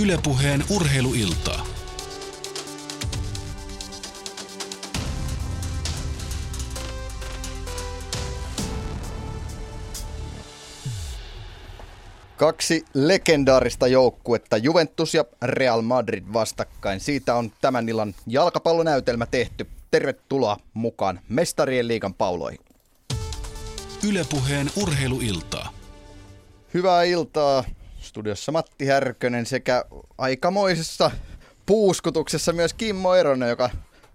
Ylepuheen urheiluiltaa. Kaksi legendaarista joukkuetta, Juventus ja Real Madrid vastakkain. Siitä on tämän illan jalkapallonäytelmä tehty. Tervetuloa mukaan Mestarien liigan pauloihin. Ylepuheen urheiluiltaa. Hyvää iltaa. Studiossa Matti Härkönen sekä aikamoisessa puuskutuksessa myös Kimmo Eronen, joka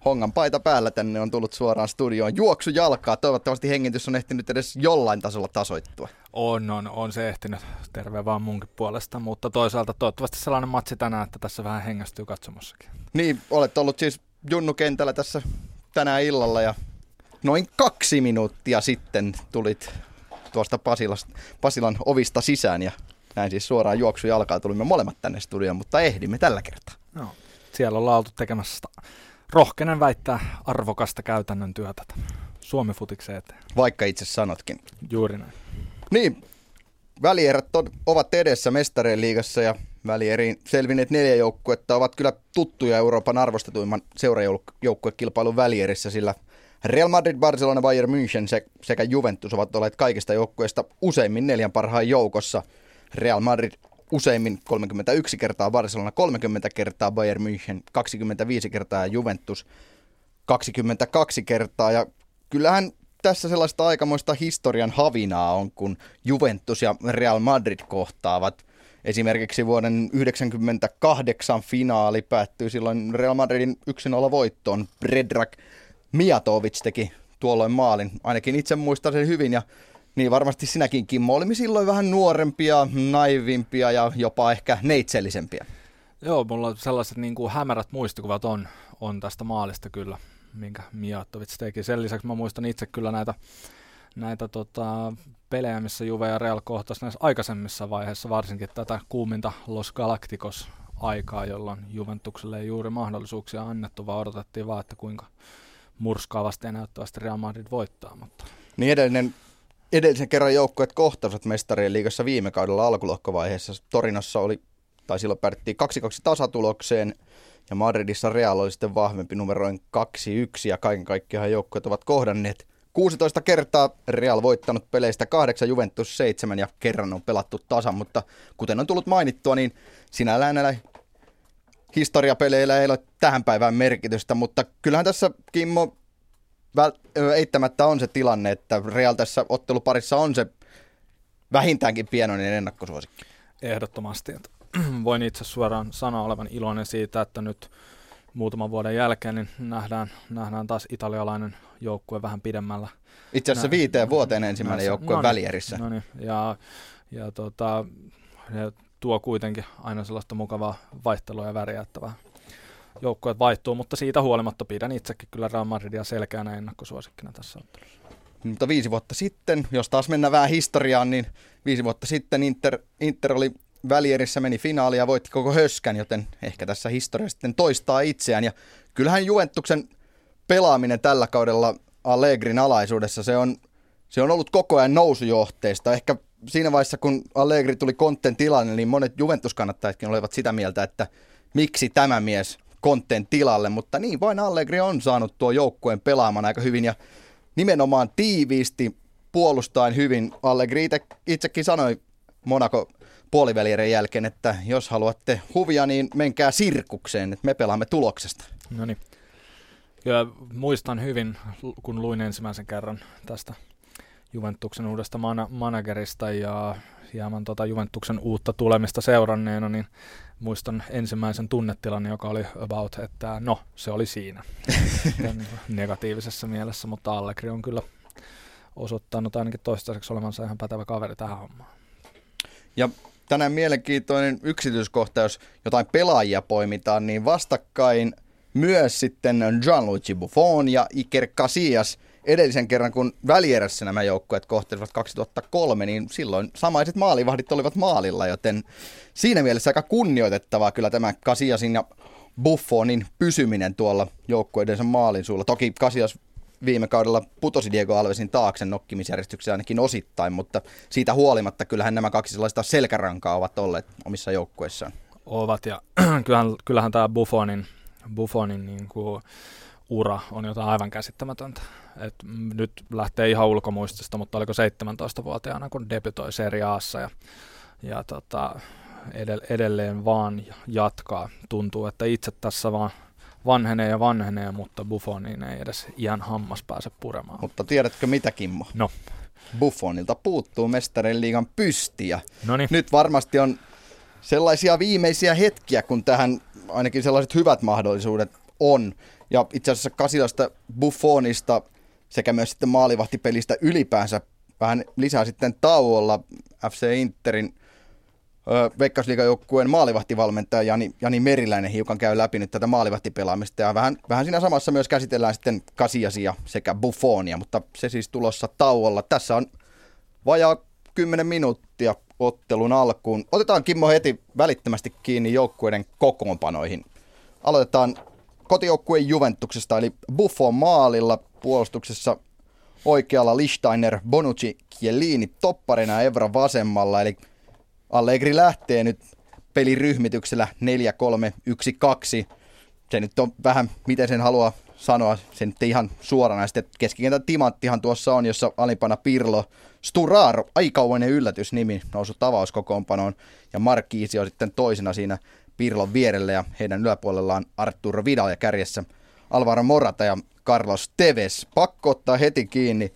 hongan paita päällä tänne on tullut suoraan studioon. Juoksu jalkaa. Toivottavasti hengitys on ehtinyt edes jollain tasolla tasoittua. On, on, on se ehtinyt. Terve vaan munkin puolesta, mutta toisaalta toivottavasti sellainen matsi tänään, että tässä vähän hengästyy katsomossakin. Niin, olet ollut siis Junnu kentällä tässä tänään illalla ja noin kaksi minuuttia sitten tulit tuosta Pasilasta, Pasilan ovista sisään ja näin siis suoraan juoksu jalkaa tulimme molemmat tänne studioon, mutta ehdimme tällä kertaa. No, siellä ollaan oltu tekemässä rohkenen väittää arvokasta käytännön työtä Suomi-futikseen eteen. Vaikka itse sanotkin. Juuri näin. Niin, välierät ovat edessä mestareen liigassa ja välieriin selvinneet neljä joukkuetta ovat kyllä tuttuja Euroopan arvostetuimman seurajoukkuekilpailun välierissä, sillä Real Madrid, Barcelona, Bayern München sekä Juventus ovat olleet kaikista joukkueista useimmin neljän parhaan joukossa. Real Madrid useimmin 31 kertaa, Barcelona 30 kertaa, Bayern München 25 kertaa ja Juventus 22 kertaa. Ja kyllähän tässä sellaista aikamoista historian havinaa on, kun Juventus ja Real Madrid kohtaavat. Esimerkiksi vuoden 1998 finaali päättyi silloin Real Madridin 1-0 voittoon. Predrag Mijatovic teki tuolloin maalin. Ainakin itse muistan sen hyvin ja niin varmasti sinäkin Kimmo. Olimme silloin vähän nuorempia, naivimpia ja jopa ehkä neitsellisempiä. Joo, mulla sellaiset niin kuin hämärät muistikuvat on, on tästä maalista kyllä, minkä Mijatovic teki. Sen lisäksi mä muistan itse kyllä näitä, näitä tota, pelejä, missä Juve ja Real kohtasi näissä aikaisemmissa vaiheissa, varsinkin tätä kuuminta Los Galacticos aikaa, jolloin Juventukselle ei juuri mahdollisuuksia annettu, vaan odotettiin vaan, että kuinka murskaavasti ja näyttävästi Real Madrid voittaa. Mutta... Niin edellinen edellisen kerran joukkueet kohtasivat mestarien liigassa viime kaudella alkulohkovaiheessa. Torinossa oli, tai silloin päädyttiin 2-2 tasatulokseen, ja Madridissa Real oli sitten vahvempi numeroin 2-1, ja kaiken kaikkiaan joukkueet ovat kohdanneet 16 kertaa Real voittanut peleistä 8, Juventus 7 ja kerran on pelattu tasan, mutta kuten on tullut mainittua, niin sinällään näillä historiapeleillä ei ole tähän päivään merkitystä, mutta kyllähän tässä Kimmo eittämättä on se tilanne, että Real tässä otteluparissa on se vähintäänkin pienoinen ennakkosuosikki. Ehdottomasti. Voin itse suoraan sanoa olevan iloinen siitä, että nyt muutaman vuoden jälkeen niin nähdään, nähdään taas italialainen joukkue vähän pidemmällä. Itse asiassa Nä, viiteen vuoteen ensimmäinen näissä, joukkue no niin, välierissä. No niin, ja, ja tota, tuo kuitenkin aina sellaista mukavaa vaihtelua ja väriättävää joukkueet vaihtuu, mutta siitä huolimatta pidän itsekin kyllä Real Madridia selkeänä ennakkosuosikkina tässä ottelussa. Mutta viisi vuotta sitten, jos taas mennään vähän historiaan, niin viisi vuotta sitten Inter, Inter oli välierissä, meni finaaliin ja voitti koko höskän, joten ehkä tässä historia sitten toistaa itseään. Ja kyllähän Juventuksen pelaaminen tällä kaudella Allegrin alaisuudessa, se on, se on ollut koko ajan nousujohteista. Ehkä siinä vaiheessa, kun Allegri tuli kontten tilanne, niin monet Juventus-kannattajatkin olivat sitä mieltä, että miksi tämä mies Kontten tilalle, mutta niin vain Allegri on saanut tuo joukkueen pelaamaan aika hyvin ja nimenomaan tiiviisti puolustaen hyvin. Allegri itse, itsekin sanoi Monaco puolivälierän jälkeen, että jos haluatte huvia, niin menkää sirkukseen, että me pelaamme tuloksesta. No niin. Ja muistan hyvin, kun luin ensimmäisen kerran tästä Juventuksen uudesta man- managerista ja hieman tuota Juventuksen uutta tulemista seuranneena, niin muistan ensimmäisen tunnetilan, joka oli about, että no, se oli siinä negatiivisessa mielessä, mutta Allegri on kyllä osoittanut ainakin toistaiseksi olevansa ihan pätevä kaveri tähän hommaan. Ja tänään mielenkiintoinen yksityiskohta, jos jotain pelaajia poimitaan, niin vastakkain myös sitten Gianluigi Buffon ja Iker Casillas – edellisen kerran, kun välierässä nämä joukkueet kohtelivat 2003, niin silloin samaiset maalivahdit olivat maalilla, joten siinä mielessä aika kunnioitettavaa kyllä tämä Kasiasin ja Buffonin pysyminen tuolla joukkueidensa maalin suulla. Toki Kasias viime kaudella putosi Diego Alvesin taakse nokkimisjärjestyksessä ainakin osittain, mutta siitä huolimatta kyllähän nämä kaksi sellaista selkärankaa ovat olleet omissa joukkueissaan. ovat. Ja kyllähän, kyllähän tämä Buffonin, Buffonin niin kuin ura on jotain aivan käsittämätöntä. Et nyt lähtee ihan ulkomuistista, mutta oliko 17-vuotiaana, kun debytoi Serie Aassa ja, ja tota, edelleen vaan jatkaa. Tuntuu, että itse tässä vaan vanhenee ja vanhenee, mutta Buffoniin ei edes ihan hammas pääse puremaan. Mutta tiedätkö mitä, Kimmo? No. Buffonilta puuttuu mestarien liigan pystiä. Noniin. Nyt varmasti on sellaisia viimeisiä hetkiä, kun tähän ainakin sellaiset hyvät mahdollisuudet on. Ja itse asiassa Kasilasta, Buffonista sekä myös sitten maalivahtipelistä ylipäänsä vähän lisää sitten tauolla FC Interin Veikkausliigajoukkueen maalivahtivalmentaja Jani, Jani Meriläinen hiukan käy läpi nyt tätä maalivahtipelaamista ja vähän, vähän siinä samassa myös käsitellään sitten Kasiasia sekä Buffonia, mutta se siis tulossa tauolla. Tässä on vajaa 10 minuuttia ottelun alkuun. Otetaan Kimmo heti välittömästi kiinni joukkueiden kokoonpanoihin. Aloitetaan kotijoukkueen Juventuksesta, eli Buffon maalilla puolustuksessa oikealla Lichsteiner, Bonucci, Chiellini topparina Evra vasemmalla, eli Allegri lähtee nyt peliryhmityksellä 4-3-1-2. Se nyt on vähän, miten sen haluaa sanoa, se nyt ihan suorana. Sitten keskikentän timanttihan tuossa on, jossa alipana Pirlo, Sturaro, aikauinen yllätysnimi, nousu tavauskokoonpanoon, ja Markkiisi on sitten toisena siinä Pirlon vierellä, ja heidän yläpuolellaan Arturo Vidal ja kärjessä Alvaro Morata ja Carlos Tevez. Pakko ottaa heti kiinni.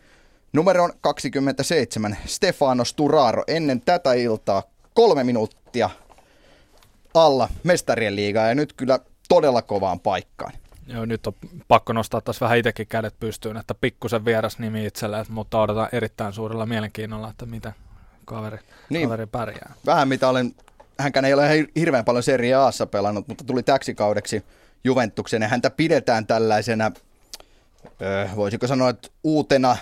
Numero 27, Stefano Sturaro. Ennen tätä iltaa kolme minuuttia alla mestarien liigaa ja nyt kyllä todella kovaan paikkaan. Joo, nyt on pakko nostaa taas vähän itsekin kädet pystyyn, että pikkusen vieras nimi itselle, mutta odotan erittäin suurella mielenkiinnolla, että mitä kaveri, niin, kaveri pärjää. Vähän mitä olen, hänkään ei ole hirveän paljon Serie Aassa pelannut, mutta tuli täksi kaudeksi Juventukseen ja häntä pidetään tällaisena, voisiko sanoa, että uutena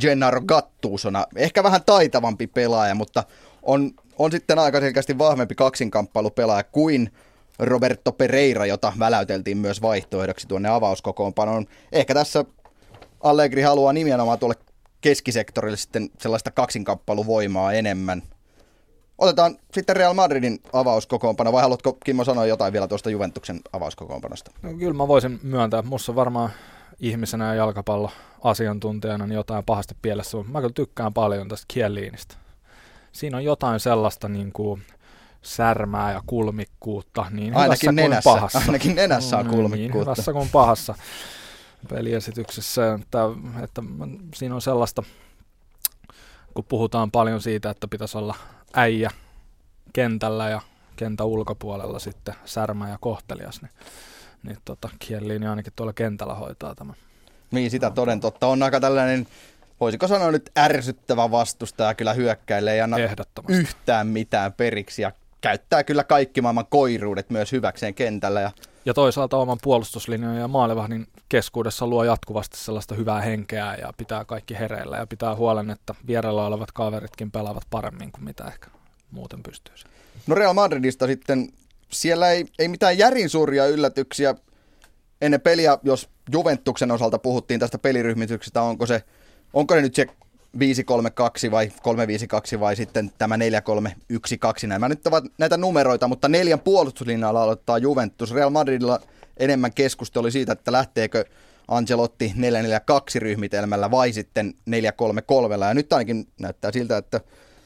Gennaro Gattusona. Ehkä vähän taitavampi pelaaja, mutta on on sitten aika selkeästi vahvempi kaksinkamppailupelaaja kuin Roberto Pereira, jota väläyteltiin myös vaihtoehdoksi tuonne avauskokoonpanoon. Ehkä tässä Allegri haluaa nimenomaan tuolle keskisektorille sitten sellaista kaksinkamppailuvoimaa enemmän. Otetaan sitten Real Madridin avauskokoonpano, vai haluatko Kimmo sanoa jotain vielä tuosta Juventuksen avauskokoonpanosta? No, kyllä mä voisin myöntää, musta varmaan ihmisenä ja jalkapallo asiantuntijana niin jotain pahasti pielessä. Mä kyllä tykkään paljon tästä Kieliinistä siinä on jotain sellaista niin kuin särmää ja kulmikkuutta niin ainakin hyvässä nenässä, kuin pahassa. Ainakin nenässä on niin, kulmikkuutta. Niin, hyvässä kuin pahassa peliesityksessä. Että, että siinä on sellaista, kun puhutaan paljon siitä, että pitäisi olla äijä kentällä ja kentän ulkopuolella sitten särmä ja kohtelias, niin, niin tota, Kielliini ainakin tuolla kentällä hoitaa tämän. Niin, sitä toden totta. On aika tällainen voisiko sanoa nyt ärsyttävä vastustaja kyllä hyökkäilee ja anna yhtään mitään periksi ja käyttää kyllä kaikki maailman koiruudet myös hyväkseen kentällä. Ja, ja toisaalta oman puolustuslinjan ja maalivahdin keskuudessa luo jatkuvasti sellaista hyvää henkeä ja pitää kaikki hereillä ja pitää huolen, että vierellä olevat kaveritkin pelaavat paremmin kuin mitä ehkä muuten pystyisi. No Real Madridista sitten, siellä ei, ei mitään järin suuria yllätyksiä ennen peliä, jos Juventuksen osalta puhuttiin tästä peliryhmityksestä, onko se – onko ne nyt se 532 vai 352 vai sitten tämä 4312. Nämä nyt ovat näitä numeroita, mutta neljän puolustuslinjalla aloittaa Juventus. Real Madridilla enemmän keskustelu siitä, että lähteekö Ancelotti 442 ryhmitelmällä vai sitten 433. Ja nyt ainakin näyttää siltä, että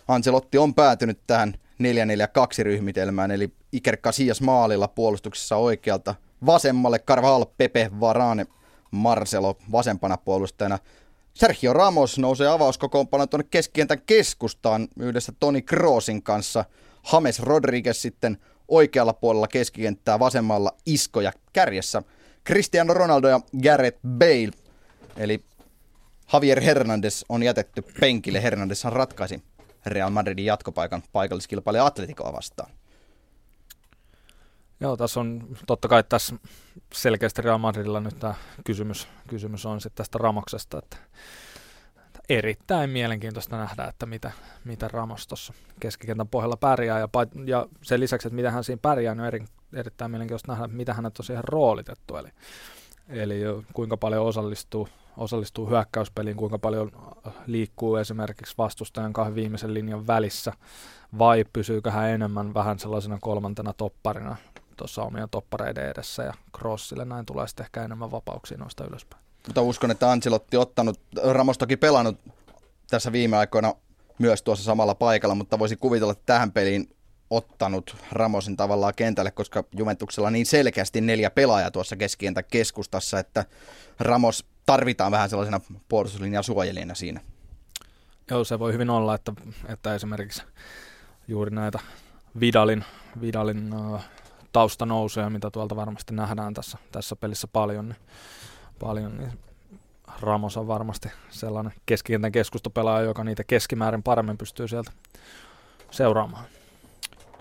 Ancelotti on päätynyt tähän 442 ryhmitelmään, eli Iker Casillas maalilla puolustuksessa oikealta vasemmalle, Carvajal, Pepe, Varane, Marcelo vasempana puolustajana. Sergio Ramos nousee avauskokoonpano tuonne keskikentän keskustaan yhdessä Toni Kroosin kanssa. James Rodriguez sitten oikealla puolella keskikenttää vasemmalla iskoja kärjessä. Cristiano Ronaldo ja Gareth Bale, eli Javier Hernandez on jätetty penkille. Hernandezhan ratkaisi Real Madridin jatkopaikan paikalliskilpailija Atleticoa vastaan. Joo, tässä on totta kai tässä selkeästi Real Madridilla nyt tämä kysymys, kysymys on sitten tästä Ramoksesta, että, erittäin mielenkiintoista nähdä, että mitä, mitä Ramos tuossa keskikentän pohjalla pärjää. Ja, ja sen lisäksi, että mitä hän siinä pärjää, niin on eri, erittäin mielenkiintoista nähdä, mitä hänet on siihen roolitettu, eli, eli kuinka paljon osallistuu osallistuu hyökkäyspeliin, kuinka paljon liikkuu esimerkiksi vastustajan kahden viimeisen linjan välissä, vai pysyykö hän enemmän vähän sellaisena kolmantena topparina tuossa omien toppareiden edessä, ja Crossille näin tulee sitten ehkä enemmän vapauksia noista ylöspäin. Mutta uskon, että Ancelotti ottanut, Ramos toki pelannut tässä viime aikoina myös tuossa samalla paikalla, mutta voisi kuvitella, että tähän peliin ottanut Ramosin tavallaan kentälle, koska Juventuksella on niin selkeästi neljä pelaajaa tuossa keskientä keskustassa, että Ramos tarvitaan vähän sellaisena puolustuslinjan suojelijana siinä. Joo, se voi hyvin olla, että, että esimerkiksi juuri näitä Vidalin, Vidalin uh, taustanousuja, mitä tuolta varmasti nähdään tässä, tässä pelissä paljon, niin, paljon, niin Ramos on varmasti sellainen keskikentän keskustopelaaja, joka niitä keskimäärin paremmin pystyy sieltä seuraamaan.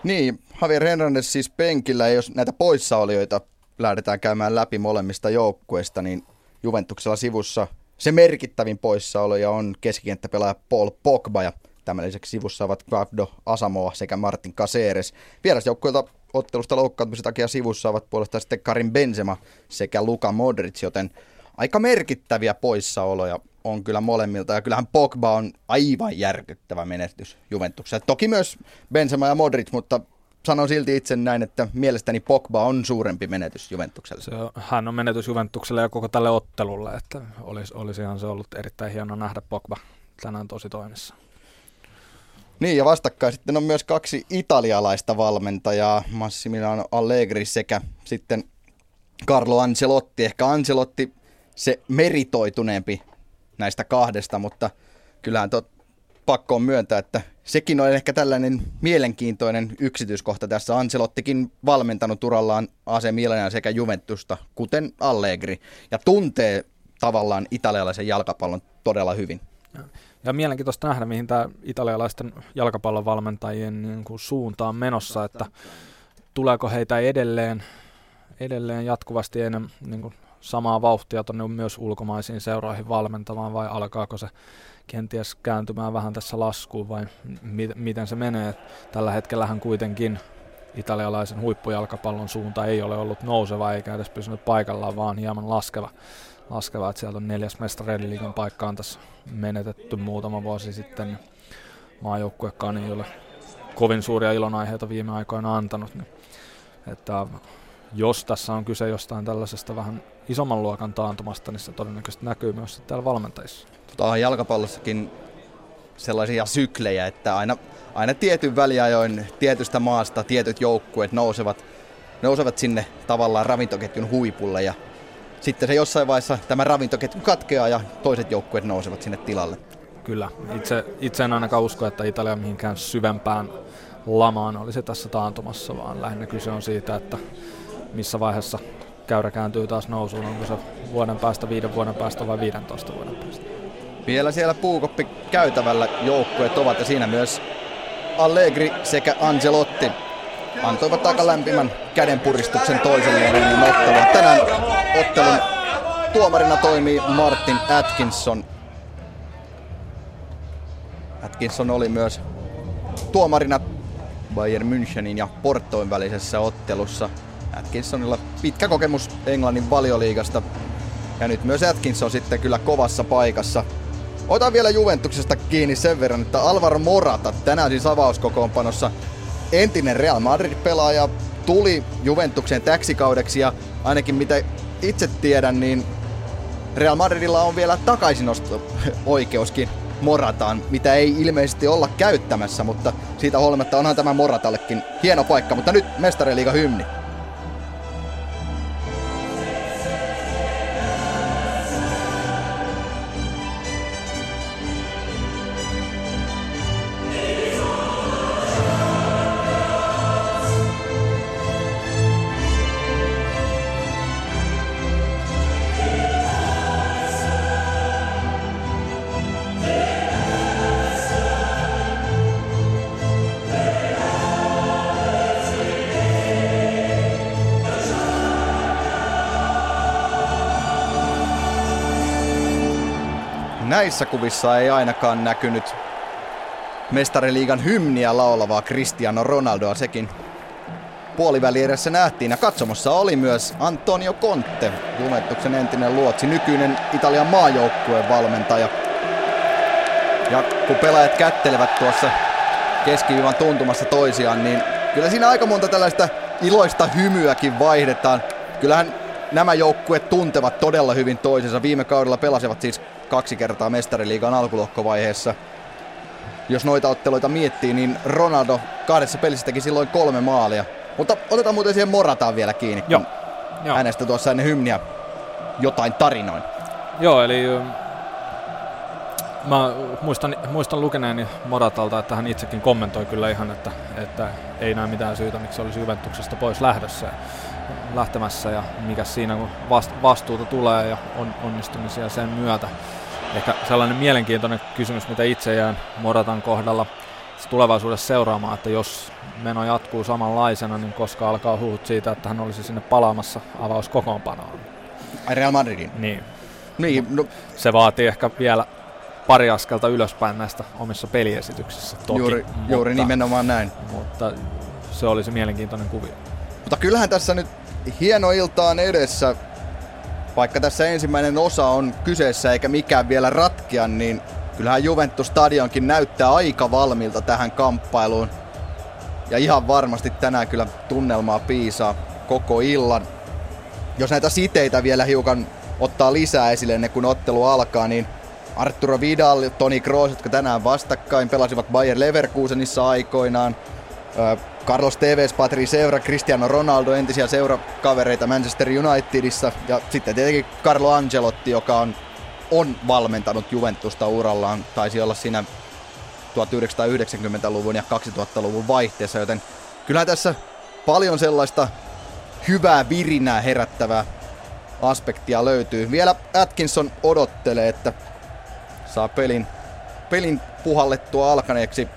Niin, Javier Hernandez siis penkillä, ja jos näitä poissaolijoita lähdetään käymään läpi molemmista joukkueista, niin Juventuksella sivussa se merkittävin poissaoloja on keskikenttäpelaaja Paul Pogba, ja tämän lisäksi sivussa ovat Guavdo Asamoa sekä Martin Caceres. Vierasjoukkueelta ottelusta loukkaantumisen takia sivussa ovat puolestaan sitten Karin Benzema sekä Luka Modric, joten aika merkittäviä poissaoloja on kyllä molemmilta. Ja kyllähän Pogba on aivan järkyttävä menestys Juventuksessa. Toki myös Benzema ja Modric, mutta sanon silti itse näin, että mielestäni Pogba on suurempi menetys Juventukselle. Se, hän on menetys Juventukselle ja koko tälle ottelulle, että olisi, olisihan se ollut erittäin hieno nähdä Pogba tänään tosi toimessa. Niin, ja vastakkain sitten on myös kaksi italialaista valmentajaa, Massimiliano Allegri sekä sitten Carlo Ancelotti. Ehkä Ancelotti se meritoituneempi näistä kahdesta, mutta kyllähän tot, pakko on myöntää, että sekin on ehkä tällainen mielenkiintoinen yksityiskohta tässä. Ancelottikin valmentanut urallaan AC Milania sekä Juventusta, kuten Allegri, ja tuntee tavallaan italialaisen jalkapallon todella hyvin. Ja, mielenkiintoista nähdä, mihin tämä italialaisten jalkapallon valmentajien niin kuin suunta on menossa, että tuleeko heitä edelleen, edelleen jatkuvasti enemmän niin kuin samaa vauhtia tuonne myös ulkomaisiin seuroihin valmentamaan vai alkaako se kenties kääntymään vähän tässä laskuun vai mi- miten se menee. Tällä hetkellähän kuitenkin italialaisen huippujalkapallon suunta ei ole ollut nouseva eikä edes pysynyt paikallaan, vaan hieman laskeva. Laskeva että sieltä on neljäs mestareiden liigan paikkaan tässä menetetty muutama vuosi sitten. Maajoukkuekaan ei ole kovin suuria ilonaiheita viime aikoina antanut. Niin, että jos tässä on kyse jostain tällaisesta vähän isomman luokan taantumasta, niin se todennäköisesti näkyy myös täällä valmentajissa. Tota, jalkapallossakin sellaisia syklejä, että aina, aina tietyn väliajoin tietystä maasta tietyt joukkueet nousevat, nousevat sinne tavallaan ravintoketjun huipulle ja sitten se jossain vaiheessa tämä ravintoketju katkeaa ja toiset joukkueet nousevat sinne tilalle. Kyllä. Itse, itse en ainakaan usko, että Italia mihinkään syvempään lamaan olisi tässä taantumassa, vaan lähinnä kyse on siitä, että missä vaiheessa käyrä kääntyy taas nousuun, onko se vuoden päästä, viiden vuoden päästä vai 15 vuoden päästä. Vielä siellä puukoppi käytävällä joukkueet ovat ja siinä myös Allegri sekä Angelotti antoivat aika lämpimän kädenpuristuksen toiselleen ottelua. Tänään ottelun tuomarina toimii Martin Atkinson. Atkinson oli myös tuomarina Bayern Münchenin ja Portoin välisessä ottelussa. Atkinsonilla pitkä kokemus Englannin valioliigasta. Ja nyt myös Atkinson sitten kyllä kovassa paikassa. Otan vielä Juventuksesta kiinni sen verran, että Alvaro Morata tänään siis avauskokoonpanossa entinen Real Madrid-pelaaja tuli Juventukseen täksikaudeksi ja ainakin mitä itse tiedän, niin Real Madridilla on vielä takaisinosto-oikeuskin Morataan, mitä ei ilmeisesti olla käyttämässä, mutta siitä huolimatta onhan tämä Moratallekin hieno paikka. Mutta nyt mestariliiga hymni. Näissä kuvissa ei ainakaan näkynyt mestariliigan hymniä laulavaa Cristiano Ronaldoa. Sekin puoliväli edessä nähtiin. Ja katsomossa oli myös Antonio Conte, Juventuksen entinen luotsi, nykyinen Italian maajoukkueen valmentaja. Ja kun pelaajat kättelevät tuossa keskiviivan tuntumassa toisiaan, niin kyllä siinä aika monta tällaista iloista hymyäkin vaihdetaan. Kyllähän nämä joukkueet tuntevat todella hyvin toisensa. Viime kaudella pelasivat siis kaksi kertaa mestariliigan alkulohkovaiheessa. Jos noita otteluita miettii, niin Ronaldo kahdessa pelissä teki silloin kolme maalia. Mutta otetaan muuten siihen Morataan vielä kiinni, kun Joo. Joo. hänestä tuossa ennen hymniä jotain tarinoin. Joo, eli mä muistan, muistan lukeneeni Moratalta, että hän itsekin kommentoi kyllä ihan, että, että ei näe mitään syytä, miksi olisi Juventuksesta pois lähdössä ja lähtemässä ja mikä siinä, kun vast- vastuuta tulee ja on, onnistumisia sen myötä. Sellainen mielenkiintoinen kysymys, mitä itse jään Moratan kohdalla tulevaisuudessa seuraamaan, että jos meno jatkuu samanlaisena, niin koska alkaa huhut siitä, että hän olisi sinne palaamassa avauskokoonpanoon. Real Madridin. Niin, Niin, no, se vaatii ehkä vielä pari askelta ylöspäin näistä omissa peliesityksissä toki, juuri, mutta, juuri nimenomaan näin. mutta se olisi mielenkiintoinen kuvio. Mutta kyllähän tässä nyt hieno ilta on edessä. Vaikka tässä ensimmäinen osa on kyseessä eikä mikään vielä ratkea, niin kyllähän Juventus Stadionkin näyttää aika valmilta tähän kamppailuun. Ja ihan varmasti tänään kyllä tunnelmaa piisaa koko illan. Jos näitä siteitä vielä hiukan ottaa lisää esille ennen kuin ottelu alkaa, niin Arturo Vidal Toni Kroos, jotka tänään vastakkain pelasivat Bayer Leverkusenissa aikoinaan. Carlos Tevez, Patrice Evra, Cristiano Ronaldo, entisiä seurakavereita Manchester Unitedissa. Ja sitten tietenkin Carlo Ancelotti, joka on, on valmentanut Juventusta urallaan. Taisi olla siinä 1990-luvun ja 2000-luvun vaihteessa, joten kyllä tässä paljon sellaista hyvää virinää herättävää aspektia löytyy. Vielä Atkinson odottelee, että saa pelin, pelin puhallettua alkaneeksi.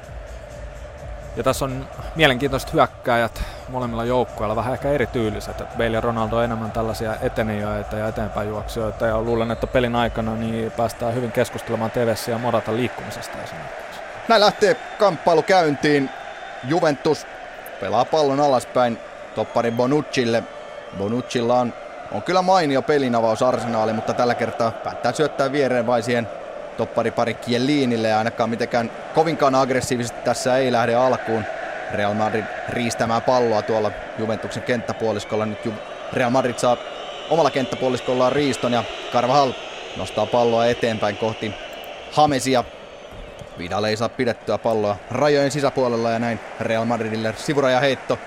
Ja tässä on mielenkiintoiset hyökkääjät molemmilla joukkueilla, vähän ehkä erityyliset. Et Bale ja Ronaldo on enemmän tällaisia etenijöitä ja eteenpäin juoksijoita. Ja luulen, että pelin aikana niin päästään hyvin keskustelemaan Tevessä ja Moratan liikkumisesta esimerkiksi. Näin lähtee kamppailu käyntiin. Juventus pelaa pallon alaspäin toppari Bonuccille. Bonuccilla on, on kyllä mainio pelinavaus arsenaali, mutta tällä kertaa päättää syöttää viereen vai toppari pari Kielinille ja ainakaan mitenkään kovinkaan aggressiivisesti tässä ei lähde alkuun. Real Madrid riistämään palloa tuolla Juventuksen kenttäpuoliskolla. Nyt Real Madrid saa omalla kenttäpuoliskollaan riiston ja Carvajal nostaa palloa eteenpäin kohti Hamesia. Vidal ei saa pidettyä palloa rajojen sisäpuolella ja näin Real Madridille sivuraja heitto.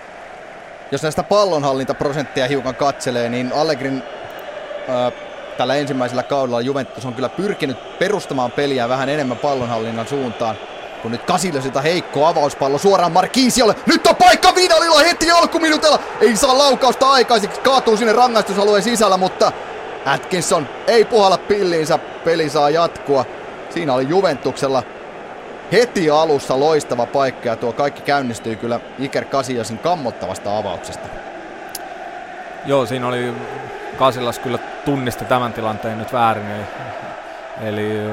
Jos näistä pallonhallintaprosentteja hiukan katselee, niin Allegrin ää, tällä ensimmäisellä kaudella Juventus on kyllä pyrkinyt perustamaan peliä vähän enemmän pallonhallinnan suuntaan. Kun nyt Kasilosilta heikko avauspallo suoraan Markiisiolle. Nyt on paikka Vidalilla heti alkuminuutella. Ei saa laukausta aikaiseksi. Kaatuu sinne rangaistusalueen sisällä, mutta Atkinson ei puhalla pilliinsä. Peli saa jatkua. Siinä oli Juventuksella heti alussa loistava paikka ja tuo kaikki käynnistyi kyllä Iker Casillosin kammottavasta avauksesta. Joo, siinä oli Kasilas kyllä tunnisti tämän tilanteen nyt väärin. Eli, eli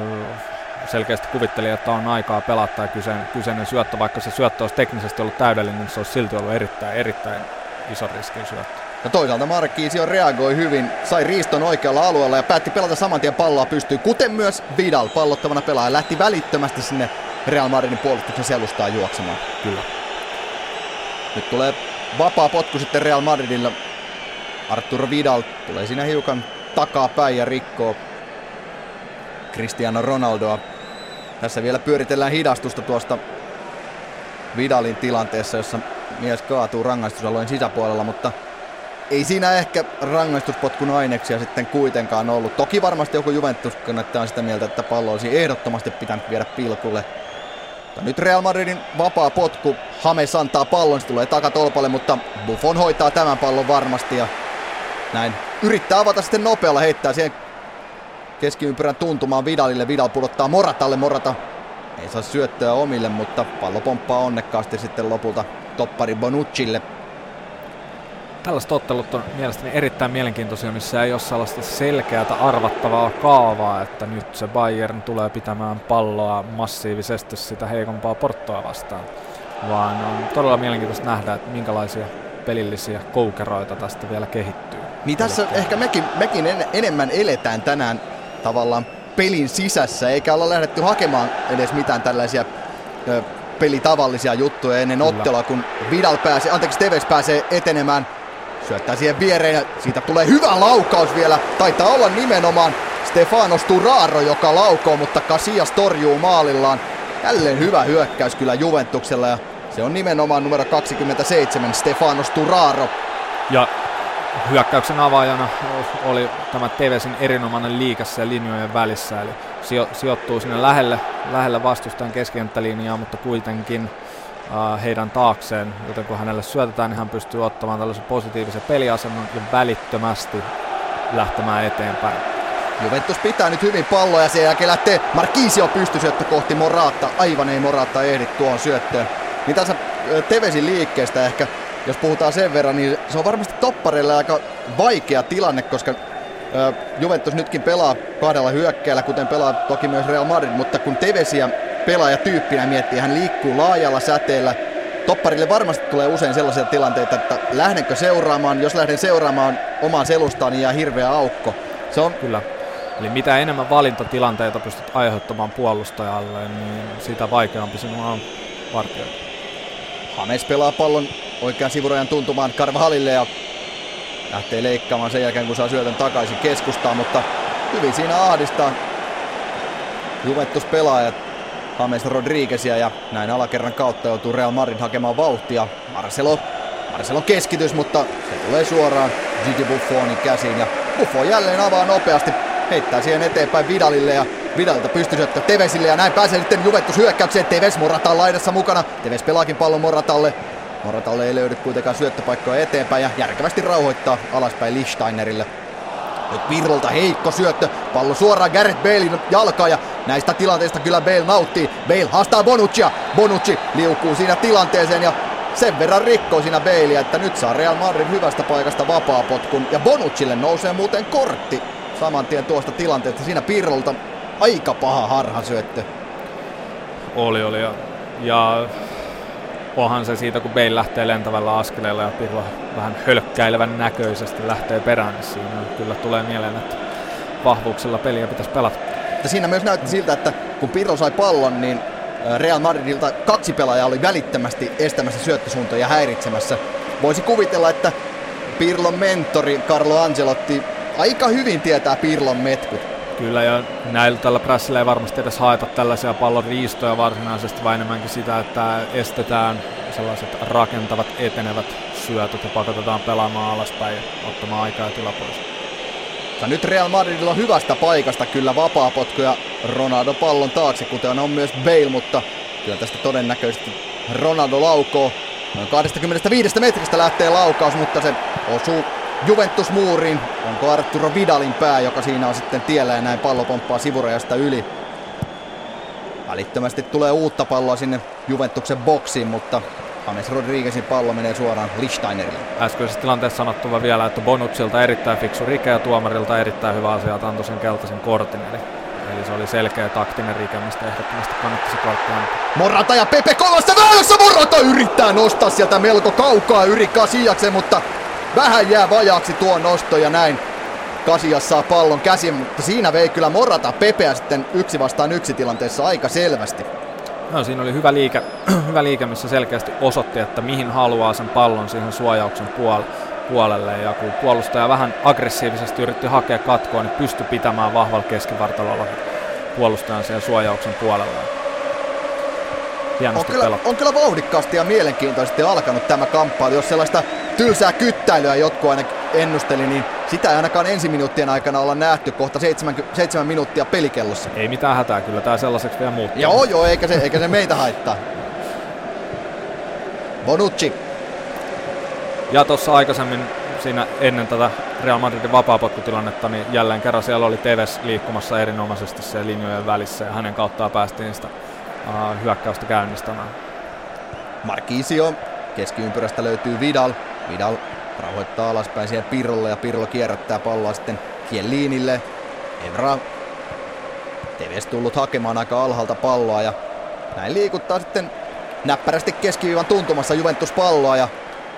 selkeästi kuvitteli, että on aikaa pelata ja kyseinen, kyseinen syöttö, vaikka se syöttö olisi teknisesti ollut täydellinen, niin se olisi silti ollut erittäin, erittäin iso riskin syöttö. Ja toisaalta Markkiisio reagoi hyvin, sai riiston oikealla alueella ja päätti pelata saman tien palloa pystyy, kuten myös Vidal pallottavana pelaaja lähti välittömästi sinne Real Madridin puolustuksen selustaan juoksemaan. Kyllä. Nyt tulee vapaa potku sitten Real Madridilla. Arturo Vidal tulee siinä hiukan takapäin ja rikkoo Cristiano Ronaldoa. Tässä vielä pyöritellään hidastusta tuosta Vidalin tilanteessa, jossa mies kaatuu rangaistusalueen sisäpuolella, mutta ei siinä ehkä rangaistuspotkun aineksia sitten kuitenkaan ollut. Toki varmasti joku Juventus on sitä mieltä, että pallo olisi ehdottomasti pitänyt viedä pilkulle. Mutta nyt Real Madridin vapaa potku. Hames antaa pallon, se tulee takatolpalle, mutta Buffon hoitaa tämän pallon varmasti ja näin yrittää avata sitten nopealla, heittää siihen keskiympyrän tuntumaan Vidalille. Vidal pudottaa Moratalle, Morata ei saa syöttöä omille, mutta pallo pomppaa onnekkaasti sitten lopulta toppari Bonuccille. Tällaiset ottelut on mielestäni erittäin mielenkiintoisia, missä ei ole sellaista selkeää arvattavaa kaavaa, että nyt se Bayern tulee pitämään palloa massiivisesti sitä heikompaa porttoa vastaan. Vaan on todella mielenkiintoista nähdä, että minkälaisia pelillisiä koukeroita tästä vielä kehittyy. Niin tässä Eli... ehkä mekin, mekin en, enemmän eletään tänään tavallaan pelin sisässä, eikä olla lähdetty hakemaan edes mitään tällaisia ö, pelitavallisia juttuja ennen Kyllä. ottelua, kun Vidal pääsee, anteeksi Teves pääsee etenemään, syöttää siihen viereen ja siitä tulee hyvä laukaus vielä, taitaa olla nimenomaan Stefano Sturaro, joka laukoo, mutta Casillas torjuu maalillaan. Jälleen hyvä hyökkäys kyllä Juventuksella ja se on nimenomaan numero 27 Stefano Sturaro. Ja hyökkäyksen avaajana oli tämä Tevesin erinomainen liikassa ja linjojen välissä, eli sijo- sijoittuu sinne lähelle, lähelle vastustajan keskikenttälinjaa, mutta kuitenkin uh, heidän taakseen, joten kun hänelle syötetään, niin hän pystyy ottamaan tällaisen positiivisen peliasennon ja välittömästi lähtemään eteenpäin. Juventus pitää nyt hyvin palloa ja sen jälkeen lähtee Marquisio pystysyöttö kohti Morata. Aivan ei Morata ehdi tuohon syöttöön. Niin tässä Tevesin liikkeestä ehkä, jos puhutaan sen verran, niin se on varmasti toppareille aika vaikea tilanne, koska Juventus nytkin pelaa kahdella hyökkäillä, kuten pelaa toki myös Real Madrid, mutta kun Tevesiä tyyppinä miettii, hän liikkuu laajalla säteellä, Topparille varmasti tulee usein sellaisia tilanteita, että lähdenkö seuraamaan, jos lähden seuraamaan omaan selustaan, niin jää hirveä aukko. Se on Kyllä. Eli mitä enemmän valintatilanteita pystyt aiheuttamaan puolustajalle, niin sitä vaikeampi sinua on vartioida. Hames pelaa pallon oikean sivurajan tuntumaan Karvahalille ja lähtee leikkaamaan sen jälkeen, kun saa syötön takaisin keskustaan, mutta hyvin siinä ahdistaa Juventus pelaajat James Rodriguezia ja näin alakerran kautta joutuu Real Madrid hakemaan vauhtia. Marcelo, Marcelo keskitys, mutta se tulee suoraan Gigi Buffonin käsiin ja Buffon jälleen avaa nopeasti, heittää siihen eteenpäin Vidalille ja Vidalilta pystyy syöttää Tevesille ja näin pääsee sitten Juventus hyökkäykseen. Teves Morata laidassa mukana. Teves pelaakin pallon Moratalle. Moratalle ei löydy kuitenkaan syöttöpaikkoja eteenpäin ja järkevästi rauhoittaa alaspäin Lichtsteinerille. Nyt Virvolta heikko syöttö, pallo suoraan Gareth Balein jalkaan ja näistä tilanteista kyllä Bale nauttii. Bale haastaa Bonuccia, Bonucci liukuu siinä tilanteeseen ja sen verran rikkoi siinä Baleä, että nyt saa Real Madrid hyvästä paikasta vapaapotkun ja Bonuccille nousee muuten kortti saman tien tuosta tilanteesta. Siinä Pirrolta aika paha harhasyöttö. Oli, oli ja, ja onhan se siitä, kun Bale lähtee lentävällä askeleella ja Pirlo vähän hölkkäilevän näköisesti lähtee perään, niin siinä kyllä tulee mieleen, että vahvuuksilla peliä pitäisi pelata. Ja siinä myös näytti siltä, että kun Pirlo sai pallon, niin Real Madridilta kaksi pelaajaa oli välittömästi estämässä syöttösuuntoja ja häiritsemässä. Voisi kuvitella, että Pirlon mentori Carlo Angelotti aika hyvin tietää Pirlon metkut. Kyllä, ja näillä tällä prässillä ei varmasti edes haeta tällaisia pallon riistoja varsinaisesti, vaan enemmänkin sitä, että estetään sellaiset rakentavat, etenevät syötöt ja pakotetaan pelaamaan alaspäin ja ottamaan aikaa ja tila pois. Ja nyt Real Madridilla on hyvästä paikasta kyllä vapaapotku ja Ronaldo pallon taakse, kuten on myös Bale, mutta kyllä tästä todennäköisesti Ronaldo laukoo. Noin 25 metristä lähtee laukaus, mutta se osuu Juventus muuriin. Onko Arturo Vidalin pää, joka siinä on sitten tiellä ja näin pallo pomppaa sivurajasta yli. Välittömästi tulee uutta palloa sinne Juventuksen boksiin, mutta James Rodriguezin pallo menee suoraan Lichtsteinerille. Äskeisessä tilanteessa sanottu vielä, että Bonucilta erittäin fiksu rike ja tuomarilta erittäin hyvä asia, että antoi sen keltaisen kortin. Eli, eli se oli selkeä taktinen rike, mistä ehdottomasti kannattaisi kortti antaa. Morata ja Pepe kovassa väylässä! Morata yrittää nostaa sieltä melko kaukaa Yri Kasiaksen, mutta vähän jää vajaaksi tuo nosto ja näin Kasias saa pallon käsin, mutta siinä vei kyllä Morata Pepeä sitten yksi vastaan yksi tilanteessa aika selvästi. No, siinä oli hyvä liike, hyvä liike, missä selkeästi osoitti, että mihin haluaa sen pallon siihen suojauksen puolelle puolelle ja kun puolustaja vähän aggressiivisesti yritti hakea katkoa, niin pystyi pitämään vahvalla keskivartalolla puolustajan siihen suojauksen puolella. on kyllä, on kyllä vauhdikkaasti ja mielenkiintoisesti alkanut tämä kamppailu. Jos sellaista tylsää kyttäilyä jotkut aina ennusteli, niin sitä ei ainakaan ensiminuuttien aikana olla nähty kohta seitsemän, seitsemän minuuttia pelikellossa. Ei mitään hätää, kyllä tämä sellaiseksi vielä muuttuu. Joo, joo, eikä se, eikä se meitä haittaa. Bonucci. Ja tuossa aikaisemmin siinä ennen tätä Real Madridin vapaapotkutilannetta, niin jälleen kerran siellä oli Teves liikkumassa erinomaisesti se linjojen välissä ja hänen kauttaan päästiin sitä uh, hyökkäystä käynnistämään. Marquisio, keskiympyrästä löytyy Vidal, Vidal rauhoittaa alaspäin siihen Pirrolle ja Pirlo kierrättää palloa sitten Kieliinille. Evra Teves tullut hakemaan aika alhaalta palloa ja näin liikuttaa sitten näppärästi keskiviivan tuntumassa Juventus palloa ja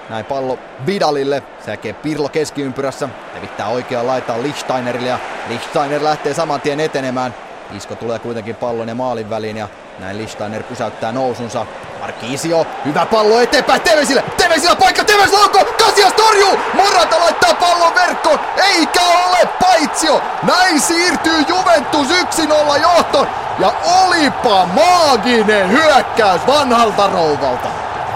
Näin pallo Vidalille. Säkee Pirlo keskiympyrässä. Levittää oikeaan laitaan Lichtsteinerille ja Lichtsteiner lähtee saman tien etenemään. Isko tulee kuitenkin pallon ja maalin väliin ja näin Lichtsteiner pysäyttää nousunsa. Markisio, hyvä pallo eteenpäin Tevesille. Tevesillä paikka, Teves laukko, Kasias torjuu. Morata laittaa pallon verkkoon, eikä ole paitsio. Näin siirtyy Juventus 1-0 johtoon. Ja olipa maaginen hyökkäys vanhalta rouvalta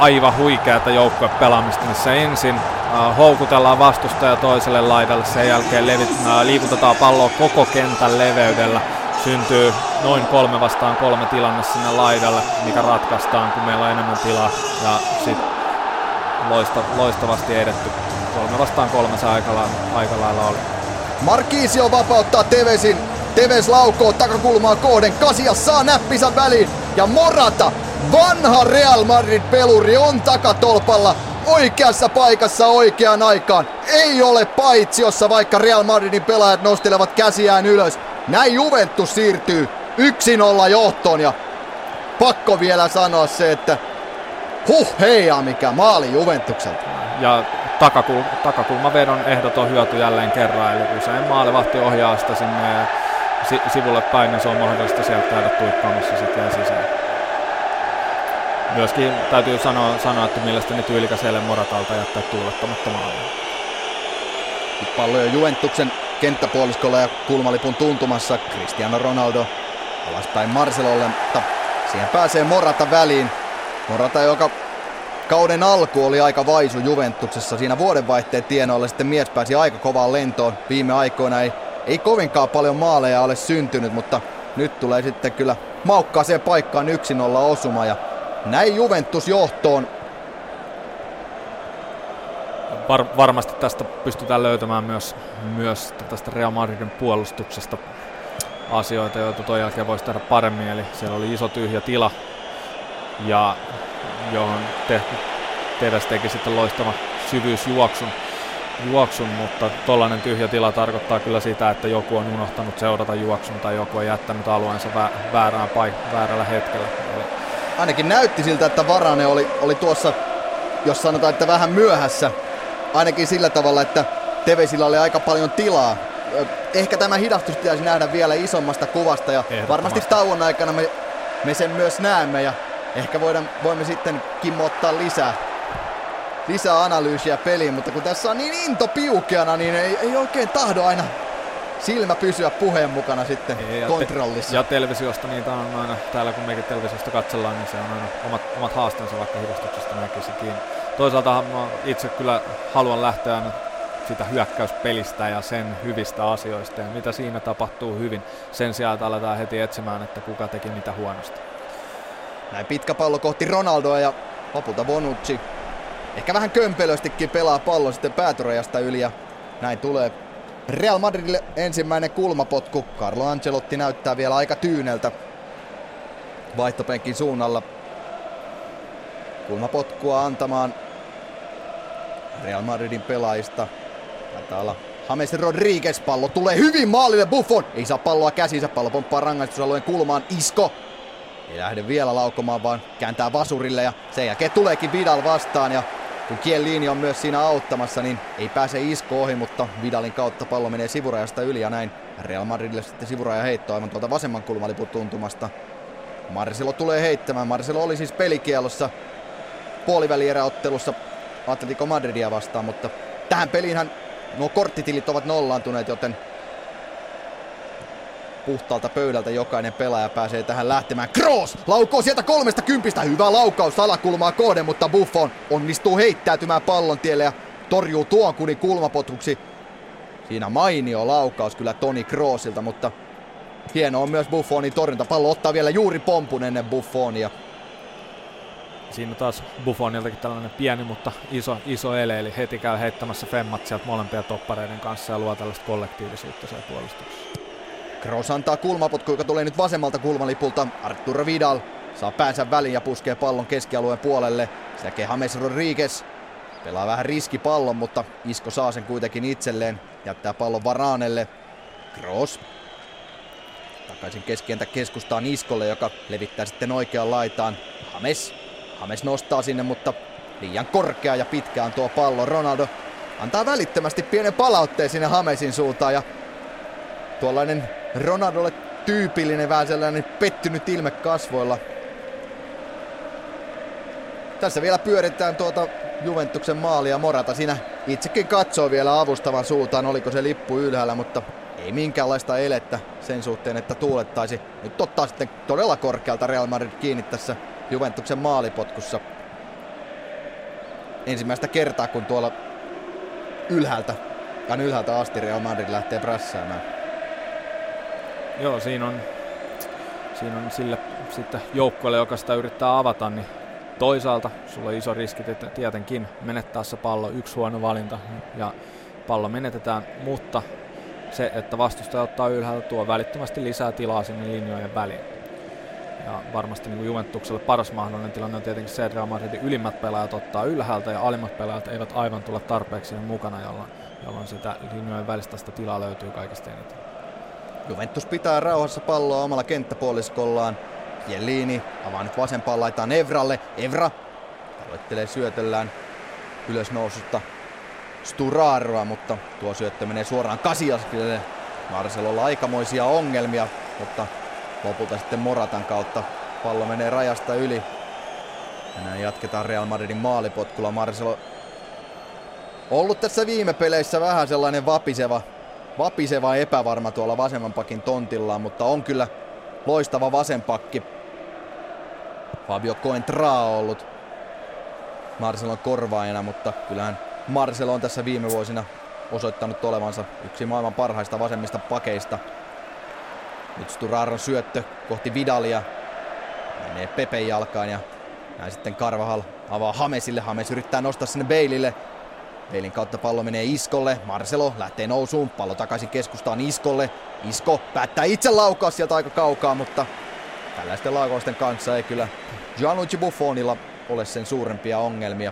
aivan huikeata joukkue pelaamista, missä ensin äh, houkutellaan vastustaja toiselle laidalle, sen jälkeen levit, äh, liikutetaan palloa koko kentän leveydellä. Syntyy noin kolme vastaan kolme tilanne sinne laidalle, mikä ratkaistaan, kun meillä on enemmän tilaa. Ja sitten loista, loistavasti edetty. Kolme vastaan kolme se aika, aika lailla oli. Markisio vapauttaa Tevesin. Teves laukoo takakulmaa kohden. Kasias saa näppisä väliin. Ja Morata Vanha Real Madrid-peluri on takatolpalla oikeassa paikassa oikeaan aikaan. Ei ole paitsiossa, vaikka Real Madridin pelaajat nostelevat käsiään ylös. Näin Juventus siirtyy 1-0 johtoon ja pakko vielä sanoa se, että huh heija mikä maali Juventukselta. Ja takakul- takakulmavedon ehdoton hyöty jälleen kerran, eli usein maalivahti ohjaa sitä sinne si- sivulle päin, niin se on mahdollista sieltä käydä tuikkaamassa sitten sisään myöskin täytyy sanoa, sanoa että mielestäni tyylikäs eilen Moratalta jättää tuulettamatta maalia. Pallo jo Juventuksen kenttäpuoliskolla ja kulmalipun tuntumassa Cristiano Ronaldo alaspäin Marcelolle, mutta siihen pääsee Morata väliin. Morata, joka kauden alku oli aika vaisu Juventuksessa. Siinä vuodenvaihteen tienoilla sitten mies pääsi aika kovaan lentoon. Viime aikoina ei, ei kovinkaan paljon maaleja ole syntynyt, mutta nyt tulee sitten kyllä maukkaaseen paikkaan 1-0 osuma ja näin Juventus johtoon. Var, varmasti tästä pystytään löytämään myös, myös tästä Real Madridin puolustuksesta asioita, joita tuon jälkeen voisi tehdä paremmin. Eli siellä oli iso tyhjä tila, ja johon Teves teki sitten loistava syvyysjuoksun, juoksun, mutta tollainen tyhjä tila tarkoittaa kyllä sitä, että joku on unohtanut seurata juoksun tai joku on jättänyt alueensa väärään paik- väärällä hetkellä. Eli ainakin näytti siltä, että Varane oli, oli tuossa, jos sanotaan, että vähän myöhässä. Ainakin sillä tavalla, että Tevesillä oli aika paljon tilaa. Ehkä tämä hidastus pitäisi nähdä vielä isommasta kuvasta ja varmasti tauon aikana me, me sen myös näemme ja ehkä voidaan, voimme sitten Kimmo ottaa lisää, lisää analyysiä peliin, mutta kun tässä on niin into piukeana, niin ei, ei oikein tahdo aina silmä pysyä puheen mukana sitten ja kontrollissa. Te- ja televisiosta niitä on aina, täällä kun mekin televisiosta katsellaan, niin se on aina omat, omat haasteensa vaikka hidastuksesta näkisikin. Toisaalta mä itse kyllä haluan lähteä aina sitä hyökkäyspelistä ja sen hyvistä asioista ja mitä siinä tapahtuu hyvin. Sen sijaan, että aletaan heti etsimään, että kuka teki mitä huonosti. Näin pitkä pallo kohti Ronaldoa ja lopulta Bonucci ehkä vähän kömpelöstikin pelaa pallon sitten päätyrajasta yli ja näin tulee Real Madridille ensimmäinen kulmapotku. Carlo Ancelotti näyttää vielä aika tyyneltä vaihtopenkin suunnalla. Kulmapotkua antamaan Real Madridin pelaajista. Taitaa olla James Rodriguez. Pallo tulee hyvin maalille Buffon. Ei saa palloa käsinsä. Pallo pomppaa rangaistusalueen kulmaan. Isko. Ei lähde vielä laukomaan, vaan kääntää vasurille ja sen jälkeen tuleekin Vidal vastaan ja kun Kielini on myös siinä auttamassa, niin ei pääse isko ohi, mutta Vidalin kautta pallo menee sivurajasta yli ja näin Real Madridille sitten sivuraja heitto aivan tuolta vasemman kulmalipun tuntumasta. Marcelo tulee heittämään. Marcelo oli siis pelikielossa puolivälieräottelussa Atletico Madridia vastaan, mutta tähän peliinhän nuo korttitilit ovat nollaantuneet, joten puhtaalta pöydältä jokainen pelaaja pääsee tähän lähtemään. Kroos laukoo sieltä kolmesta kympistä. Hyvä laukaus alakulmaa kohden, mutta Buffon onnistuu heittäytymään pallon tielle ja torjuu tuon kunin kulmapotuksi. Siinä mainio laukaus kyllä Toni Kroosilta, mutta hieno on myös Buffonin torjunta. Pallo ottaa vielä juuri pompun ennen Buffonia. Siinä taas Buffoniltakin tällainen pieni, mutta iso, iso ele, eli heti käy heittämässä femmat sieltä molempia toppareiden kanssa ja luo tällaista kollektiivisuutta siellä puolustuksessa. Kroos antaa kulmapotku, joka tulee nyt vasemmalta kulmalipulta. Arturo Vidal saa päänsä väliin ja puskee pallon keskialueen puolelle. Sekä James Rodriguez pelaa vähän riskipallon, mutta Isko saa sen kuitenkin itselleen. Jättää pallon Varaanelle. Kroos takaisin keskientä keskustaan Iskolle, joka levittää sitten oikeaan laitaan. Hames. Hames nostaa sinne, mutta Liian korkea ja pitkä on tuo pallo. Ronaldo antaa välittömästi pienen palautteen sinne Hamesin suuntaan ja tuollainen Ronaldolle tyypillinen vähän sellainen pettynyt ilme kasvoilla. Tässä vielä pyöritään tuota Juventuksen maalia. Morata siinä itsekin katsoo vielä avustavan suuntaan, oliko se lippu ylhäällä, mutta ei minkäänlaista elettä sen suhteen, että tuulettaisi. Nyt ottaa sitten todella korkealta Real Madrid kiinni tässä Juventuksen maalipotkussa. Ensimmäistä kertaa, kun tuolla ylhäältä, ja ylhäältä asti Real Madrid lähtee prässäämään. Joo, siinä on, siinä on sille sitten joukkueelle, joka sitä yrittää avata, niin toisaalta sulla on iso riski että tietenkin menettää se pallo, yksi huono valinta ja pallo menetetään, mutta se, että vastustaja ottaa ylhäältä, tuo välittömästi lisää tilaa sinne linjojen väliin. Ja varmasti niin Juventukselle paras mahdollinen tilanne on tietenkin se, että Real Madridin ylimmät pelaajat ottaa ylhäältä ja alimmat pelaajat eivät aivan tule tarpeeksi mukana, jolloin, jolloin sitä linjojen välistä sitä tilaa löytyy kaikista eniten. Juventus pitää rauhassa palloa omalla kenttäpuoliskollaan. Jellini avaa nyt vasempaan laitaan Evralle. Evra aloittelee syötellään ylösnoususta Sturaroa, mutta tuo syöttö menee suoraan Kasiaskille. Marcelolla aikamoisia ongelmia, mutta lopulta sitten Moratan kautta pallo menee rajasta yli. Ja näin jatketaan Real Madridin maalipotkulla. Marcelo ollut tässä viime peleissä vähän sellainen vapiseva, vapiseva epävarma tuolla vasemman pakin tontillaan, mutta on kyllä loistava vasenpakki. Fabio Coentra on ollut Marcelon korvaajana, mutta kyllähän Marcelo on tässä viime vuosina osoittanut olevansa yksi maailman parhaista vasemmista pakeista. Nyt Sturaron syöttö kohti Vidalia. Menee Pepe jalkaan ja näin sitten Karvahal avaa Hamesille. Hames yrittää nostaa sinne Beilille. Beilin kautta pallo menee Iskolle. Marcelo lähtee nousuun. Pallo takaisin keskustaan Iskolle. Isko päättää itse laukaa sieltä aika kaukaa, mutta tällaisten laukausten kanssa ei kyllä Gianluigi Buffonilla ole sen suurempia ongelmia.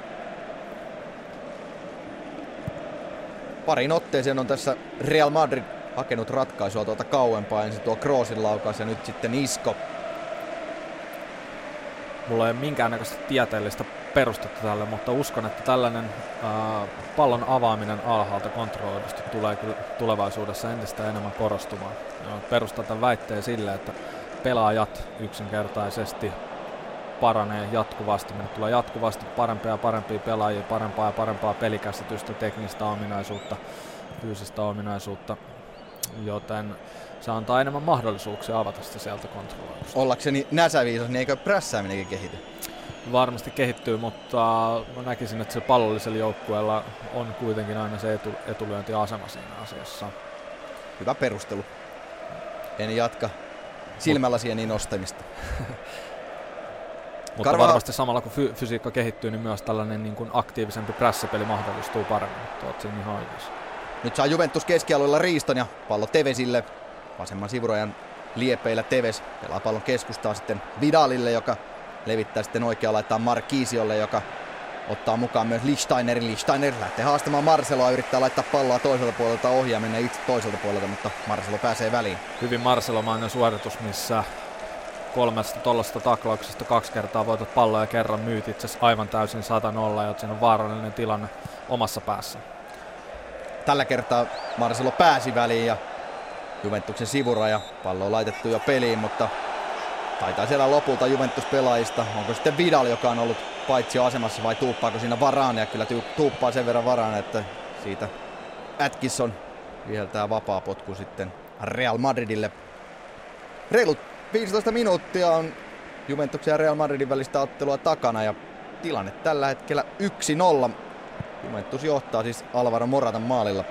Parin otteeseen on tässä Real Madrid hakenut ratkaisua tuolta kauempaa. Ensin tuo Kroosin laukaus ja nyt sitten Isko. Mulla ei ole minkäännäköistä tieteellistä perustetta tälle, mutta uskon, että tällainen ää, pallon avaaminen alhaalta kontrolloidusti tulee kyllä tulevaisuudessa entistä enemmän korostumaan. Perustan väitteen sille, että pelaajat yksinkertaisesti paranee jatkuvasti. Meille tulee jatkuvasti parempia ja parempia pelaajia, parempaa ja parempaa pelikäsitystä, teknistä ominaisuutta, fyysistä ominaisuutta, joten se antaa enemmän mahdollisuuksia avata sitä sieltä kontrolloidusta. Ollakseni näsäviisas, niin eikö prässääminenkin kehity? Varmasti kehittyy, mutta mä näkisin, että se pallollisella joukkueella on kuitenkin aina se etu, etulyöntiasema siinä asiassa. Hyvä perustelu. En jatka silmälasien niin nostamista. Mutta Karva... varmasti samalla kun fy- fysiikka kehittyy, niin myös tällainen niin kuin aktiivisempi prässipeli mahdollistuu paremmin. Tuot siinä ihan oikeassa. Nyt saa Juventus keskialueella riiston ja pallo Tevesille. Vasemman sivurajan liepeillä Teves pelaa pallon keskustaa sitten Vidalille, joka levittää sitten oikea laittaa Markiisiolle, joka ottaa mukaan myös Lichtsteinerin. Lichtsteiner lähtee haastamaan Marceloa, yrittää laittaa palloa toiselta puolelta ohi ja mennä itse toiselta puolelta, mutta Marcelo pääsee väliin. Hyvin Marcelomainen suoritus, missä kolmesta tollasta taklauksesta kaksi kertaa voitat palloa ja kerran myyt itse aivan täysin 100 nolla, ja siinä on vaarallinen tilanne omassa päässä. Tällä kertaa Marcelo pääsi väliin ja Juventuksen sivuraja. Pallo on laitettu jo peliin, mutta taitaa siellä lopulta Juventus-pelaajista. Onko sitten Vidal, joka on ollut paitsi asemassa vai tuuppaako siinä varaan? Ja kyllä tuuppaa sen verran varaan, että siitä Atkinson viheltää vapaa potku sitten Real Madridille. Reilut 15 minuuttia on Juventuksen ja Real Madridin välistä ottelua takana ja tilanne tällä hetkellä 1-0. Juventus johtaa siis Alvaro Moratan maalilla.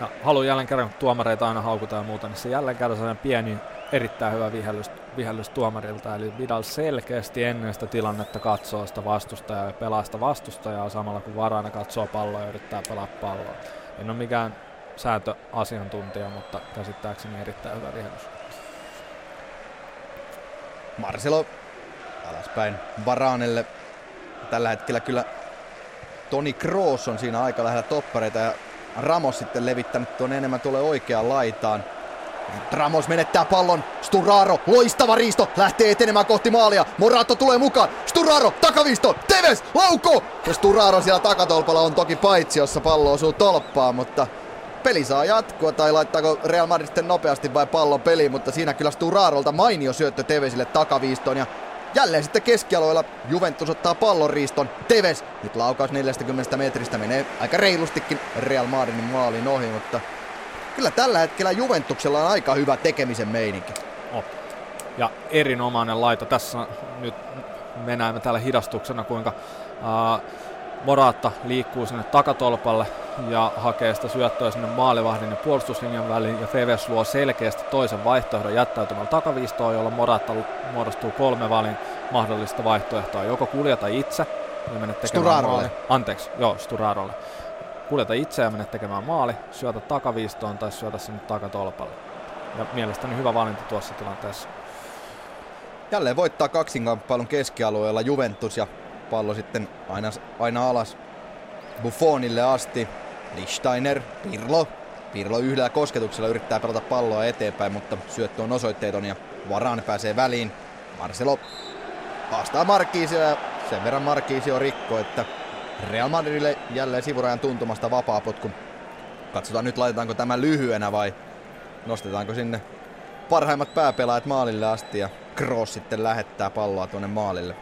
Ja haluan jälleen kerran, tuomareita aina haukuta ja muuta, niin se jälleen kerran sellainen pieni, erittäin hyvä vihellys, vihellys tuomarilta. Eli Vidal selkeästi ennen sitä tilannetta katsoo sitä vastustajaa ja pelaa sitä vastustajaa samalla kun Varana katsoo palloa ja yrittää pelaa palloa. En ole mikään sääntöasiantuntija, mutta käsittääkseni erittäin hyvä vihellys. Marcelo alaspäin Varanelle. Tällä hetkellä kyllä Toni Kroos on siinä aika lähellä toppareita ja Ramos sitten levittänyt tuon enemmän tuolle oikeaan laitaan. Ramos menettää pallon. Sturaro, loistava riisto, lähtee etenemään kohti maalia. Morato tulee mukaan. Sturaro, takavisto, Teves, lauko! Ja Sturaro siellä takatolpalla on toki paitsi, jossa pallo osuu tolppaan, mutta peli saa jatkua, tai laittaako Real Madrid sitten nopeasti vai pallon peli, mutta siinä kyllä Sturarolta mainio syöttö Tevesille takaviistoon ja Jälleen sitten keskialueella Juventus ottaa pallon riiston. Teves, nyt laukaus 40 metristä menee aika reilustikin Real Madridin maalin ohi, mutta kyllä tällä hetkellä Juventuksella on aika hyvä tekemisen meininki. Oh. Ja erinomainen laito. Tässä nyt me näemme täällä hidastuksena, kuinka uh, Moraatta liikkuu sinne takatolpalle ja hakee sitä syöttöä sinne maalivahdin ja puolustuslinjan väliin ja Feves luo selkeästi toisen vaihtoehdon jättäytymään takaviistoon, jolla Moratta muodostuu kolme valin mahdollista vaihtoehtoa. Joko kuljeta itse ja mene tekemään maali. Anteeksi, joo, Sturarolle. Kuljeta itse ja mene tekemään maali, syötä takaviistoon tai syötä sinne takatolpalle. Ja mielestäni hyvä valinta tuossa tilanteessa. Jälleen voittaa kaksinkamppailun keskialueella Juventus ja pallo sitten aina, aina alas Buffonille asti. Lichsteiner, Pirlo. Pirlo yhdellä kosketuksella yrittää pelata palloa eteenpäin, mutta syöttö on osoitteeton ja Varan pääsee väliin. Marcelo vastaa Markiisio ja sen verran Markiisio rikko, että Real Madridille jälleen sivurajan tuntumasta vapaapotku. Katsotaan nyt laitetaanko tämä lyhyenä vai nostetaanko sinne parhaimmat pääpelaajat maalille asti ja Kroos sitten lähettää palloa tuonne maalille.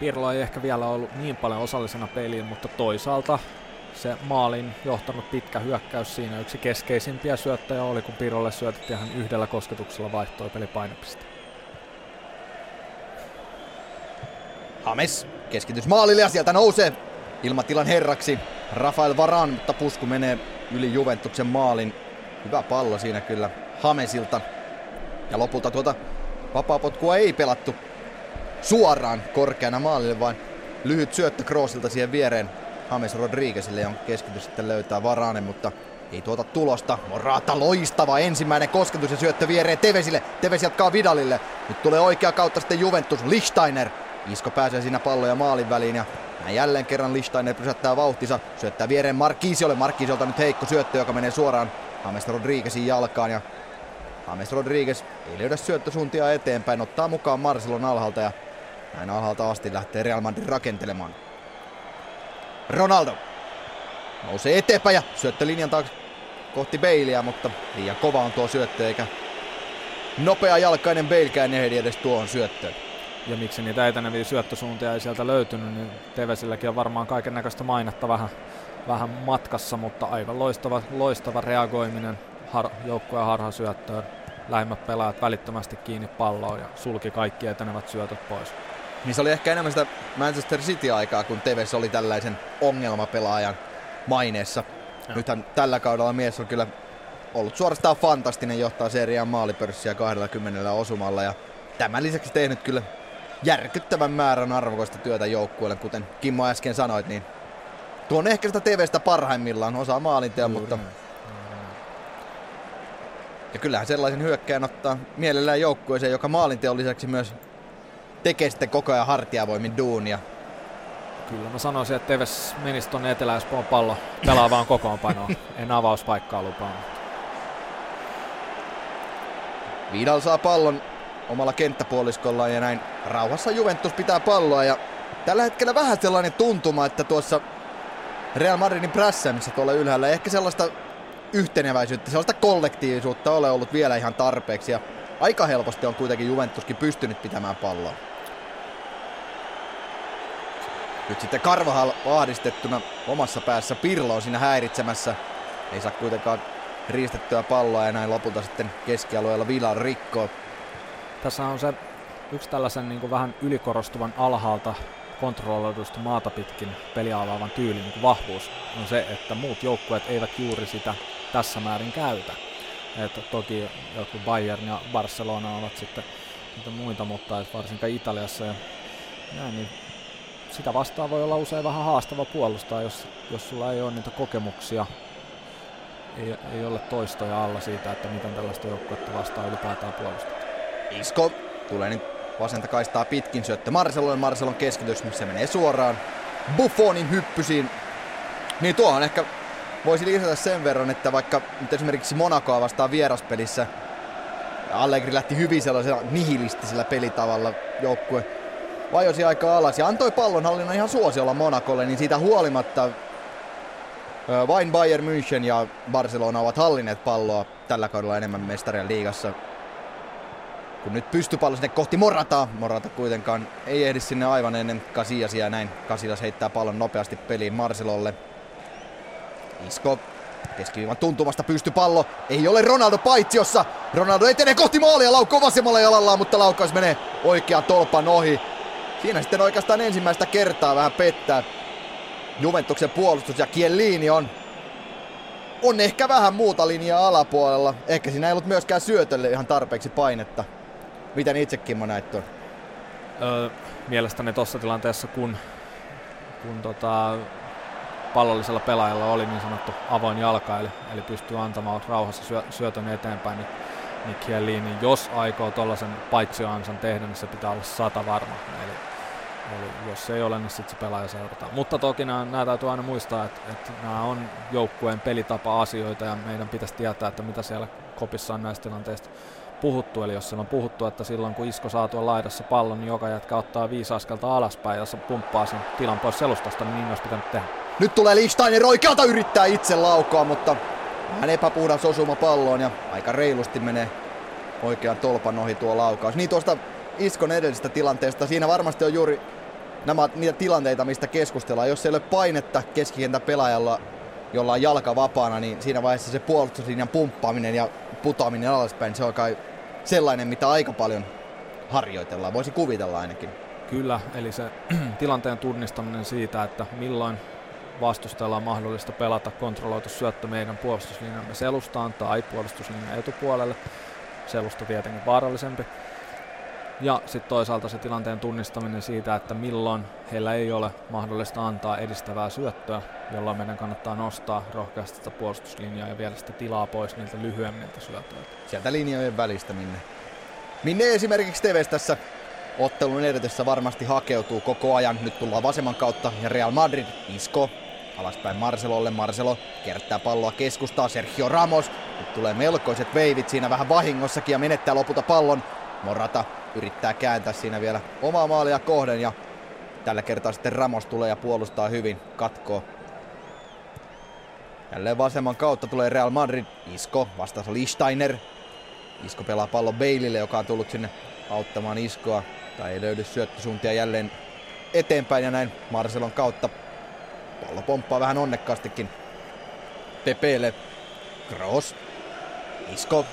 Pirlo ei ehkä vielä ollut niin paljon osallisena peliin, mutta toisaalta se maalin johtanut pitkä hyökkäys siinä yksi keskeisimpiä syöttäjä oli, kun Pirolle syötettiin ihan yhdellä kosketuksella vaihtoi pelipainopiste. Hames keskitys maalille ja sieltä nousee ilmatilan herraksi Rafael Varan, mutta pusku menee yli Juventuksen maalin. Hyvä pallo siinä kyllä Hamesilta. Ja lopulta tuota vapaapotkua ei pelattu suoraan korkeana maalille, vaan lyhyt syöttö Kroosilta siihen viereen James Rodriguezille ja keskitys sitten löytää Varane, mutta ei tuota tulosta. Morata loistava ensimmäinen kosketus ja syöttö viereen Tevesille. Teves jatkaa Vidalille. Nyt tulee oikea kautta sitten Juventus. Lichsteiner. Isko pääsee siinä palloja maalin väliin ja näin jälleen kerran Lichsteiner pysäyttää vauhtinsa. Syöttää viereen Markiisiolle. Markiisiolta nyt heikko syöttö, joka menee suoraan James Rodriguezin jalkaan ja James Rodriguez ei löydä syöttösuuntia eteenpäin, ottaa mukaan Marcelon alhaalta ja näin alhaalta asti lähtee Real Madrid rakentelemaan. Ronaldo nousee eteenpäin ja syöttö linjan taakse kohti Baileya, mutta liian kova on tuo syöttö eikä nopea jalkainen Baleikään ehdi edes tuohon syöttöön. Ja miksi niitä eteneviä syöttösuuntia ei sieltä löytynyt, niin Tevesilläkin on varmaan kaiken näköistä mainetta vähän, vähän matkassa, mutta aivan loistava, loistava reagoiminen har, joukkueen harhasyöttöön. Lähimmät pelaajat välittömästi kiinni palloon ja sulki kaikki etenevät syötöt pois. Niin se oli ehkä enemmän sitä Manchester City-aikaa, kun Tevez oli tällaisen ongelmapelaajan maineessa. Ja. Nythän tällä kaudella mies on kyllä ollut suorastaan fantastinen, johtaa seriaan maalipörssiä 20 osumalla ja tämän lisäksi tehnyt kyllä järkyttävän määrän arvokasta työtä joukkueelle, kuten Kimmo äsken sanoit, niin tuon ehkä sitä TVstä parhaimmillaan, osaa maalinteon, mutta... Ja kyllähän sellaisen hyökkäjän ottaa mielellään joukkueeseen, joka maalinteon lisäksi myös tekee sitten koko ajan hartiavoimin duunia. Kyllä mä sanoisin, että Teves menisi tuonne etelä pallo pelaa vaan kokoonpanoa. en avauspaikkaa lupaa. Vidal saa pallon omalla kenttäpuoliskolla ja näin rauhassa Juventus pitää palloa ja tällä hetkellä vähän sellainen tuntuma, että tuossa Real Madridin prässäämisessä tuolla ylhäällä ehkä sellaista yhteneväisyyttä, sellaista kollektiivisuutta ole ollut vielä ihan tarpeeksi ja aika helposti on kuitenkin Juventuskin pystynyt pitämään palloa. Nyt sitten Karvahal vahdistettuna omassa päässä. Pirlo on siinä häiritsemässä. Ei saa kuitenkaan riistettyä palloa ja näin lopulta sitten keskialueella Vilar rikkoo. Tässä on se yksi tällaisen niin vähän ylikorostuvan alhaalta kontrolloidusta maata pitkin peliavaavan tyylin niin vahvuus on se, että muut joukkueet eivät juuri sitä tässä määrin käytä. Että toki jotkut Bayern ja Barcelona ovat sitten muita, mutta varsinkaan Italiassa ja näin, niin sitä vastaan voi olla usein vähän haastava puolustaa, jos, jos sulla ei ole niitä kokemuksia, ei, ei ole toistoja alla siitä, että miten tällaista joukkuetta vastaan ylipäätään puolustaa. Isko tulee nyt vasenta kaistaa pitkin syöttö Marcelon, Marcelon keskitys, missä menee suoraan Buffonin hyppysiin. Niin tuohon ehkä voisi lisätä sen verran, että vaikka nyt esimerkiksi Monacoa vastaan vieraspelissä Allegri lähti hyvin sellaisella nihilistisellä pelitavalla joukkue vajosi aika alas ja antoi pallonhallinnan ihan suosiolla Monakolle, niin siitä huolimatta vain Bayern München ja Barcelona ovat hallinneet palloa tällä kaudella enemmän mestarien liigassa. Kun nyt pystypallo sinne kohti Morata, Morata kuitenkaan ei ehdi sinne aivan ennen Kasiasia näin Kasias heittää pallon nopeasti peliin Marcelolle. Isko keskiviivan tuntumasta pystypallo. Ei ole Ronaldo paitsiossa. Ronaldo etenee kohti maalia, laukoo vasemmalla jalallaan, mutta laukaus menee oikea tolpan ohi. Siinä sitten oikeastaan ensimmäistä kertaa vähän pettää Juventuksen puolustus ja Kielini on on ehkä vähän muuta linjaa alapuolella. Ehkä siinä ei ollut myöskään syötölle ihan tarpeeksi painetta. Miten itse Kimmo näit tuon? Öö, mielestäni tuossa tilanteessa, kun, kun tota, pallollisella pelaajalla oli niin sanottu avoin jalka, eli, eli pystyy antamaan rauhassa syö, syötön eteenpäin, niin, niin Chiellini, jos aikoo tuollaisen paitsioansan tehdä, niin se pitää olla sata varma. Eli Eli jos ei ole, niin sitten se pelaaja seurataan. Mutta toki nämä, nämä täytyy aina muistaa, että, että nämä on joukkueen pelitapa-asioita ja meidän pitäisi tietää, että mitä siellä kopissa on näistä tilanteista puhuttu. Eli jos siellä on puhuttu, että silloin kun Isko saa tuon laidassa pallon, niin joka jätkä ottaa viisi askelta alaspäin ja se pumppaa sen tilan pois selustasta, niin niin olisi pitänyt tehdä. Nyt tulee Lichsteiner oikealta yrittää itse laukoa, mutta hän epäpuhdas osuma palloon ja aika reilusti menee oikean tolpan ohi tuo laukaus. Niin tuosta Iskon edellisestä tilanteesta, siinä varmasti on juuri nämä niitä tilanteita, mistä keskustellaan. Jos ei ole painetta keskikentän pelaajalla, jolla on jalka vapaana, niin siinä vaiheessa se puolustuslinjan pumppaaminen ja putoaminen alaspäin, se on kai sellainen, mitä aika paljon harjoitellaan. Voisi kuvitella ainakin. Kyllä, eli se tilanteen tunnistaminen siitä, että milloin vastustajalla on mahdollista pelata kontrolloitu syöttö meidän puolustuslinjamme selustaan tai puolustuslinjan etupuolelle. Selusta tietenkin vaarallisempi. Ja sitten toisaalta se tilanteen tunnistaminen siitä, että milloin heillä ei ole mahdollista antaa edistävää syöttöä, jolloin meidän kannattaa nostaa rohkeasti sitä puolustuslinjaa ja viedä sitä tilaa pois niiltä lyhyemmiltä syötöiltä. Sieltä linjojen välistä minne. Minne esimerkiksi Teves tässä ottelun edetessä varmasti hakeutuu koko ajan. Nyt tullaan vasemman kautta ja Real Madrid isko alaspäin Marcelolle. Marcelo kertaa palloa keskustaa Sergio Ramos. Nyt tulee melkoiset veivit siinä vähän vahingossakin ja menettää lopulta pallon. Morata yrittää kääntää siinä vielä omaa maalia kohden ja tällä kertaa sitten Ramos tulee ja puolustaa hyvin, katkoo. Jälleen vasemman kautta tulee Real Madrid, Isko vastaus Lichsteiner. Isko pelaa pallon Beilille, joka on tullut sinne auttamaan Iskoa. Tai ei löydy syöttösuuntia jälleen eteenpäin ja näin Marcelon kautta pallo pomppaa vähän onnekkaastikin Pepelle. Kroos. Isko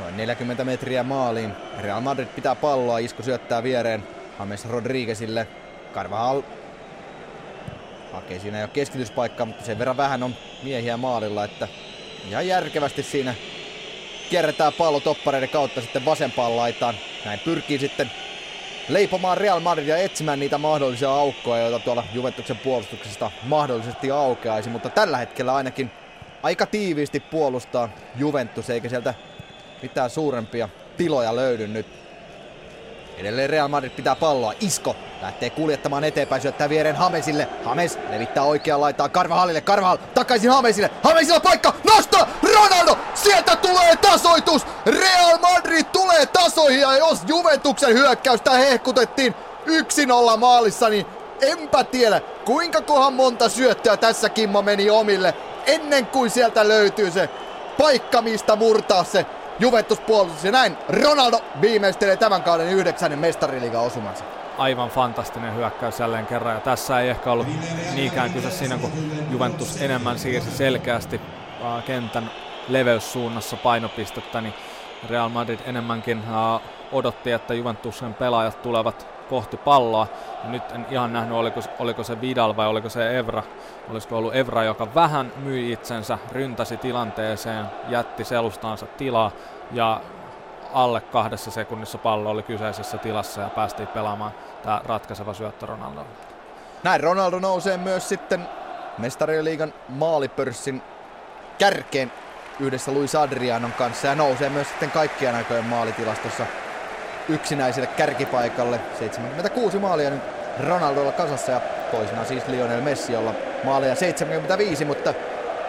Noin 40 metriä maaliin. Real Madrid pitää palloa, Isku syöttää viereen James Rodriguezille. Carvajal hakee siinä jo keskityspaikkaa, mutta sen verran vähän on miehiä maalilla, että ihan järkevästi siinä kierretään pallo toppareiden kautta sitten vasempaan laitaan. Näin pyrkii sitten leipomaan Real Madrid ja etsimään niitä mahdollisia aukkoja, joita tuolla Juventuksen puolustuksesta mahdollisesti aukeaisi, mutta tällä hetkellä ainakin aika tiiviisti puolustaa Juventus, eikä sieltä mitään suurempia tiloja löydy nyt. Edelleen Real Madrid pitää palloa. Isko lähtee kuljettamaan eteenpäin, syöttää viereen Hamesille. Hames levittää oikeaan laitaa Karvahallille. Karvahall takaisin Hamesille. Hamesilla paikka, nosto! Ronaldo! Sieltä tulee tasoitus! Real Madrid tulee tasoihin ja jos Juventuksen hyökkäystä hehkutettiin 1-0 maalissa, niin enpä tiedä kuinka kohan monta syöttöä tässä Kimmo meni omille ennen kuin sieltä löytyy se paikka, mistä murtaa se Juventus puolustus ja näin Ronaldo viimeistelee tämän kauden yhdeksännen mestariliigan osumansa. Aivan fantastinen hyökkäys jälleen kerran ja tässä ei ehkä ollut niinkään kyse siinä, kun Juventus enemmän siirsi selkeästi kentän leveyssuunnassa painopistettä, niin Real Madrid enemmänkin odotti, että Juventuksen pelaajat tulevat kohti palloa. Nyt en ihan nähnyt, oliko, oliko se Vidal vai oliko se Evra. Olisiko ollut Evra, joka vähän myi itsensä, ryntäsi tilanteeseen, jätti selustaansa tilaa ja alle kahdessa sekunnissa pallo oli kyseisessä tilassa ja päästiin pelaamaan tämä ratkaiseva syöttö Ronaldo. Näin Ronaldo nousee myös sitten mestarien liigan maalipörssin kärkeen yhdessä Luis Adrianon kanssa ja nousee myös sitten kaikkien aikojen maalitilastossa yksinäiselle kärkipaikalle. 76 maalia nyt Ronaldolla kasassa ja toisena siis Lionel Messi, jolla maaleja 75, mutta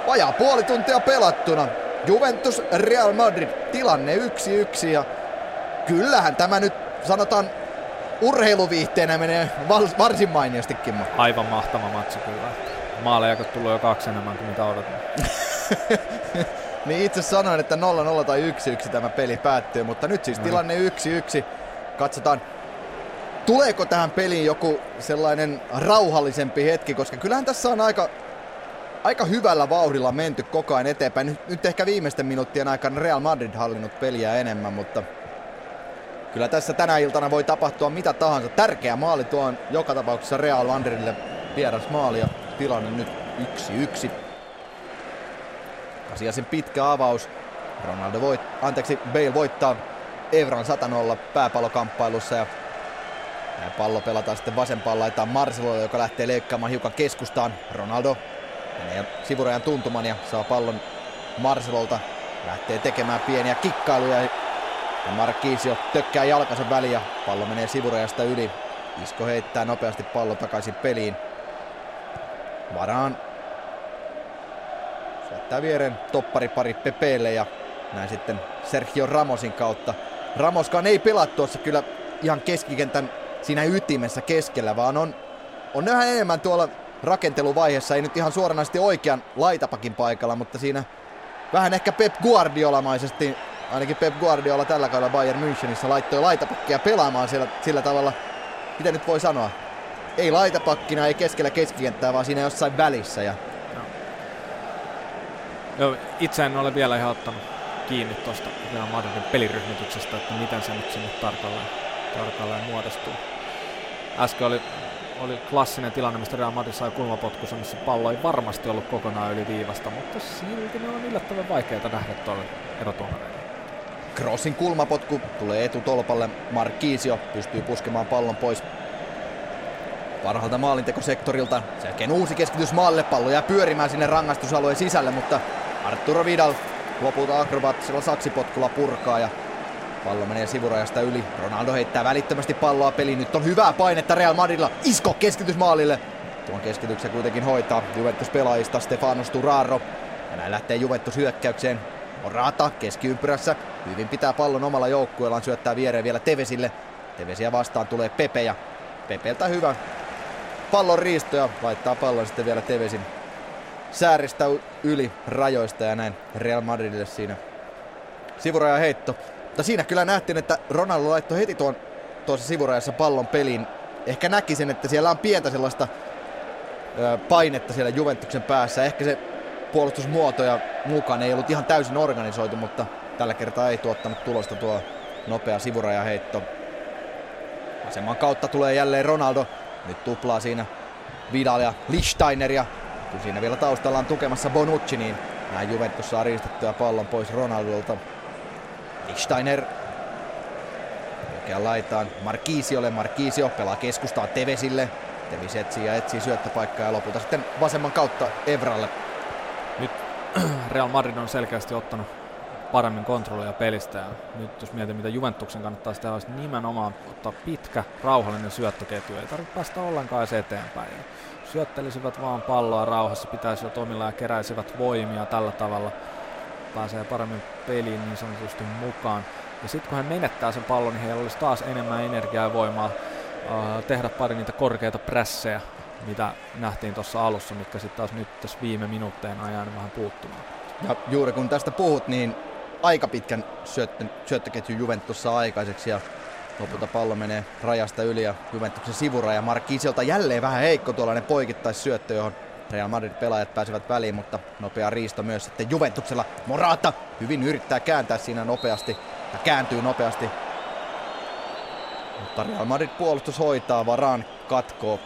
vajaa puoli tuntia pelattuna. Juventus Real Madrid tilanne 1-1 ja kyllähän tämä nyt sanotaan urheiluviihteenä menee varsin mainiosti Kimmo. Aivan mahtava matsi kyllä. Maaleja on tullut jo kaksi enemmän kuin mitä odotin. niin itse sanoin, että 0-0 tai 1-1 tämä peli päättyy, mutta nyt siis tilanne 1-1. Katsotaan, tuleeko tähän peliin joku sellainen rauhallisempi hetki, koska kyllähän tässä on aika, aika hyvällä vauhdilla menty koko ajan eteenpäin. Nyt, nyt ehkä viimeisten minuuttien aikana Real Madrid hallinnut peliä enemmän, mutta kyllä tässä tänä iltana voi tapahtua mitä tahansa. Tärkeä maali tuo on joka tapauksessa Real Madridille vieras maali ja tilanne nyt 1-1. Kasiasen pitkä avaus. Ronaldo voit, anteeksi, Bale voittaa Evran 100 pääpallokamppailussa ja pallo pelataan sitten vasempaan laitaan Marcelolle, joka lähtee leikkaamaan hiukan keskustaan. Ronaldo menee sivurajan tuntuman ja saa pallon Marcelolta. Lähtee tekemään pieniä kikkailuja ja Marquisio tökkää jalkansa väliin ja pallo menee sivurajasta yli. Isko heittää nopeasti pallo takaisin peliin. Varaan syöttää viereen pari Pepeelle ja näin sitten Sergio Ramosin kautta. Ramoskaan ei pelaa tuossa kyllä ihan keskikentän siinä ytimessä keskellä, vaan on, on vähän enemmän tuolla rakenteluvaiheessa, ei nyt ihan suoranaisesti oikean laitapakin paikalla, mutta siinä vähän ehkä Pep Guardiola-maisesti, ainakin Pep Guardiola tällä kaudella Bayern Münchenissä laittoi laitapakkia pelaamaan siellä, sillä tavalla, miten nyt voi sanoa, ei laitapakkina, ei keskellä keskikenttää, vaan siinä jossain välissä. Ja... Itse en ole vielä ihan ottanut kiinni tuosta Real Madridin peliryhmityksestä, että miten se nyt sinne tarkalleen, tarkalleen muodostuu. Äsken oli, oli klassinen tilanne, mistä Real Madrid sai kulmapotkussa, missä pallo ei varmasti ollut kokonaan yli viivasta, mutta silti ne on yllättävän vaikeita nähdä tuolla erotuomareilla. Crossin kulmapotku tulee etutolpalle. Markisio pystyy puskemaan pallon pois parhaalta maalintekosektorilta. Sen jälkeen uusi keskitys maalle, pallo jää pyörimään sinne rangaistusalueen sisälle, mutta Arturo Vidal lopulta akrobaattisella saksipotkulla purkaa ja pallo menee sivurajasta yli. Ronaldo heittää välittömästi palloa peliin. Nyt on hyvää painetta Real Madridilla. Isko keskitys maalille. Tuon keskityksen kuitenkin hoitaa Juventus pelaajista Stefano Sturaro. Ja näin lähtee Juventus hyökkäykseen. Morata keskiympyrässä. Hyvin pitää pallon omalla joukkueellaan. Syöttää viereen vielä Tevesille. Tevesiä vastaan tulee Pepe ja Pepeltä hyvä pallon riisto ja laittaa pallon sitten vielä Tevesin sääristä yli rajoista ja näin Real Madridille siinä sivuraja heitto. Mutta siinä kyllä nähtiin, että Ronaldo laittoi heti tuon tuossa sivurajassa pallon peliin. Ehkä näki sen, että siellä on pientä sellaista ö, painetta siellä Juventuksen päässä. Ehkä se puolustusmuoto ja mukaan ei ollut ihan täysin organisoitu, mutta tällä kertaa ei tuottanut tulosta tuo nopea sivurajaheitto. Vasemman kautta tulee jälleen Ronaldo. Nyt tuplaa siinä Vidal ja Lichsteiner ja kun siinä vielä taustalla on tukemassa Bonucci, niin näin Juventus saa riistettyä pallon pois Ronaldolta. Lichsteiner oikean laitaan Markiisiolle. Markiisio pelaa keskustaa Tevesille. Tevis etsii ja etsii syöttöpaikkaa ja lopulta sitten vasemman kautta Evralle. Nyt Real Madrid on selkeästi ottanut paremmin kontrollia pelistä. Ja nyt jos mietin, mitä Juventuksen kannattaa tehdä, olisi nimenomaan ottaa pitkä, rauhallinen syöttöketju. Ei tarvitse päästä ollenkaan edes eteenpäin. Ja syöttelisivät vaan palloa rauhassa, pitäisivät omilla ja keräisivät voimia tällä tavalla. Pääsee paremmin peliin niin sanotusti mukaan. Ja sitten kun hän menettää sen pallon, niin heillä olisi taas enemmän energiaa ja voimaa uh, tehdä pari niitä korkeita prässejä, mitä nähtiin tuossa alussa, mitkä sitten taas nyt tässä viime minuutteina on jäänyt vähän puuttumaan. Ja juuri kun tästä puhut, niin aika pitkän syöttö, syöttöketjun Juventus saa aikaiseksi ja lopulta pallo menee rajasta yli ja Juventuksen sivuraja Markkiisilta jälleen vähän heikko tuollainen poikittaissyöttö, johon Real Madrid pelaajat pääsevät väliin, mutta nopea riisto myös sitten Juventuksella. Morata hyvin yrittää kääntää siinä nopeasti ja kääntyy nopeasti. Mutta Real Madrid puolustus hoitaa, varaan katkoo.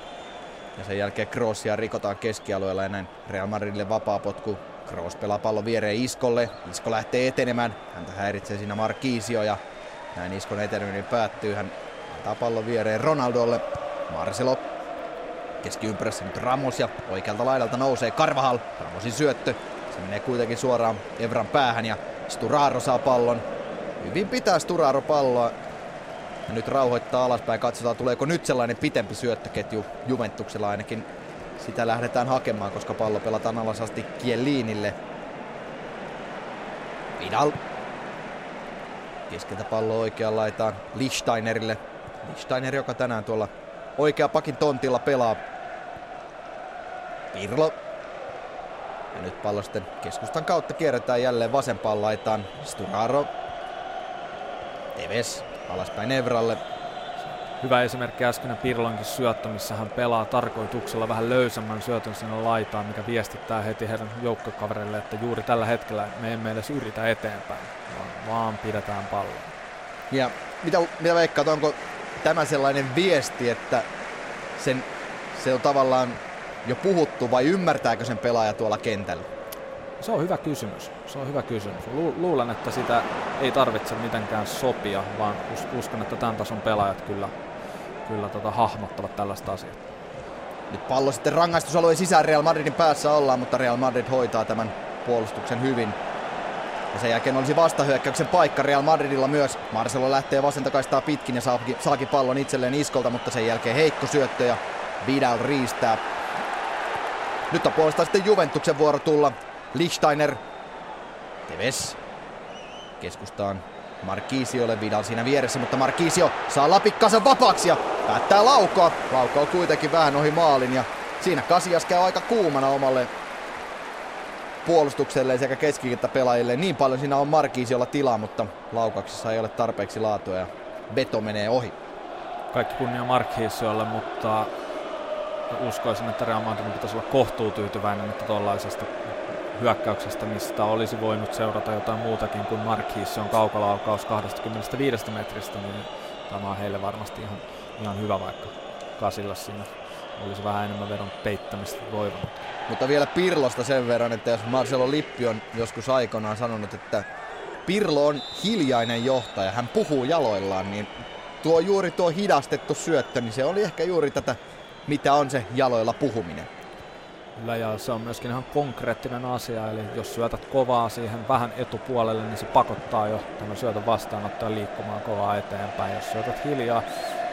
Ja sen jälkeen Crossia rikotaan keskialueella ja näin Real Madridille vapaa potku Kroos pelaa pallon viereen Iskolle. Isko lähtee etenemään. Häntä häiritsee siinä Markiisio ja näin Iskon eteneminen päättyy. Hän antaa pallon viereen Ronaldolle. Marcelo keskiympyrässä nyt Ramos ja oikealta laidalta nousee Karvahal. Ramosin syöttö. Se menee kuitenkin suoraan Evran päähän ja Sturaro saa pallon. Hyvin pitää Sturaro palloa. Ja nyt rauhoittaa alaspäin. Katsotaan tuleeko nyt sellainen pitempi syöttöketju Juventuksella ainakin sitä lähdetään hakemaan, koska pallo pelataan alas asti Kieliinille. Vidal. Keskeltä pallo oikeaan laitaan Lichtsteinerille. Lichtsteiner, joka tänään tuolla oikea pakin tontilla pelaa. Pirlo. Ja nyt pallo sitten keskustan kautta kierretään jälleen vasempaan laitaan. Sturaro. Teves alaspäin Evralle. Hyvä esimerkki äskeinen Pirlonkin syöttö, missä hän pelaa tarkoituksella vähän löysemmän syötön sinne laitaan, mikä viestittää heti heidän joukkokavereille, että juuri tällä hetkellä me emme edes yritä eteenpäin, vaan, vaan pidetään palloa. Ja mitä, mitä veikkaat, onko tämä sellainen viesti, että sen, se on tavallaan jo puhuttu vai ymmärtääkö sen pelaaja tuolla kentällä? Se on hyvä kysymys. Se on hyvä kysymys. Lu- luulen, että sitä ei tarvitse mitenkään sopia, vaan uskon, että tämän tason pelaajat kyllä, kyllä tota, hahmottavat tällaista asiaa. Nyt pallo sitten rangaistusalueen sisään Real Madridin päässä ollaan, mutta Real Madrid hoitaa tämän puolustuksen hyvin. Ja sen jälkeen olisi vastahyökkäyksen paikka Real Madridilla myös. Marcelo lähtee vasentakaistaa pitkin ja saakin, saakin pallon itselleen iskolta, mutta sen jälkeen heikko syöttö ja Vidal riistää. Nyt on puolestaan sitten Juventuksen vuoro tulla. Lichsteiner. Teves. Keskustaan Markiisiolle Vidal siinä vieressä, mutta Markiisio saa lapikkansa vapaaksi ja päättää laukoa. Lauko kuitenkin vähän ohi maalin ja siinä Kasias käy aika kuumana omalle puolustukselle sekä pelaajille. Niin paljon siinä on Markiisiolla tilaa, mutta laukauksessa ei ole tarpeeksi laatua ja Beto menee ohi. Kaikki kunnia Markiisiolle, mutta uskoisin, että Real Madrid pitäisi olla kohtuutyytyväinen, että tuollaisesta hyökkäyksestä, mistä olisi voinut seurata jotain muutakin kuin Marquis, on kaukolaukaus 25 metristä, niin tämä on heille varmasti ihan, ihan hyvä vaikka Kasilla siinä olisi vähän enemmän vedon peittämistä toivonut. Mutta vielä Pirlosta sen verran, että jos Marcelo Lippi on joskus aikoinaan sanonut, että Pirlo on hiljainen johtaja, hän puhuu jaloillaan, niin tuo juuri tuo hidastettu syöttö, niin se oli ehkä juuri tätä, mitä on se jaloilla puhuminen. Kyllä, ja se on myöskin ihan konkreettinen asia, eli jos syötät kovaa siihen vähän etupuolelle, niin se pakottaa jo tämän syötön vastaanottajan liikkumaan kovaa eteenpäin. Jos syötät hiljaa,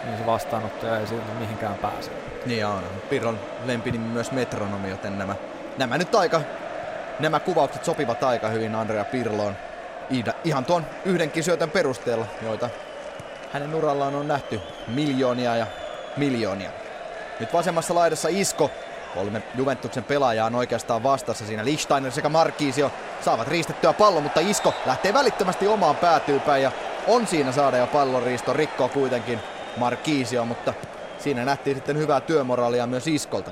niin se vastaanottaja ei siitä mihinkään pääse. Niin on. Pirron lempinimi myös metronomi, joten nämä, nämä nyt aika, nämä kuvaukset sopivat aika hyvin Andrea Pirloon. Ihan tuon yhdenkin syötön perusteella, joita hänen urallaan on nähty miljoonia ja miljoonia. Nyt vasemmassa laidassa Isko Kolme Juventuksen pelaajaa on oikeastaan vastassa siinä. Lichsteiner sekä Markisio saavat riistettyä pallon, mutta Isko lähtee välittömästi omaan päätyypäin ja on siinä saada jo pallonriisto. Rikkoo kuitenkin Markisio, mutta siinä nähtiin sitten hyvää työmoraalia myös Iskolta.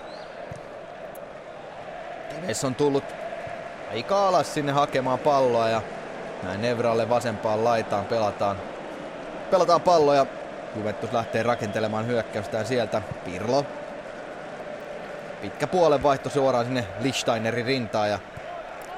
Teves on tullut aika alas sinne hakemaan palloa ja näin Nevralle vasempaan laitaan pelataan. Pelataan palloja. Juventus lähtee rakentelemaan hyökkäystään sieltä. Pirlo Pitkä puolenvaihto suoraan sinne Lichtsteinerin rintaan ja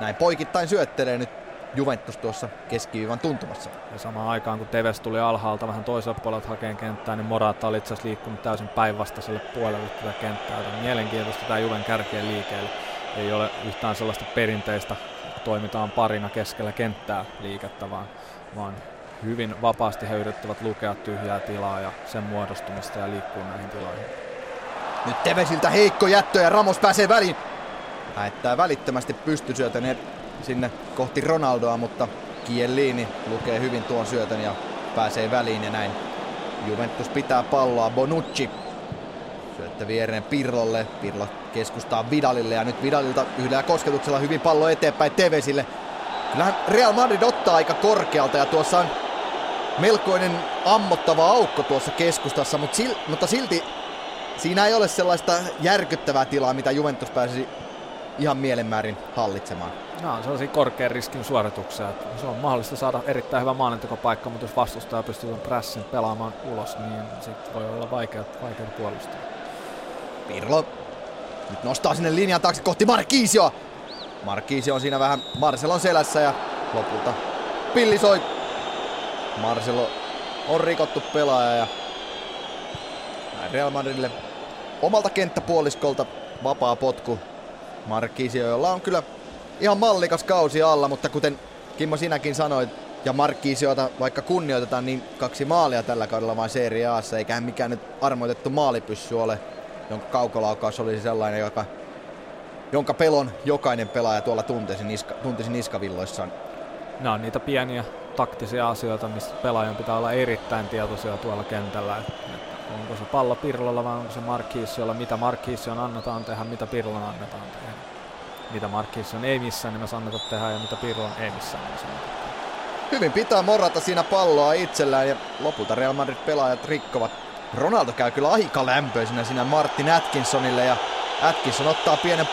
näin poikittain syöttelee nyt Juventus tuossa keskiviivan tuntumassa. Ja samaan aikaan kun Teves tuli alhaalta vähän toisella puolelta hakeen kenttää, niin Morata oli itse liikkunut täysin päinvastaiselle puolelle tätä kenttää. Tämä mielenkiintoista tämä Juven kärkeen liikeelle. Ei ole yhtään sellaista perinteistä toimitaan parina keskellä kenttää liikettä, vaan, vaan hyvin vapaasti he yrittävät lukea tyhjää tilaa ja sen muodostumista ja liikkuu näihin tiloihin. Nyt Tevesiltä heikko jättö ja Ramos pääsee väliin. Lähettää välittömästi pystysyötön sinne kohti Ronaldoa, mutta Kielini lukee hyvin tuon syötön ja pääsee väliin ja näin. Juventus pitää palloa, Bonucci syöttö viereen Pirlolle, Pirlo keskustaa Vidalille ja nyt Vidalilta yhdellä kosketuksella hyvin pallo eteenpäin Tevesille. Kyllähän Real Madrid ottaa aika korkealta ja tuossa on melkoinen ammottava aukko tuossa keskustassa, mutta, mutta silti siinä ei ole sellaista järkyttävää tilaa, mitä Juventus pääsisi ihan mielenmäärin hallitsemaan. No, on sellaisia korkean riskin suorituksia. Että se on mahdollista saada erittäin hyvä maalintekopaikka, mutta jos vastustaja pystyy tuon pressin pelaamaan ulos, niin sitten voi olla vaikea, vaikea puolustaa. Pirlo nyt nostaa sinne linjan taakse kohti Markiisio. Markiisio on siinä vähän Marcelon selässä ja lopulta pilli soi. Marcelo on rikottu pelaaja ja Real Madridille omalta kenttäpuoliskolta vapaa potku. Markkisio, jolla on kyllä ihan mallikas kausi alla, mutta kuten Kimmo sinäkin sanoit, ja Markkisiota vaikka kunnioitetaan, niin kaksi maalia tällä kaudella vain Serie Aassa, eikä hän mikään nyt armoitettu maalipyssy ole, jonka kaukolaukaus olisi sellainen, joka, jonka pelon jokainen pelaaja tuolla tuntisi, niska, tuntisi niskavilloissaan. nämä on niitä pieniä taktisia asioita, mistä pelaajan pitää olla erittäin tietoisia tuolla kentällä. Onko se pallo Pirlolla vai onko se Markissiolla, mitä Markission annetaan tehdä, mitä Pirlon annetaan tehdä. Mitä Markission ei missään nimessä anneta tehdä ja mitä Pirlon ei missään nimessä anneta tehdä. Hyvin pitää morata siinä palloa itsellään ja lopulta Real Madrid pelaajat rikkovat. Ronaldo käy kyllä aika lämpöisenä siinä Martin Atkinsonille ja Atkinson ottaa pienen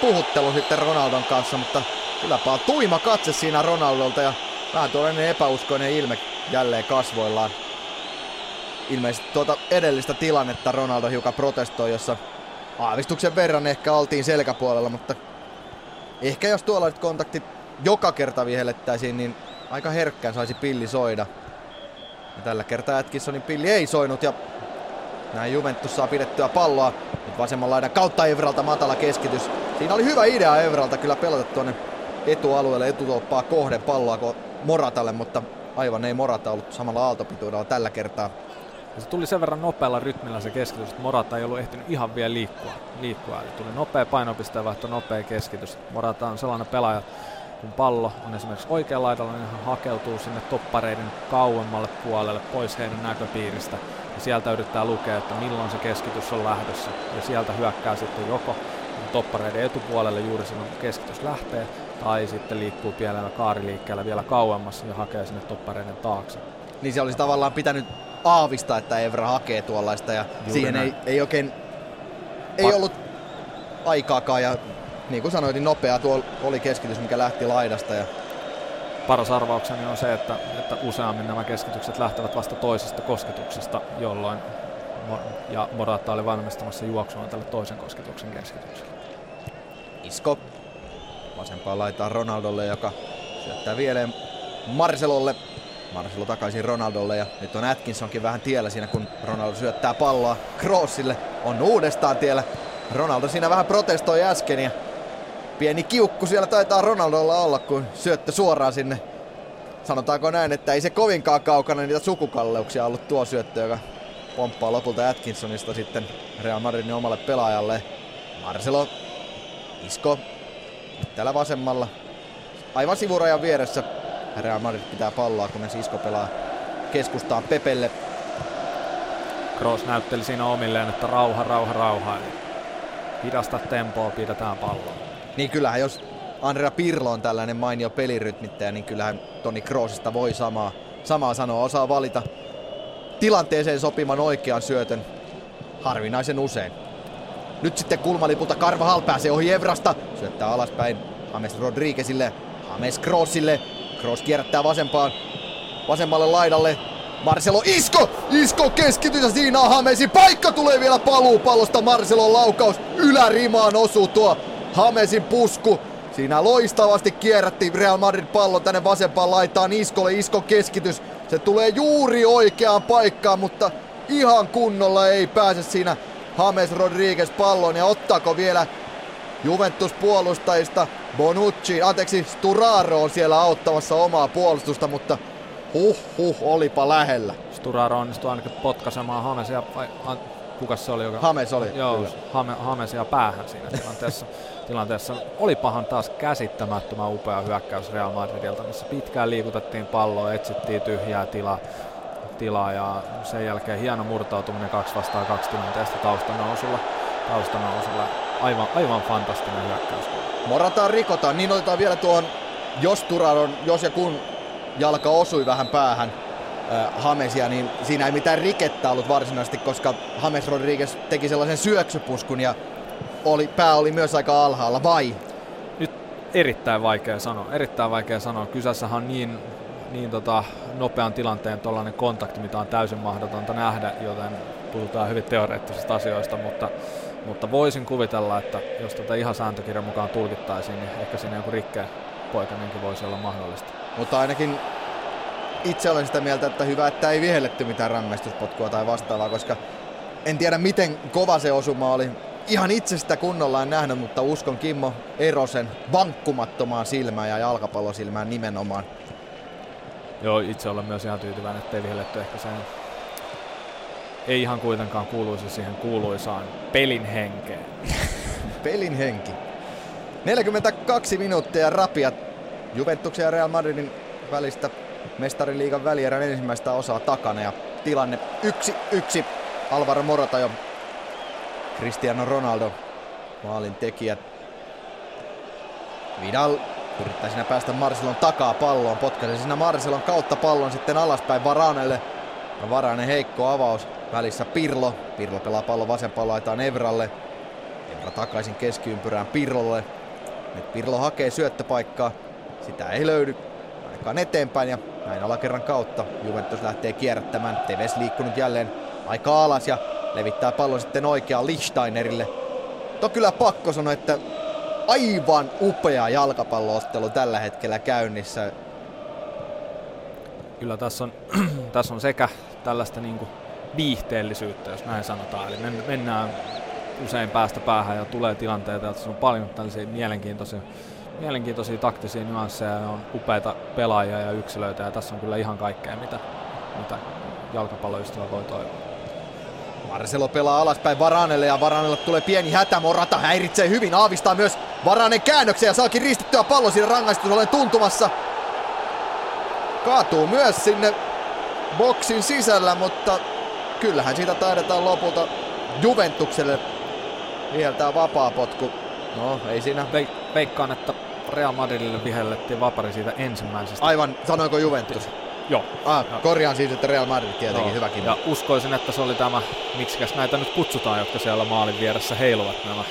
puhuttelun sitten Ronaldon kanssa, mutta kylläpä tuima katse siinä Ronaldolta ja vähän tuollainen epäuskoinen ilme jälleen kasvoillaan. Ilmeisesti tuota edellistä tilannetta Ronaldo hiukan protestoi, jossa aavistuksen verran ehkä oltiin selkäpuolella, mutta ehkä jos tuollaiset kontaktit joka kerta vihellettäisiin, niin aika herkkään saisi pilli soida. Ja tällä kertaa Atkinsonin pilli ei soinut ja näin Juventus saa pidettyä palloa. Nyt vasemman laidan kautta Evralta matala keskitys. Siinä oli hyvä idea Evralta kyllä pelata tuonne etualueelle etutolppaa kohden palloa Moratalle, mutta aivan ei Morata ollut samalla aaltopituudella tällä kertaa. Ja se tuli sen verran nopealla rytmillä se keskitys, että Morata ei ollut ehtinyt ihan vielä liikkua. liikkua. Eli tuli nopea painopistevaihto, nopea keskitys. Morata on sellainen pelaaja, kun pallo on esimerkiksi oikealla laidalla, niin hän hakeutuu sinne toppareiden kauemmalle puolelle pois heidän näköpiiristä. Ja sieltä yrittää lukea, että milloin se keskitys on lähdössä. Ja sieltä hyökkää sitten joko toppareiden etupuolelle juuri silloin, kun keskitys lähtee, tai sitten liikkuu pienellä kaariliikkeellä vielä kauemmas ja hakee sinne toppareiden taakse. Niin se olisi tavallaan pitänyt aavistaa, että Evra hakee tuollaista ja Juuri siihen ei, ei oikein ei ollut aikaakaan ja niin kuin sanoit, niin nopea tuo oli keskitys, mikä lähti laidasta. Ja... Paras arvaukseni on se, että, että useammin nämä keskitykset lähtevät vasta toisesta kosketuksesta, jolloin ja Morata oli valmistamassa juoksua tälle toisen kosketuksen keskitykselle. Isko vasempaan laitaan Ronaldolle, joka syöttää vieleen Marcelolle. Marcelo takaisin Ronaldolle ja nyt on Atkinsonkin vähän tiellä siinä, kun Ronaldo syöttää palloa Kroosille. On uudestaan tiellä. Ronaldo siinä vähän protestoi äsken ja pieni kiukku siellä taitaa Ronaldolla olla, kun syöttö suoraan sinne. Sanotaanko näin, että ei se kovinkaan kaukana niitä sukukalleuksia ollut tuo syöttö, joka pomppaa lopulta Atkinsonista sitten Real Madridin omalle pelaajalle. Marcelo, Isko, täällä vasemmalla, aivan sivurajan vieressä. Real Madrid pitää palloa, kun Isko pelaa keskustaan Pepelle. Kroos näytteli siinä omilleen, että rauha, rauha, rauha. Hidasta tempoa, pidetään palloa. Niin kyllähän jos Andrea Pirlo on tällainen mainio pelirytmittäjä, niin kyllähän Toni Kroosista voi samaa, samaa sanoa. Osaa valita tilanteeseen sopiman oikean syötön harvinaisen usein. Nyt sitten kulmalipulta Hall pääsee ohi Evrasta. Syöttää alaspäin James Rodriguezille. James Kroosille. Kroos kierrättää vasempaan. Vasemmalle laidalle. Marcelo Isko! Isko keskitys ja siinä on. Paikka tulee vielä paluupallosta. Marcelon laukaus ylärimaan osuu tuo Hamesin pusku. Siinä loistavasti kierrätti Real Madrid pallon tänne vasempaan laitaan Iskolle. Isko keskitys. Se tulee juuri oikeaan paikkaan, mutta ihan kunnolla ei pääse siinä James Rodriguez pallon. Ja ottaako vielä Juventus puolustajista Bonucci, anteeksi Sturaro on siellä auttamassa omaa puolustusta, mutta huh huh, olipa lähellä. Sturaro onnistui ainakin potkaisemaan Hamesia, vai kuka se oli? Joka... Hames oli, Joo, Hame, Hamesia päähän siinä tilanteessa. tilanteessa. Olipahan taas käsittämättömän upea hyökkäys Real Madridilta, missä pitkään liikutettiin palloa, etsittiin tyhjää tilaa, tilaa ja sen jälkeen hieno murtautuminen kaksi vastaan kaksi tilanteesta taustanousulla. taustanousulla. Aivan, aivan fantastinen hyökkäys. Morataan rikotaan, niin otetaan vielä tuohon, jos Turaron, jos ja kun jalka osui vähän päähän, Hamesia, niin siinä ei mitään rikettä ollut varsinaisesti, koska Hames Rodriguez teki sellaisen syöksypuskun ja oli, pää oli myös aika alhaalla, vai? Nyt erittäin vaikea sanoa, erittäin vaikea sanoa. Kyseessähän on niin, niin tota, nopean tilanteen tuollainen kontakti, mitä on täysin mahdotonta nähdä, joten puhutaan hyvin teoreettisista asioista, mutta, mutta voisin kuvitella, että jos tätä ihan sääntökirjan mukaan tulkittaisiin, niin ehkä siinä joku rikkeen poikaminenkin voisi olla mahdollista. Mutta ainakin itse olen sitä mieltä, että hyvä, että ei vihelletty mitään rangaistuspotkua tai vastaavaa, koska en tiedä miten kova se osuma oli. Ihan itse sitä kunnolla en nähnyt, mutta uskon Kimmo Erosen vankkumattomaan silmään ja jalkapallosilmään nimenomaan. Joo, itse olen myös ihan tyytyväinen, ettei vihelletty ehkä sen ei ihan kuitenkaan kuuluisi siihen kuuluisaan pelin henkeen. pelin henki. 42 minuuttia rapiat Juventuksen ja Real Madridin välistä mestariliigan välierän ensimmäistä osaa takana ja tilanne yksi yksi Alvaro Morata jo Cristiano Ronaldo maalin tekijät. Vidal yrittää siinä päästä Marcelon takaa palloon, potkaisee siinä Marcelon kautta pallon sitten alaspäin Varanelle. Ja Varanen heikko avaus, välissä Pirlo. Pirlo pelaa pallon vasempaan laitaan Evralle. Evra takaisin keskiympyrään Pirlolle. Nyt Pirlo hakee syöttöpaikkaa. Sitä ei löydy ainakaan eteenpäin ja näin alakerran kautta Juventus lähtee kierrättämään. Teves liikkunut jälleen aika alas ja levittää pallon sitten oikeaan Lichtsteinerille. To kyllä pakko sanoa, että aivan upea jalkapalloottelu tällä hetkellä käynnissä. Kyllä tässä on, tässä on sekä tällaista niin kuin viihteellisyyttä, jos näin sanotaan. Eli mennään usein päästä päähän ja tulee tilanteita, että on paljon tällaisia mielenkiintoisia, mielenkiintoisia taktisia nyansseja ja on upeita pelaajia ja yksilöitä ja tässä on kyllä ihan kaikkea, mitä, mitä jalkapalloystävä voi toivoa. Marcelo pelaa alaspäin Varanelle ja Varanelle tulee pieni hätä. Morata häiritsee hyvin, aavistaa myös Varanen käännöksen ja saakin ristettyä pallo siinä rangaistus olen tuntumassa. Kaatuu myös sinne boksin sisällä, mutta kyllähän siitä taidetaan lopulta Juventukselle viheltää vapaa potku. No, ei siinä. Veik- veikkaan, että Real Madridille vihellettiin vapari siitä ensimmäisestä. Aivan, sanoiko Juventus? Joo. Ah, korjaan siis, että Real Madrid tietenkin no. hyväkin. Ja uskoisin, että se oli tämä, miksikäs näitä nyt kutsutaan, jotka siellä maalin vieressä heiluvat nämä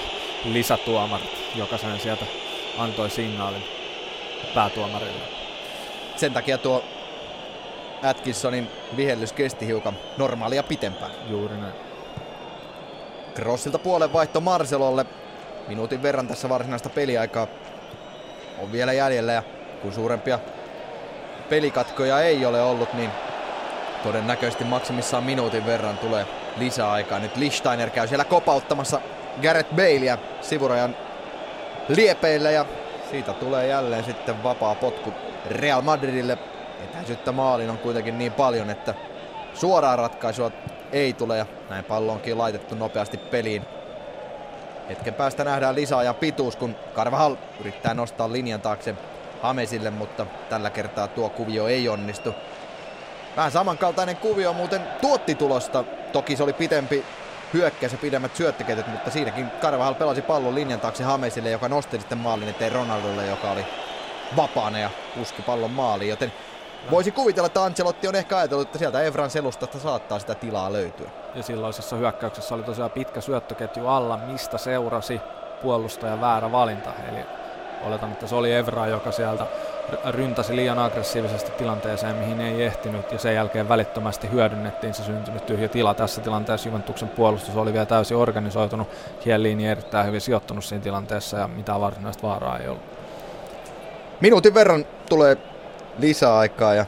lisätuomarit, joka sen sieltä antoi signaalin päätuomarille. Sen takia tuo Atkinsonin vihellys kesti hiukan normaalia pitempään. Juuri näin. Crossilta puolen vaihto Marcelolle. Minuutin verran tässä varsinaista peliaikaa on vielä jäljellä ja kun suurempia pelikatkoja ei ole ollut, niin todennäköisesti maksimissaan minuutin verran tulee lisäaikaa. Nyt Lichsteiner käy siellä kopauttamassa Gareth Baleä sivurajan liepeille ja siitä tulee jälleen sitten vapaa potku Real Madridille. Etäisyyttä maalin on kuitenkin niin paljon, että suoraa ratkaisua ei tule ja näin pallo onkin laitettu nopeasti peliin. Hetken päästä nähdään lisäajan pituus, kun Carvajal yrittää nostaa linjan taakse Hamesille, mutta tällä kertaa tuo kuvio ei onnistu. Vähän samankaltainen kuvio muuten tuotti tulosta. Toki se oli pitempi hyökkäys ja pidemmät syöttöketjut, mutta siinäkin Carvajal pelasi pallon linjan taakse Hamesille, joka nosti sitten maalin eteen Ronaldolle, joka oli vapaana ja puski pallon maaliin, joten Voisi kuvitella, että Ancelotti on ehkä ajatellut, että sieltä Evran selustasta saattaa sitä tilaa löytyä. Ja silloisessa hyökkäyksessä oli tosiaan pitkä syöttöketju alla, mistä seurasi puolustajan väärä valinta. Eli oletan, että se oli Evra, joka sieltä ryntäsi liian aggressiivisesti tilanteeseen, mihin ei ehtinyt, ja sen jälkeen välittömästi hyödynnettiin se syntynyt tyhjä tila. Tässä tilanteessa Juventuksen puolustus oli vielä täysin organisoitunut, Chiellini erittäin hyvin sijoittunut siinä tilanteessa, ja mitään varsinaista vaaraa ei ollut. Minuutin verran tulee lisäaikaa ja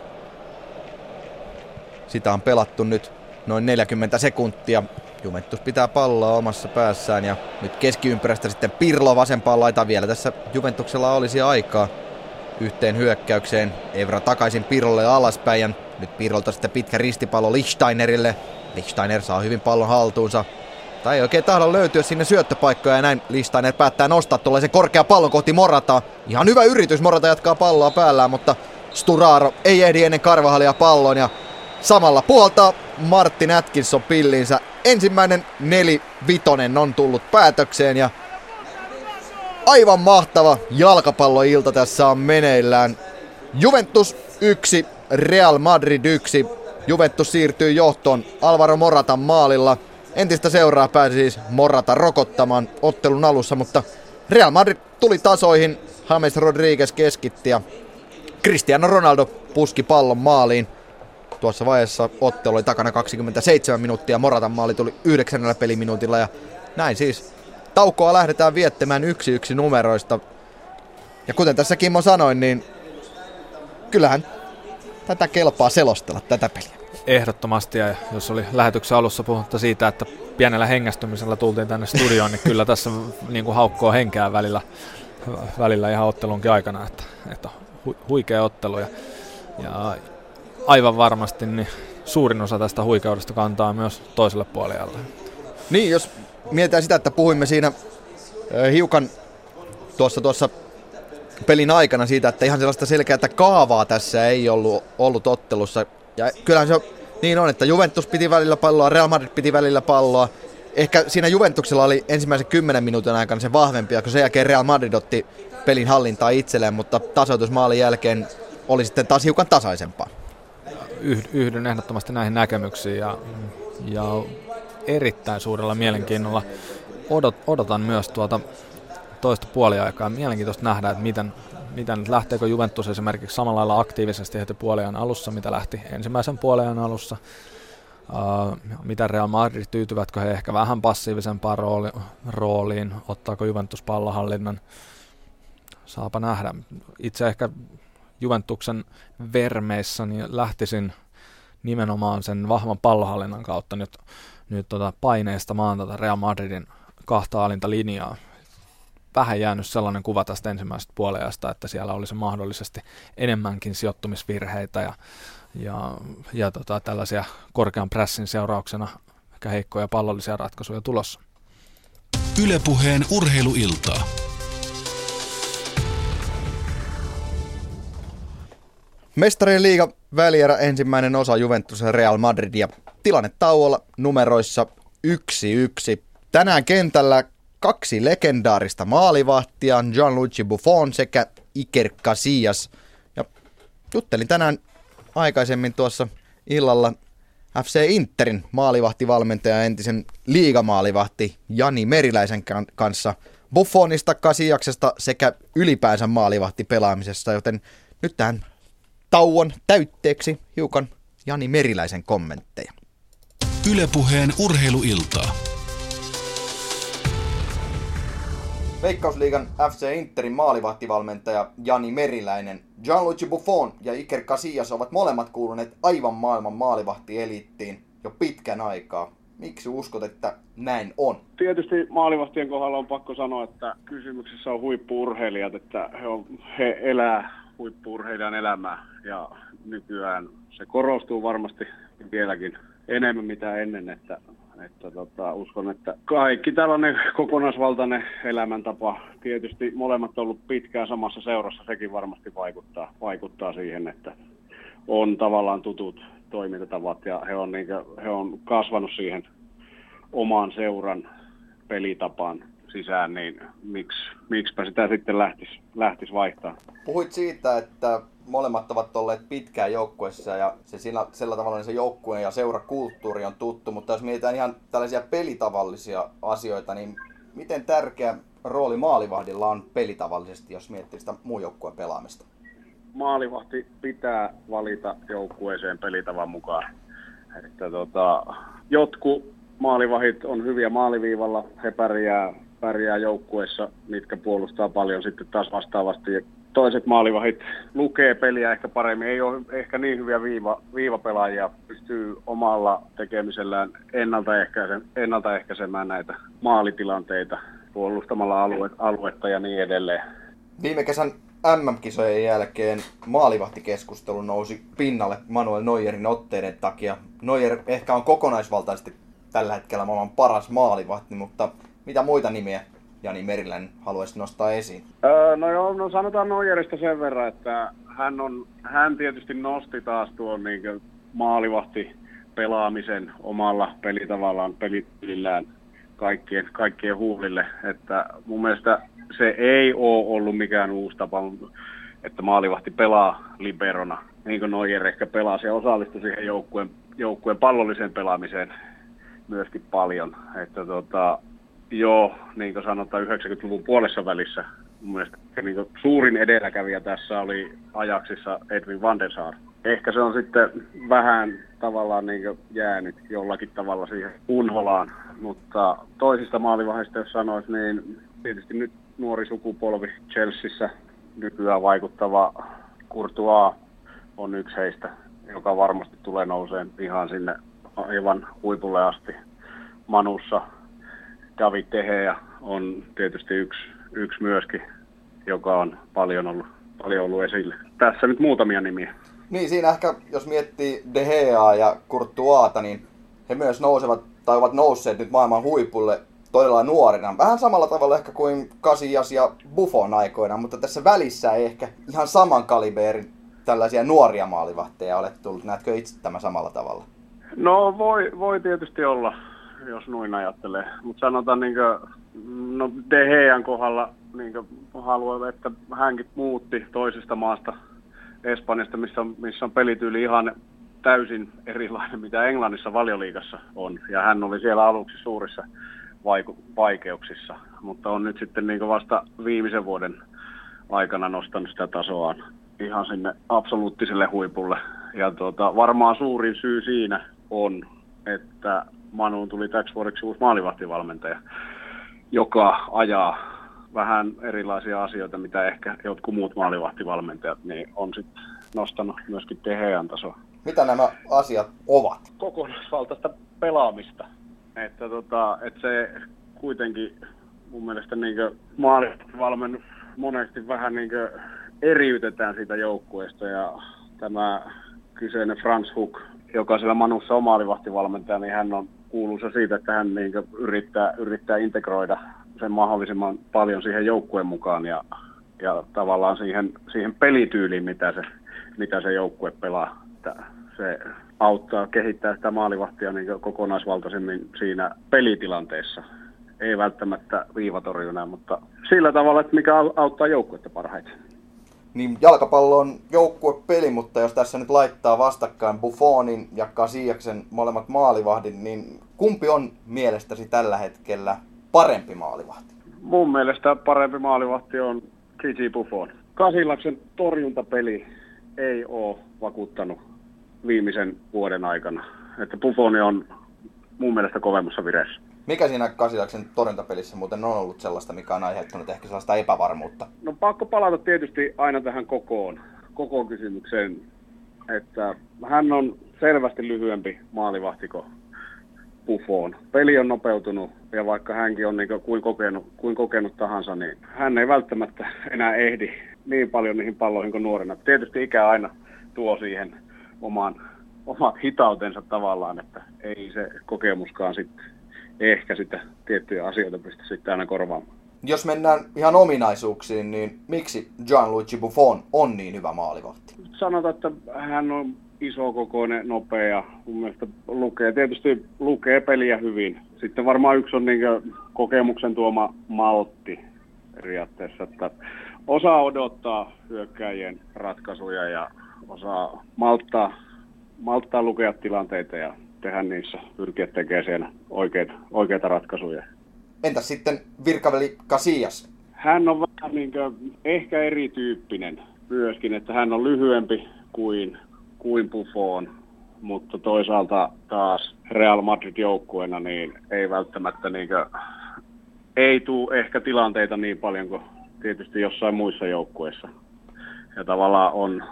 sitä on pelattu nyt noin 40 sekuntia. Juventus pitää palloa omassa päässään ja nyt keskiympyrästä sitten Pirlo vasempaan laita vielä. Tässä Juventuksella olisi aikaa yhteen hyökkäykseen. Evra takaisin Pirlolle alaspäin ja nyt Pirolta sitten pitkä ristipallo Lichtsteinerille. Lichtsteiner saa hyvin pallon haltuunsa. Tai ei oikein tahdo löytyä sinne syöttöpaikkoja ja näin Lichtsteiner päättää nostaa tuollaisen korkea pallon kohti Morata. Ihan hyvä yritys, Morata jatkaa palloa päällään, mutta Sturaro ei ehdi ennen Karvahalia pallon ja samalla puolta Martin Atkinson pillinsä. Ensimmäinen neli vitonen on tullut päätökseen ja aivan mahtava jalkapalloilta tässä on meneillään. Juventus 1, Real Madrid 1. Juventus siirtyy johtoon Alvaro Moratan maalilla. Entistä seuraa pääsi siis Morata rokottamaan ottelun alussa, mutta Real Madrid tuli tasoihin. James Rodriguez keskitti ja Cristiano Ronaldo puski pallon maaliin. Tuossa vaiheessa ottelu oli takana 27 minuuttia, Moratan maali tuli 9 peliminuutilla ja näin siis taukoa lähdetään viettämään yksi yksi numeroista. Ja kuten tässä Kimmo sanoin, niin kyllähän tätä kelpaa selostella, tätä peliä. Ehdottomasti, ja jos oli lähetyksen alussa puhuttu siitä, että pienellä hengästymisellä tultiin tänne studioon, niin kyllä tässä niin kuin haukkoo henkeä välillä, välillä ihan ottelunkin aikana, että, että hu, huikea ottelu ja, ja aivan varmasti niin suurin osa tästä huikeudesta kantaa myös toiselle puolelle. Niin, jos mietitään sitä, että puhuimme siinä hiukan tuossa, tuossa pelin aikana siitä, että ihan sellaista selkeää kaavaa tässä ei ollut, ollut ottelussa. Ja kyllähän se niin on, että Juventus piti välillä palloa, Real Madrid piti välillä palloa. Ehkä siinä Juventuksella oli ensimmäisen kymmenen minuutin aikana se vahvempi, kun sen jälkeen Real Madrid otti pelin hallintaa itselleen, mutta tasoitusmaalin jälkeen oli sitten taas hiukan tasaisempaa. Yhdyn ehdottomasti näihin näkemyksiin ja, ja erittäin suurella mielenkiinnolla odot, odotan myös tuota toista puoliaikaa. Mielenkiintoista nähdä, että miten, miten lähteekö Juventus esimerkiksi samalla lailla aktiivisesti heti puoliajan alussa, mitä lähti ensimmäisen puoliajan alussa. Uh, mitä Real Madrid, tyytyvätkö he ehkä vähän passiivisempaan rooli, rooliin, ottaako Juventus pallohallinnan, saapa nähdä. Itse ehkä Juventuksen vermeissä niin lähtisin nimenomaan sen vahvan pallohallinnan kautta nyt, nyt tota paineista maan tätä Real Madridin kahta alinta linjaa. Vähän jäänyt sellainen kuva tästä ensimmäisestä puolesta, että siellä olisi mahdollisesti enemmänkin sijoittumisvirheitä ja, ja, ja tota, tällaisia korkean pressin seurauksena ehkä heikkoja pallollisia ratkaisuja tulossa. Ylepuheen urheiluiltaa. Mestarien liiga välierä ensimmäinen osa Juventus ja Real Madrid ja tilanne tauolla numeroissa 1-1. Tänään kentällä kaksi legendaarista maalivahtia, Gianluigi Buffon sekä Iker Casillas. Ja juttelin tänään aikaisemmin tuossa illalla FC Interin maalivahtivalmentaja entisen liigamaalivahti Jani Meriläisen kanssa Buffonista, Kasiaksesta sekä ylipäänsä maalivahti pelaamisesta, joten nyt tähän tauon täytteeksi hiukan Jani Meriläisen kommentteja. Ylepuheen urheiluiltaa. Veikkausliigan FC Interin maalivahtivalmentaja Jani Meriläinen, Gianluigi Buffon ja Iker Casillas ovat molemmat kuuluneet aivan maailman maalivahtieliittiin jo pitkän aikaa. Miksi uskot, että näin on? Tietysti maalivahtien kohdalla on pakko sanoa, että kysymyksessä on huippuurheilijat, että he, on, he elää huippuurheilijan elämää ja nykyään se korostuu varmasti vieläkin enemmän mitä ennen, että että tota, uskon, että kaikki tällainen kokonaisvaltainen elämäntapa, tietysti molemmat on ollut pitkään samassa seurassa, sekin varmasti vaikuttaa, vaikuttaa siihen, että on tavallaan tutut toimintatavat ja he on, niin kuin, he on kasvanut siihen omaan seuran pelitapaan sisään, niin miksi, miksipä sitä sitten lähtisi, lähtisi vaihtaa. Puhuit siitä, että molemmat ovat olleet pitkään joukkueessa ja se sillä, sillä tavalla se joukkueen ja seurakulttuuri on tuttu, mutta jos mietitään ihan tällaisia pelitavallisia asioita, niin miten tärkeä rooli maalivahdilla on pelitavallisesti, jos miettii sitä muun joukkueen pelaamista? Maalivahti pitää valita joukkueeseen pelitavan mukaan. Että tota, jotkut maalivahit on hyviä maaliviivalla, he pärjää, pärjää joukkueessa, mitkä puolustaa paljon sitten taas vastaavasti toiset maalivahit lukee peliä ehkä paremmin, ei ole ehkä niin hyviä viiva, viivapelaajia, pystyy omalla tekemisellään ennaltaehkäisemään, ennaltaehkäisemään näitä maalitilanteita puolustamalla alue, aluetta ja niin edelleen. Viime kesän MM-kisojen jälkeen maalivahtikeskustelu nousi pinnalle Manuel Neuerin otteiden takia. Neuer ehkä on kokonaisvaltaisesti tällä hetkellä maailman paras maalivahti, mutta mitä muita nimiä Jani Merilän haluaisi nostaa esiin? Öö, no joo, no sanotaan Noijerista sen verran, että hän, on, hän tietysti nosti taas tuon niin maalivahti pelaamisen omalla pelitavallaan, pelitillään kaikkien, kaikkien huulille. Että mun mielestä se ei ole ollut mikään uusi tapa, että maalivahti pelaa liberona, niin kuin Noijer ehkä pelasi ja osallistui siihen joukkueen, joukkueen pallolliseen pelaamiseen myöskin paljon. Että tota, Joo, niin kuin sanotaan 90-luvun puolessa välissä. Mun mielestä niin kuin suurin edelläkävijä tässä oli ajaksissa Edwin van der Sar. Ehkä se on sitten vähän tavallaan niin jäänyt jollakin tavalla siihen unholaan, mutta toisista maalivaiheista, jos sanoisi, niin tietysti nyt nuori sukupolvi Chelseassa nykyään vaikuttava Courtois on yksi heistä, joka varmasti tulee nouseen ihan sinne aivan huipulle asti. Manussa David Teheä on tietysti yksi, yksi myöskin, joka on paljon ollut, paljon ollut esille. Tässä nyt muutamia nimiä. Niin, siinä ehkä, jos miettii De Gea ja Courtoisata, niin he myös nousevat tai ovat nousseet nyt maailman huipulle todella nuorina. Vähän samalla tavalla ehkä kuin Kasias ja Buffon aikoina, mutta tässä välissä ei ehkä ihan saman kaliberin tällaisia nuoria maalivahteja ole tullut. Näetkö itse tämä samalla tavalla? No voi, voi tietysti olla, jos noin ajattelee. Mutta sanotaan niin kuin, no De Gean kohdalla niin haluan, että hänkin muutti toisesta maasta Espanjasta, missä on, missä on pelityyli ihan täysin erilainen, mitä Englannissa valioliigassa on. Ja hän oli siellä aluksi suurissa vaiku- vaikeuksissa, mutta on nyt sitten niin vasta viimeisen vuoden aikana nostanut sitä tasoaan ihan sinne absoluuttiselle huipulle. Ja tuota, varmaan suurin syy siinä on, että Manuun tuli täksi vuodeksi uusi maalivahtivalmentaja, joka ajaa vähän erilaisia asioita, mitä ehkä jotkut muut maalivahtivalmentajat, niin on sitten nostanut myöskin Tehean tasoa. Mitä nämä asiat ovat? Kokonaisvaltaista pelaamista. Että, tota, että se kuitenkin mun mielestä niin maalivahtivalmennus monesti vähän niin eriytetään siitä joukkueesta ja tämä kyseinen Franz Hook, joka siellä Manussa on maalivahtivalmentaja, niin hän on kuuluisa siitä, että hän niin yrittää, yrittää integroida sen mahdollisimman paljon siihen joukkueen mukaan ja, ja tavallaan siihen, siihen pelityyliin, mitä se, mitä se joukkue pelaa. Että se auttaa kehittää sitä maalivahtia niin kokonaisvaltaisemmin siinä pelitilanteessa. Ei välttämättä viivatorjuna, mutta sillä tavalla, että mikä auttaa joukkuetta parhaiten. Niin jalkapallo on joukkuepeli, mutta jos tässä nyt laittaa vastakkain Buffonin ja Kasiaksen molemmat maalivahdit, niin kumpi on mielestäsi tällä hetkellä parempi maalivahti? Mun mielestä parempi maalivahti on Gigi Buffon. Kasillaksen torjuntapeli ei ole vakuuttanut viimeisen vuoden aikana. Että Buffoni on mun mielestä kovemmassa vireessä. Mikä siinä Kasilaksen torjuntapelissä muuten on ollut sellaista, mikä on aiheuttanut ehkä sellaista epävarmuutta? No pakko palata tietysti aina tähän kokoon, koko kysymykseen, että hän on selvästi lyhyempi maalivahtiko Buffon. Peli on nopeutunut ja vaikka hänkin on niin kuin kokenut, kuin kokenut tahansa, niin hän ei välttämättä enää ehdi niin paljon niihin palloihin kuin nuorena. Tietysti ikä aina tuo siihen oman, omat hitautensa tavallaan, että ei se kokemuskaan sitten ehkä sitä tiettyjä asioita pysty sitten aina korvaamaan. Jos mennään ihan ominaisuuksiin, niin miksi Gianluigi Buffon on niin hyvä maalivahti? Sanotaan, että hän on isokokoinen, nopea. Mun mielestä lukee, tietysti lukee peliä hyvin. Sitten varmaan yksi on niin kokemuksen tuoma maltti periaatteessa, että osaa odottaa hyökkäjien ratkaisuja ja osaa malttaa, malttaa lukea tilanteita ja tehdä niissä, pyrkiä tekemään siellä oikeita, oikeita ratkaisuja. Entäs sitten virkaveli Casillas? Hän on vähän niin kuin, ehkä erityyppinen myöskin, että hän on lyhyempi kuin, kuin Buffon, mutta toisaalta taas Real Madrid-joukkueena niin ei välttämättä niin kuin, ei tule ehkä tilanteita niin paljon kuin tietysti jossain muissa joukkueissa. Ja tavallaan on,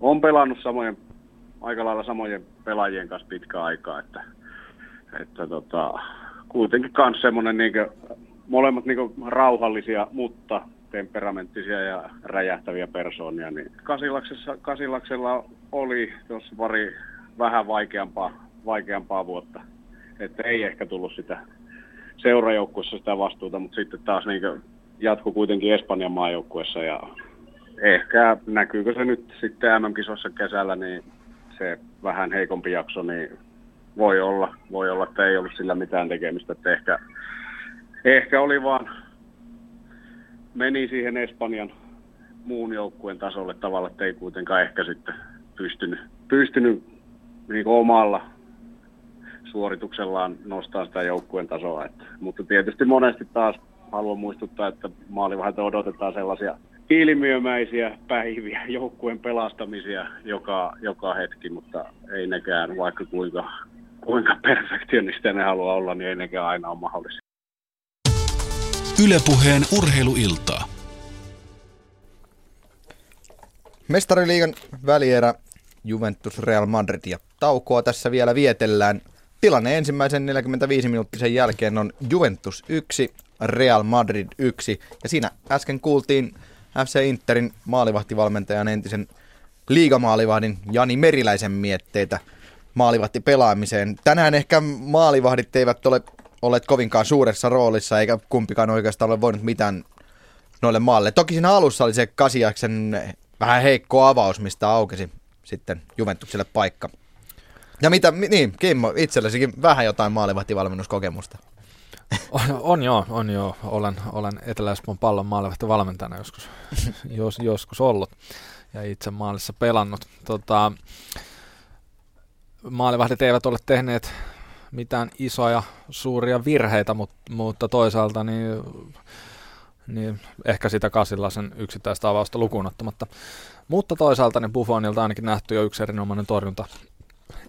on pelannut samojen, aika lailla samojen pelaajien kanssa pitkä aikaa, että, että tota, kuitenkin myös semmoinen niin molemmat niin rauhallisia, mutta temperamenttisia ja räjähtäviä persoonia, niin Kasilaksessa, Kasilaksella oli tuossa pari vähän vaikeampaa, vaikeampaa vuotta, että ei ehkä tullut sitä seurajoukkuessa sitä vastuuta, mutta sitten taas niin jatku kuitenkin Espanjan maajoukkuessa ja ehkä näkyykö se nyt sitten MM-kisossa kesällä, niin se vähän heikompi jakso, niin voi olla, voi olla, että ei ollut sillä mitään tekemistä, että ehkä, ehkä oli vaan, meni siihen Espanjan muun joukkueen tasolle tavalla, että ei kuitenkaan ehkä sitten pystynyt, pystynyt niin omalla suorituksellaan nostaa sitä joukkueen tasoa. Että, mutta tietysti monesti taas haluan muistuttaa, että maalivahdelta odotetaan sellaisia ilmiömäisiä päiviä, joukkueen pelastamisia joka, joka hetki, mutta ei nekään, vaikka kuinka, kuinka perfektionista ne haluaa olla, niin ei nekään aina ole mahdollisia. Ylepuheen urheiluiltaa. Mestariliigan välierä Juventus Real Madrid ja taukoa tässä vielä vietellään. Tilanne ensimmäisen 45-minuuttisen jälkeen on Juventus 1, Real Madrid 1. Ja siinä äsken kuultiin FC Interin maalivahtivalmentajan entisen liigamaalivahdin Jani Meriläisen mietteitä maalivahti pelaamiseen. Tänään ehkä maalivahdit eivät ole olleet kovinkaan suuressa roolissa, eikä kumpikaan oikeastaan ole voinut mitään noille maalle. Toki siinä alussa oli se Kasiaksen vähän heikko avaus, mistä aukesi sitten Juventukselle paikka. Ja mitä, niin, Kimmo, itsellesikin vähän jotain maalivahtivalmennuskokemusta. On, on joo, on joo. Olen, olen Etelä-Espoon pallon maalivahtivalmentajana joskus, jos, joskus ollut ja itse maalissa pelannut. Tota, maalivahdit eivät ole tehneet mitään isoja, suuria virheitä, mutta, mutta toisaalta niin, niin ehkä sitä Kasillasen yksittäistä avausta lukuun ottamatta. Mutta toisaalta niin Buffonilta ainakin nähty jo yksi erinomainen torjunta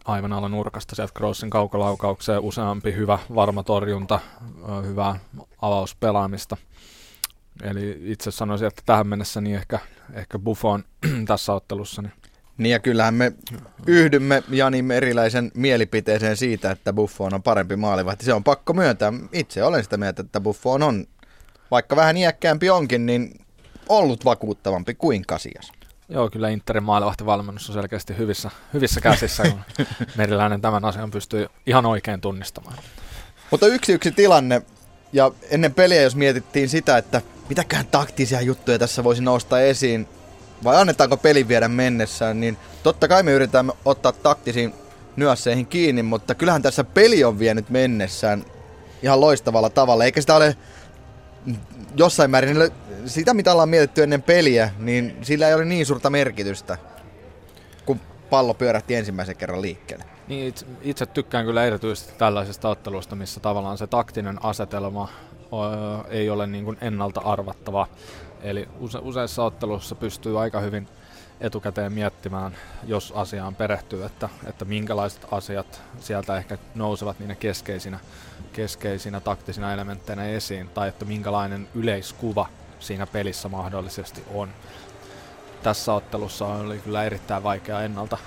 aivan alla nurkasta sieltä Crossin kaukolaukaukseen, useampi hyvä varma torjunta, hyvää avauspelaamista. Eli itse sanoisin, että tähän mennessä niin ehkä, ehkä Buffon tässä ottelussa niin niin ja kyllähän me yhdymme Jani Meriläisen mielipiteeseen siitä, että Buffon on parempi maalivahti. Se on pakko myöntää. Itse olen sitä mieltä, että Buffon on, vaikka vähän iäkkäämpi onkin, niin ollut vakuuttavampi kuin Kasias. Joo, kyllä Interin maalivahtivalmennus on selkeästi hyvissä, hyvissä käsissä, kun Meriläinen tämän asian pystyy ihan oikein tunnistamaan. Mutta yksi yksi tilanne, ja ennen peliä jos mietittiin sitä, että mitäkään taktisia juttuja tässä voisi nousta esiin, vai annetaanko peli viedä mennessään, niin totta kai me yritämme ottaa taktisiin nyasseihin kiinni, mutta kyllähän tässä peli on vienyt mennessään ihan loistavalla tavalla, eikä sitä ole jossain määrin, sitä mitä ollaan mietitty ennen peliä, niin sillä ei ole niin suurta merkitystä, kun pallo pyörähti ensimmäisen kerran liikkeelle. Niin, itse, itse tykkään kyllä erityisesti tällaisesta ottelusta, missä tavallaan se taktinen asetelma ö, ei ole niin kuin ennalta arvattava. Eli use, useissa otteluissa pystyy aika hyvin etukäteen miettimään, jos asiaan perehtyy, että, että minkälaiset asiat sieltä ehkä nousevat niinä keskeisinä, keskeisinä taktisina elementteinä esiin, tai että minkälainen yleiskuva siinä pelissä mahdollisesti on. Tässä ottelussa oli kyllä erittäin vaikea ennalta,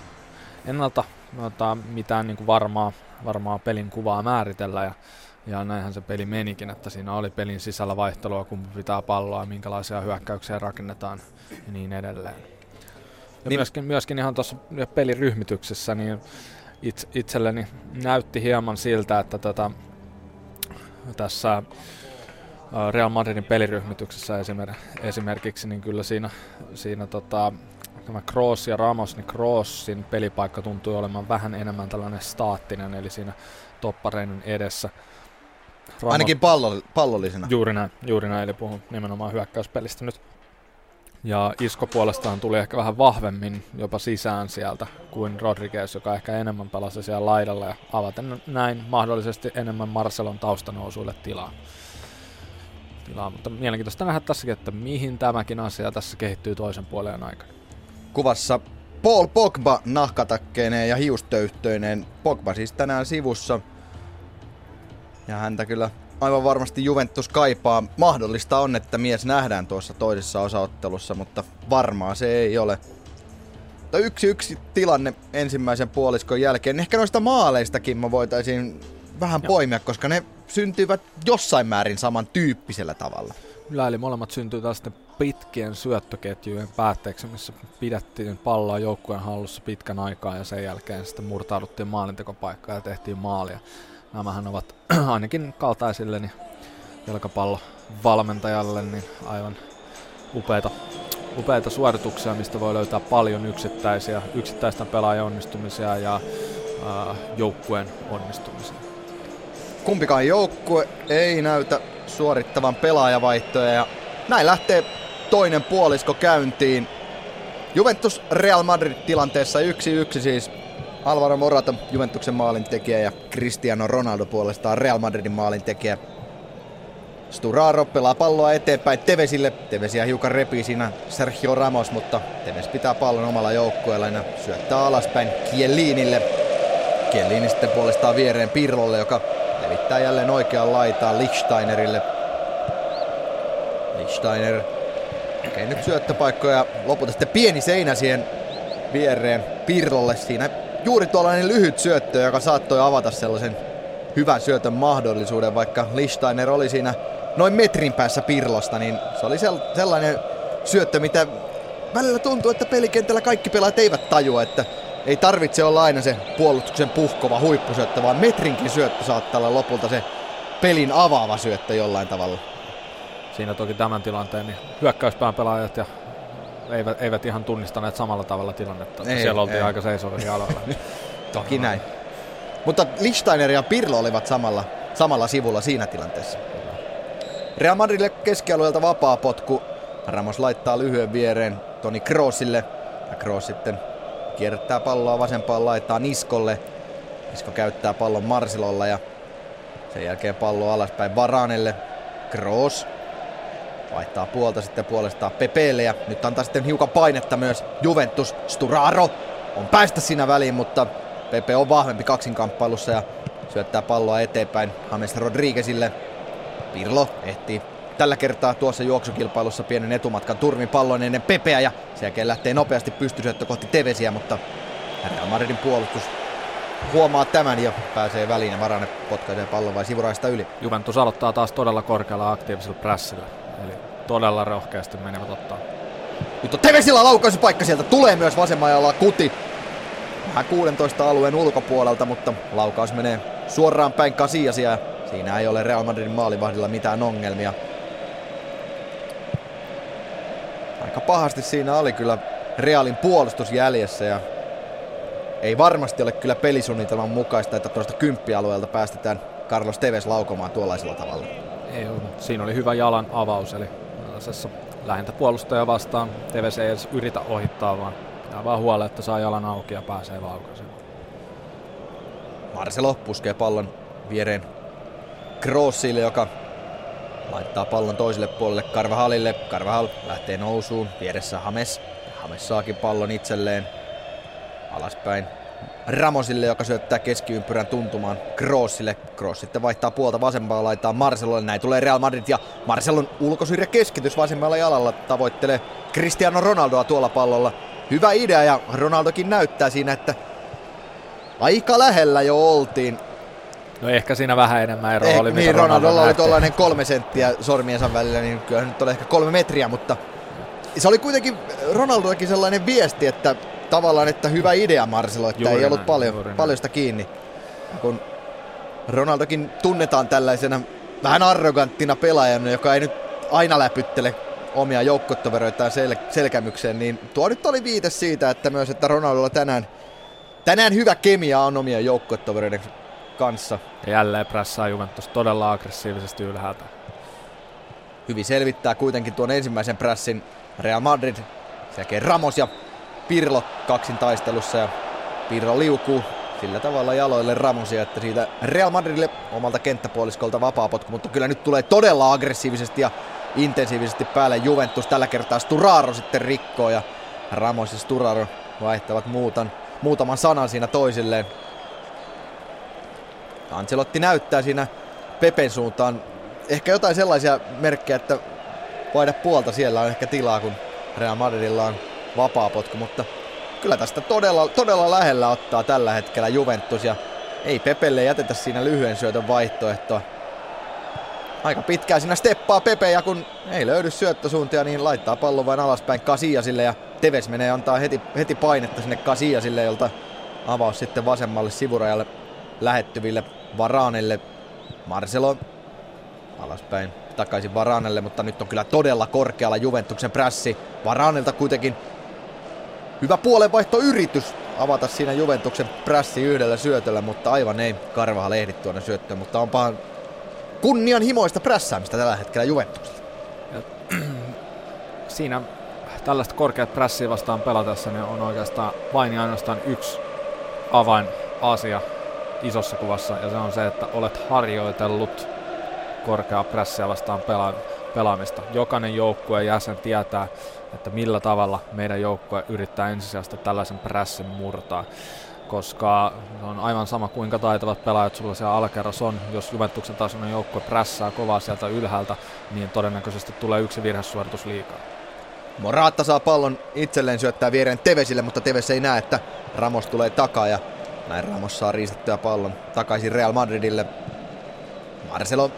ennalta ota, mitään niin kuin varmaa, varmaa pelin kuvaa määritellä, ja ja näinhän se peli menikin, että siinä oli pelin sisällä vaihtelua, kun pitää palloa, minkälaisia hyökkäyksiä rakennetaan ja niin edelleen. Ja niin. myöskin, myöskin ihan tuossa peliryhmityksessä niin itse, itselleni näytti hieman siltä, että tätä, tässä Real Madridin peliryhmityksessä esimer, esimerkiksi, niin kyllä siinä, siinä tota, tämä Kroos ja Ramos, niin Kroosin pelipaikka tuntui olemaan vähän enemmän tällainen staattinen, eli siinä toppareiden edessä. Ramos, Ainakin pallo, pallollisena. Juuri näin, juuri näin, eli puhun nimenomaan hyökkäyspelistä nyt. Ja Isko puolestaan tuli ehkä vähän vahvemmin jopa sisään sieltä kuin Rodriguez, joka ehkä enemmän pelasi siellä laidalla ja avaten näin mahdollisesti enemmän Marcelon taustanousuille tilaa. Tilaa. Mutta mielenkiintoista nähdä tässäkin, että mihin tämäkin asia tässä kehittyy toisen puolen aikana. Kuvassa Paul Pogba nahkatakkeineen ja hiustöyhtöineen. Pogba siis tänään sivussa ja häntä kyllä aivan varmasti Juventus kaipaa. Mahdollista on, että mies nähdään tuossa toisessa osaottelussa, mutta varmaa se ei ole. Mutta yksi yksi tilanne ensimmäisen puoliskon jälkeen. Ehkä noista maaleistakin mä voitaisiin vähän Joo. poimia, koska ne syntyivät jossain määrin samantyyppisellä tavalla. Kyllä, eli molemmat syntyy tästä pitkien syöttöketjujen päätteeksi, missä pidettiin palloa joukkueen hallussa pitkän aikaa ja sen jälkeen sitten murtauduttiin maalintekopaikkaan ja tehtiin maalia. Nämähän ovat ainakin kaltaisilleni jalkapallovalmentajalle niin aivan upeita, upeita suorituksia, mistä voi löytää paljon yksittäisiä, yksittäisten pelaajan onnistumisia ja äh, joukkueen onnistumisia. Kumpikaan joukkue ei näytä suorittavan pelaajavaihtoja ja näin lähtee toinen puolisko käyntiin. Juventus Real Madrid tilanteessa 1-1 siis Alvaro Morata, Juventuksen maalintekijä ja Cristiano Ronaldo puolestaan Real Madridin maalintekijä. Sturaro pelaa palloa eteenpäin Tevesille. Tevesiä hiukan repii siinä Sergio Ramos, mutta Teves pitää pallon omalla joukkueella ja syöttää alaspäin Kielinille. Kielini sitten puolestaan viereen Pirlolle, joka levittää jälleen oikeaan laitaan Lichsteinerille. Lichsteiner tekee nyt syöttöpaikkoja. Lopulta sitten pieni seinä siihen viereen Pirlolle. Siinä juuri tuollainen lyhyt syöttö, joka saattoi avata sellaisen hyvän syötön mahdollisuuden, vaikka Lichsteiner oli siinä noin metrin päässä Pirlosta, niin se oli sellainen syöttö, mitä välillä tuntuu, että pelikentällä kaikki pelaajat eivät tajua, että ei tarvitse olla aina se puolustuksen puhkova huippusyöttö, vaan metrinkin syöttö saattaa olla lopulta se pelin avaava syöttö jollain tavalla. Siinä toki tämän tilanteen niin hyökkäyspään pelaajat ja eivät, eivät ihan tunnistaneet samalla tavalla tilannetta. Ei, Siellä oltiin ei. aika seisovilla aloilla. toki näin. Mutta Lichsteiner ja Pirlo olivat samalla, samalla sivulla siinä tilanteessa. Real Madridille keskialueelta vapaa potku. Ramos laittaa lyhyen viereen Toni Kroosille. Ja Kroos sitten kierrättää palloa vasempaan laittaa Niskolle. Nisko käyttää pallon Marsilolla ja sen jälkeen pallo alaspäin Varanelle. Kroos vaihtaa puolta sitten puolestaan Pepeelle ja nyt antaa sitten hiukan painetta myös Juventus. Sturaro on päästä siinä väliin, mutta Pepe on vahvempi kaksinkamppailussa ja syöttää palloa eteenpäin James Rodriguezille. Pirlo ehtii tällä kertaa tuossa juoksukilpailussa pienen etumatkan turmin pallon ennen Pepeä ja sen jälkeen lähtee nopeasti pystysyöttö kohti Tevesiä, mutta Real Madridin puolustus huomaa tämän ja pääsee väliin ja Varane potkaisee pallon vai sivuraista yli. Juventus aloittaa taas todella korkealla aktiivisella prässillä, eli todella rohkeasti menevät ottaa. Nyt on Tevesillä laukaisupaikka sieltä, tulee myös vasemmalla kuti. Vähän 16 alueen ulkopuolelta, mutta laukaus menee suoraan päin Kasiasia siinä ei ole Real Madridin maalivahdilla mitään ongelmia. Aika pahasti siinä oli kyllä Realin puolustus jäljessä ja ei varmasti ole kyllä pelisuunnitelman mukaista, että tuosta kymppialueelta päästetään Carlos Tevez laukomaan tuollaisella tavalla. Ei. Siinä oli hyvä jalan avaus, eli lähentä puolustaja vastaan. Tevez ei edes yritä ohittaa, vaan pitää vaan huolella, että saa jalan auki ja pääsee laukaisemaan. Marcelo puskee pallon viereen Kroosille, joka laittaa pallon toiselle puolelle Karvahalille. Karvahal lähtee nousuun, vieressä Hames. Hames saakin pallon itselleen alaspäin Ramosille, joka syöttää keskiympyrän tuntumaan Kroosille. Kroos sitten vaihtaa puolta vasempaa laittaa Marcelolle. Näin tulee Real Madrid ja Marcelon ulkosyrjä keskitys vasemmalla jalalla tavoittelee Cristiano Ronaldoa tuolla pallolla. Hyvä idea ja Ronaldokin näyttää siinä, että aika lähellä jo oltiin. No ehkä siinä vähän enemmän eroa eh, oli, Niin, Ronaldolla oli tuollainen kolme senttiä sormiensa välillä, niin kyllä nyt oli ehkä kolme metriä, mutta se oli kuitenkin Ronaldoakin sellainen viesti, että tavallaan, että hyvä idea Marcelo, että juuri ei ollut näin, paljon, paljon sitä kiinni. Kun Ronaldokin tunnetaan tällaisena vähän arroganttina pelaajana, joka ei nyt aina läpyttele omia joukkotoveroitaan sel- selkämykseen, niin tuo nyt oli viite siitä, että myös, että Ronaldolla tänään, tänään hyvä kemia on omia joukkotovereiden kanssa. Ja jälleen pressaa Juventus todella aggressiivisesti ylhäältä. Hyvin selvittää kuitenkin tuon ensimmäisen pressin Real Madrid. Sen Ramos ja Pirlo kaksin taistelussa ja Pirlo liukuu sillä tavalla jaloille Ramosia, että siitä Real Madridille omalta kenttäpuoliskolta vapaapotku, mutta kyllä nyt tulee todella aggressiivisesti ja intensiivisesti päälle Juventus. Tällä kertaa Sturaro sitten rikkoo ja Ramos ja Sturaro vaihtavat muutan, muutaman sanan siinä toisilleen. Ancelotti näyttää siinä Pepen suuntaan. Ehkä jotain sellaisia merkkejä, että vaihda puolta. Siellä on ehkä tilaa, kun Real Madridilla on vapaapotku, mutta kyllä tästä todella, todella lähellä ottaa tällä hetkellä Juventus. Ja ei Pepelle jätetä siinä lyhyen syötön vaihtoehtoa. Aika pitkään siinä steppaa Pepe ja kun ei löydy syöttösuuntia, niin laittaa pallon vain alaspäin Kasiasille ja Teves menee antaa heti, heti painetta sinne Kasiasille, jolta avaus sitten vasemmalle sivurajalle lähettyville Varanelle. Marcelo alaspäin takaisin Varanelle, mutta nyt on kyllä todella korkealla Juventuksen prässi. Varanelta kuitenkin hyvä puolenvaihtoyritys avata siinä Juventuksen prässi yhdellä syötöllä, mutta aivan ei Karvaha ehdi tuonne syöttöön, mutta onpahan kunnianhimoista prässäämistä tällä hetkellä Juventuksella. siinä tällaista korkeat prässiä vastaan pelatessa niin on oikeastaan vain ja ainoastaan yksi avain asia isossa kuvassa, ja se on se, että olet harjoitellut korkeaa prässiä vastaan pela- pelaamista. Jokainen joukkueen jäsen tietää, että millä tavalla meidän joukkue yrittää ensisijaisesti tällaisen prässin murtaa koska on aivan sama kuinka taitavat pelaajat sulla siellä alakerras on. Jos Juventuksen tasoinen joukkue prässää kovaa sieltä ylhäältä, niin todennäköisesti tulee yksi virhesuoritus liikaa. Moraatta saa pallon itselleen syöttää viereen Tevesille, mutta Teves ei näe, että Ramos tulee takaa ja näin Ramos saa riistettyä pallon takaisin Real Madridille. Marcelo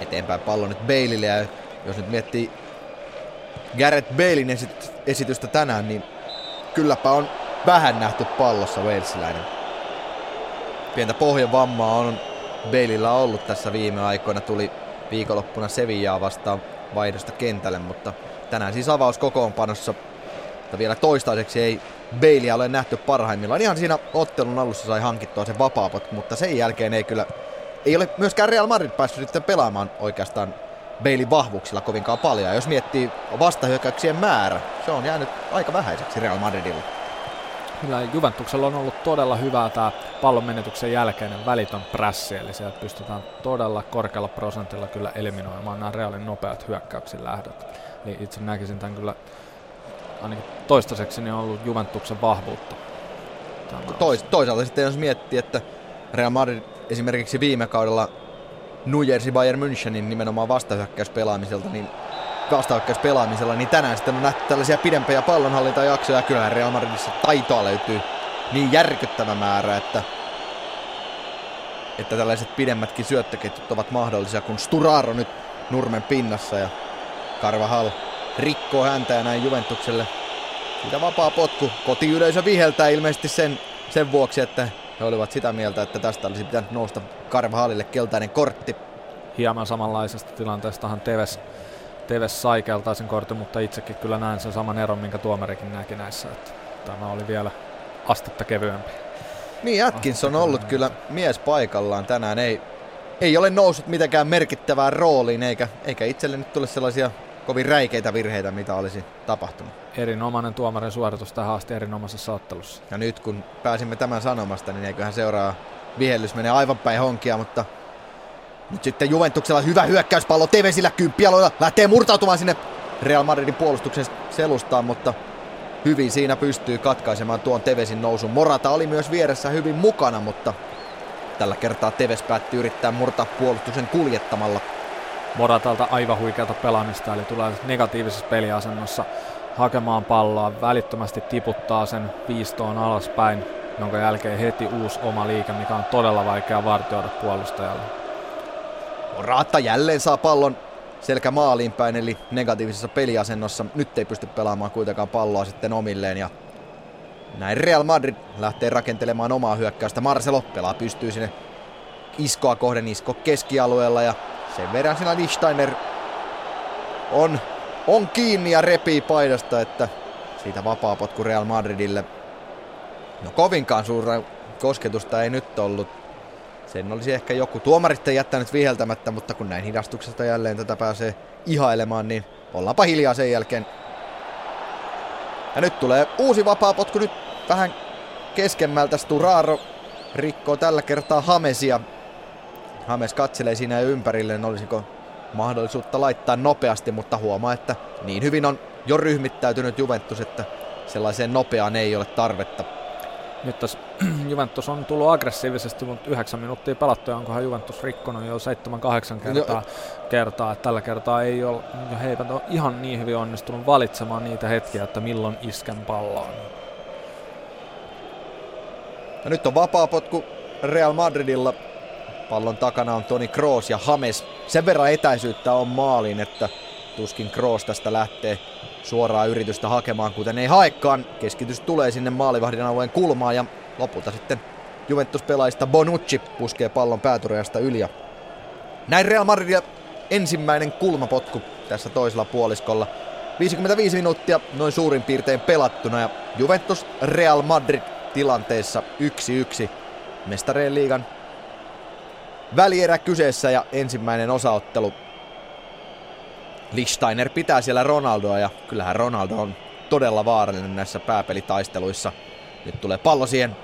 eteenpäin pallon nyt Baleille ja jos nyt miettii Gareth Balein esit- esitystä tänään, niin kylläpä on vähän nähty pallossa Walesiläinen. Pientä pohjavammaa on Beilillä on ollut tässä viime aikoina. Tuli viikonloppuna Sevillaa vastaan vaihdosta kentälle, mutta tänään siis avaus kokoonpanossa. Mutta vielä toistaiseksi ei Baileya ole nähty parhaimmillaan. Ihan siinä ottelun alussa sai hankittua sen vapaapotku, mutta sen jälkeen ei kyllä ei ole myöskään Real Madrid päässyt sitten pelaamaan oikeastaan Bailin vahvuuksilla kovinkaan paljon. Jos miettii vastahyökkäyksien määrä, se on jäänyt aika vähäiseksi Real Madridilla. Kyllä Juventuksella on ollut todella hyvää tämä pallon menetyksen jälkeinen välitön prässi, eli sieltä pystytään todella korkealla prosentilla kyllä eliminoimaan nämä Realin nopeat hyökkäyksin lähdöt. Eli itse näkisin tämän kyllä ainakin toistaiseksi niin on ollut Juventuksen vahvuutta. Tois, toisaalta sitten jos miettii, että Real Madrid esimerkiksi viime kaudella nujersi Bayern Münchenin nimenomaan vastahyökkäyspelaamiselta, niin vastahyökkäyspelaamisella, niin tänään sitten on nähty tällaisia pidempiä pallonhallintajaksoja. Kyllä Real Madridissa taitoa löytyy niin järkyttävä määrä, että, että tällaiset pidemmätkin syöttöketjut ovat mahdollisia, kun Sturaro nyt nurmen pinnassa ja Carvajal rikkoo häntä ja näin Juventukselle siitä vapaa potku. Kotiyleisö viheltää ilmeisesti sen, sen vuoksi, että he olivat sitä mieltä, että tästä olisi pitänyt nousta Carvajalille keltainen kortti. Hieman samanlaisesta tilanteestahan Teves, Teves sai keltaisen kortin, mutta itsekin kyllä näen sen saman eron, minkä tuomarikin näki näissä. Että tämä oli vielä astetta kevyempi. Niin, Atkins on ollut kyllä mies paikallaan tänään. Ei, ei ole noussut mitenkään merkittävään rooliin, eikä, eikä itselle nyt tule sellaisia kovin räikeitä virheitä, mitä olisi tapahtunut. Erinomainen tuomarin suoritus tähän asti erinomaisessa ottelussa. Ja nyt kun pääsimme tämän sanomasta, niin eiköhän seuraa vihellys menee aivan päin honkia, mutta nyt sitten Juventuksella hyvä hyökkäyspallo Tevesillä kymppialoilla lähtee murtautumaan sinne Real Madridin puolustuksen selustaan, mutta hyvin siinä pystyy katkaisemaan tuon Tevesin nousun. Morata oli myös vieressä hyvin mukana, mutta tällä kertaa Teves päätti yrittää murtaa puolustuksen kuljettamalla. Moratalta aivan huikeata pelaamista, eli tulee negatiivisessa peliasennossa hakemaan palloa, välittömästi tiputtaa sen viistoon alaspäin, jonka jälkeen heti uusi oma liike, mikä on todella vaikea vartioida puolustajalle. Morata jälleen saa pallon selkä maaliin päin, eli negatiivisessa peliasennossa. Nyt ei pysty pelaamaan kuitenkaan palloa sitten omilleen ja näin Real Madrid lähtee rakentelemaan omaa hyökkäystä. Marcelo pelaa pystyy sinne iskoa kohden isko keskialueella ja sen verran siinä Lichsteiner on, on kiinni ja repii paidasta, että siitä vapaapotku Real Madridille. No kovinkaan suurta kosketusta ei nyt ollut. Sen olisi ehkä joku tuomarit jättänyt viheltämättä, mutta kun näin hidastuksesta jälleen tätä pääsee ihailemaan, niin ollaanpa hiljaa sen jälkeen. Ja nyt tulee uusi vapaapotku nyt vähän keskemmältä. Sturaro rikkoo tällä kertaa Hamesia Hames katselee siinä ympärilleen, olisiko mahdollisuutta laittaa nopeasti, mutta huomaa, että niin hyvin on jo ryhmittäytynyt Juventus, että sellaiseen nopeaan ei ole tarvetta. Nyt tässä Juventus on tullut aggressiivisesti, mutta yhdeksän minuuttia pelattu ja onkohan Juventus rikkonut jo 7-8 kertaa, no. kertaa. Että tällä kertaa ei ole, he eivät ole ihan niin hyvin onnistunut valitsemaan niitä hetkiä, että milloin isken palloon. Ja nyt on vapaapotku Real Madridilla Pallon takana on Toni Kroos ja Hames. Sen verran etäisyyttä on maaliin, että tuskin Kroos tästä lähtee suoraa yritystä hakemaan, kuten ei haekaan. Keskitys tulee sinne maalivahdin alueen kulmaan ja lopulta sitten Juventus-pelaajista Bonucci puskee pallon päätyrajasta yli. Ja näin Real Madrid ensimmäinen kulmapotku tässä toisella puoliskolla. 55 minuuttia noin suurin piirtein pelattuna ja Juventus Real Madrid tilanteessa 1-1 mestareen liigan välierä kyseessä ja ensimmäinen osaottelu. Lichsteiner pitää siellä Ronaldoa ja kyllähän Ronaldo on todella vaarallinen näissä pääpelitaisteluissa. Nyt tulee pallo siihen.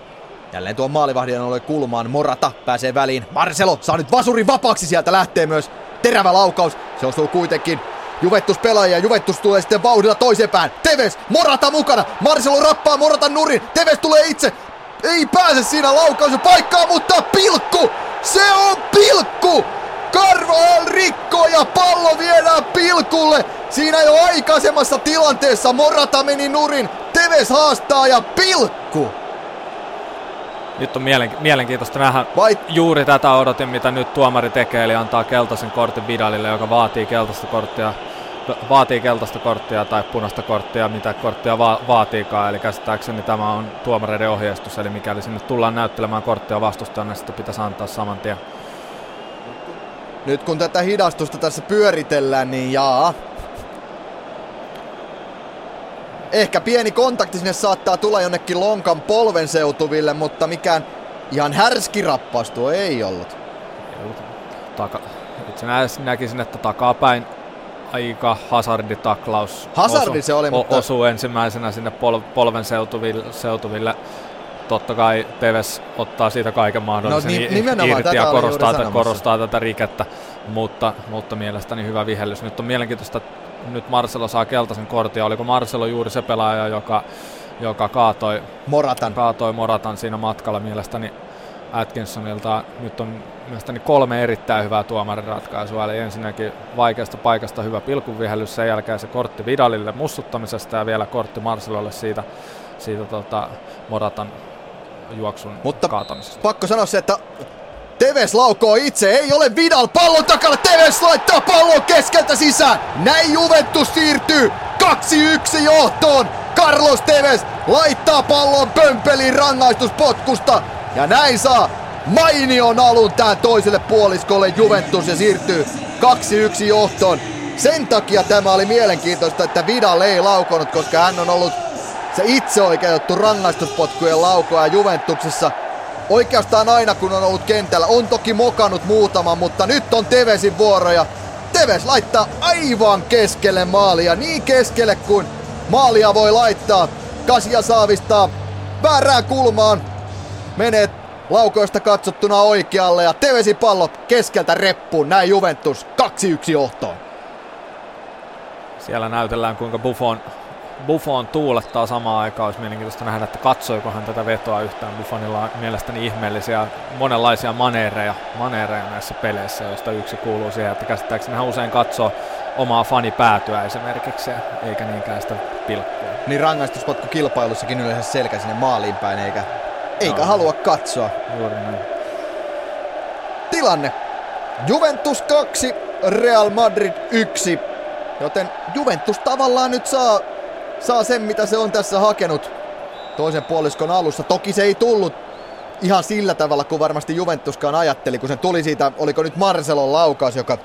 Jälleen tuo maalivahdin oli kulmaan. Morata pääsee väliin. Marcelo saa nyt vasurin vapaaksi. Sieltä lähtee myös terävä laukaus. Se osuu kuitenkin Juventus pelaajia. Juventus tulee sitten vauhdilla toiseen pään. Teves, Morata mukana. Marcelo rappaa Morata nurin. Teves tulee itse. Ei pääse siinä laukaus paikkaa, mutta pilkku! Se on pilkku! Karvaal rikko ja pallo viedään pilkulle. Siinä jo aikaisemmassa tilanteessa Morata meni nurin. Teves haastaa ja pilkku. Nyt on mielenkiintoista nähdä. Vai... Juuri tätä odotin, mitä nyt tuomari tekee, eli antaa keltaisen kortin Vidalille, joka vaatii keltaista korttia vaatii keltaista korttia tai punaista korttia, mitä korttia va- vaatiikaan. Eli käsittääkseni tämä on tuomareiden ohjeistus, eli mikäli sinne tullaan näyttelemään korttia vastustajan, niin sitten pitäisi antaa saman tien. nyt kun tätä hidastusta tässä pyöritellään, niin jaa. Ehkä pieni kontakti sinne saattaa tulla jonnekin lonkan polven seutuville, mutta mikään ihan härski rappaus tuo ei ollut. Taka, itse näkisin, että takapäin aika hazarditaklaus Hazardi osu, se oli, mutta... osuu ensimmäisenä sinne pol, polven seutuville, seutuville. Totta kai Teves ottaa siitä kaiken mahdollisen no, niin, irti ja korostaa, tätä, korostaa tätä rikettä, mutta, mutta mielestäni hyvä vihellys. Nyt on mielenkiintoista, nyt Marcelo saa keltaisen kortin. Oliko Marcelo juuri se pelaaja, joka, joka kaatoi, Moratan. kaatoi Moratan siinä matkalla mielestäni Atkinsonilta. Nyt on mielestäni kolme erittäin hyvää tuomariratkaisua, eli ensinnäkin vaikeasta paikasta hyvä pilkuvihellys, sen jälkeen se kortti Vidalille mussuttamisesta ja vielä kortti Marcelolle siitä, siitä tota Moratan juoksun Mutta kaatamisesta. pakko sanoa se, että Teves laukoo itse, ei ole Vidal pallon takana, Teves laittaa pallon keskeltä sisään. Näin Juventus siirtyy 2-1 johtoon. Carlos Teves laittaa pallon pömpeliin rangaistuspotkusta ja näin saa mainion alun tähän toiselle puoliskolle Juventus ja siirtyy 2-1 johtoon. Sen takia tämä oli mielenkiintoista, että Vidal ei laukonut, koska hän on ollut se itse oikeutettu rangaistuspotkujen laukoja Juventuksessa oikeastaan aina kun on ollut kentällä. On toki mokannut muutama, mutta nyt on Tevesin vuoro ja Teves laittaa aivan keskelle maalia, niin keskelle kuin maalia voi laittaa. Kasia saavistaa väärään kulmaan, menee laukoista katsottuna oikealle ja Tevesi pallo keskeltä reppuun, näin Juventus 2-1 johtoon. Siellä näytellään kuinka Buffon, Buffon tuulettaa samaan aikaan. Olisi mielenkiintoista nähdä, että katsoiko hän tätä vetoa yhtään. Buffonilla on mielestäni ihmeellisiä, monenlaisia maneereja, maneereja näissä peleissä, joista yksi kuuluu siihen, että käsittääkseni hän usein katsoo omaa fanipäätyä esimerkiksi, eikä niinkään sitä pilkkua. Niin rangaistuspotku kilpailussakin yleensä selkä sinne maaliin päin, eikä eikä halua katsoa. Juuri näin. Tilanne. Juventus 2, Real Madrid 1. Joten Juventus tavallaan nyt saa, saa sen, mitä se on tässä hakenut toisen puoliskon alussa. Toki se ei tullut ihan sillä tavalla, kuin varmasti Juventuskaan ajatteli, kun se tuli siitä, oliko nyt Marcelon laukaus, joka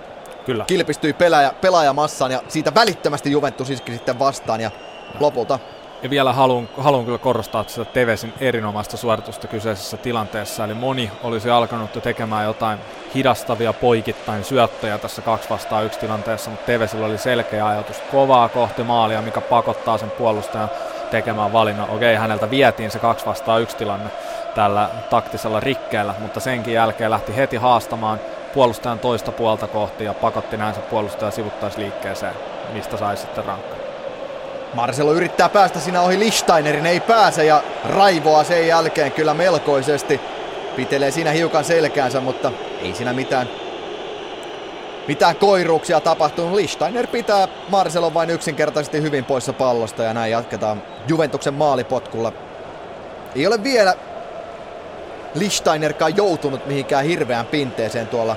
Kyllä. kilpistyi pelaaja, pelaajamassaan ja siitä välittömästi Juventus iski sitten vastaan ja lopulta ja vielä haluan, haluan kyllä korostaa sitä Tevesin erinomaista suoritusta kyseisessä tilanteessa. Eli moni olisi alkanut jo tekemään jotain hidastavia poikittain syöttöjä tässä kaksi vastaan yksi tilanteessa, mutta Tevesillä oli selkeä ajatus kovaa kohti maalia, mikä pakottaa sen puolustajan tekemään valinnan. Okei, häneltä vietiin se kaksi vastaan yksi tilanne tällä taktisella rikkeellä, mutta senkin jälkeen lähti heti haastamaan puolustajan toista puolta kohti ja pakotti näin se puolustaja sivuttaisliikkeeseen, mistä sai sitten rankkaa. Marcelo yrittää päästä siinä ohi Lichteinerin, ei pääse ja raivoa sen jälkeen kyllä melkoisesti. Pitelee siinä hiukan selkäänsä, mutta ei siinä mitään, mitään koiruuksia tapahtunut. Lichsteiner pitää Marcelon vain yksinkertaisesti hyvin poissa pallosta ja näin jatketaan Juventuksen maalipotkulla. Ei ole vielä Lichteinerkaan joutunut mihinkään hirveään pinteeseen tuolla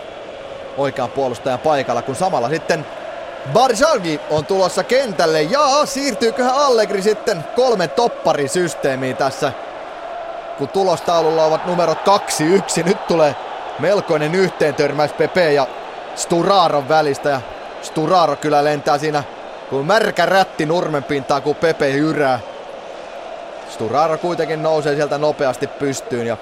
oikean puolustajan paikalla, kun samalla sitten Barjagi on tulossa kentälle ja siirtyyköhän Allegri sitten kolme topparisysteemiin tässä, kun tulostaululla ovat numerot 2-1. Nyt tulee melkoinen yhteentörmäys Pepe ja Sturaron välistä ja Sturaro kyllä lentää siinä kuin märkä rätti nurmenpintaa, kun Pepe jyrää. Sturaro kuitenkin nousee sieltä nopeasti pystyyn ja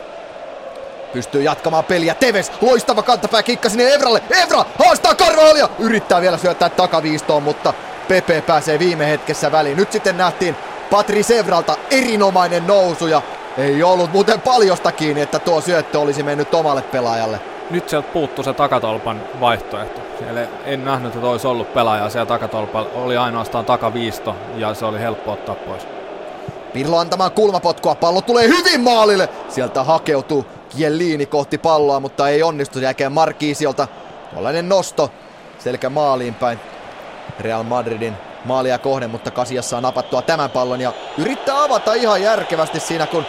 pystyy jatkamaan peliä. Teves, loistava kantapää kikka sinne Evralle. Evra haastaa Carvalholia. Yrittää vielä syöttää takaviistoon, mutta Pepe pääsee viime hetkessä väliin. Nyt sitten nähtiin Patrice Evralta erinomainen nousu ja ei ollut muuten paljosta kiinni, että tuo syöttö olisi mennyt omalle pelaajalle. Nyt sieltä puuttuu se takatolpan vaihtoehto. Siellä en nähnyt, että olisi ollut pelaaja siellä takatolpalla. Oli ainoastaan takaviisto ja se oli helppo ottaa pois. Pirlo antamaan kulmapotkua, pallo tulee hyvin maalille. Sieltä hakeutuu Kielliini kohti palloa, mutta ei onnistu. Jälkeen Markiisiolta tuollainen nosto selkä maaliin päin. Real Madridin maalia kohden, mutta Kasiassa on napattua tämän pallon ja yrittää avata ihan järkevästi siinä, kun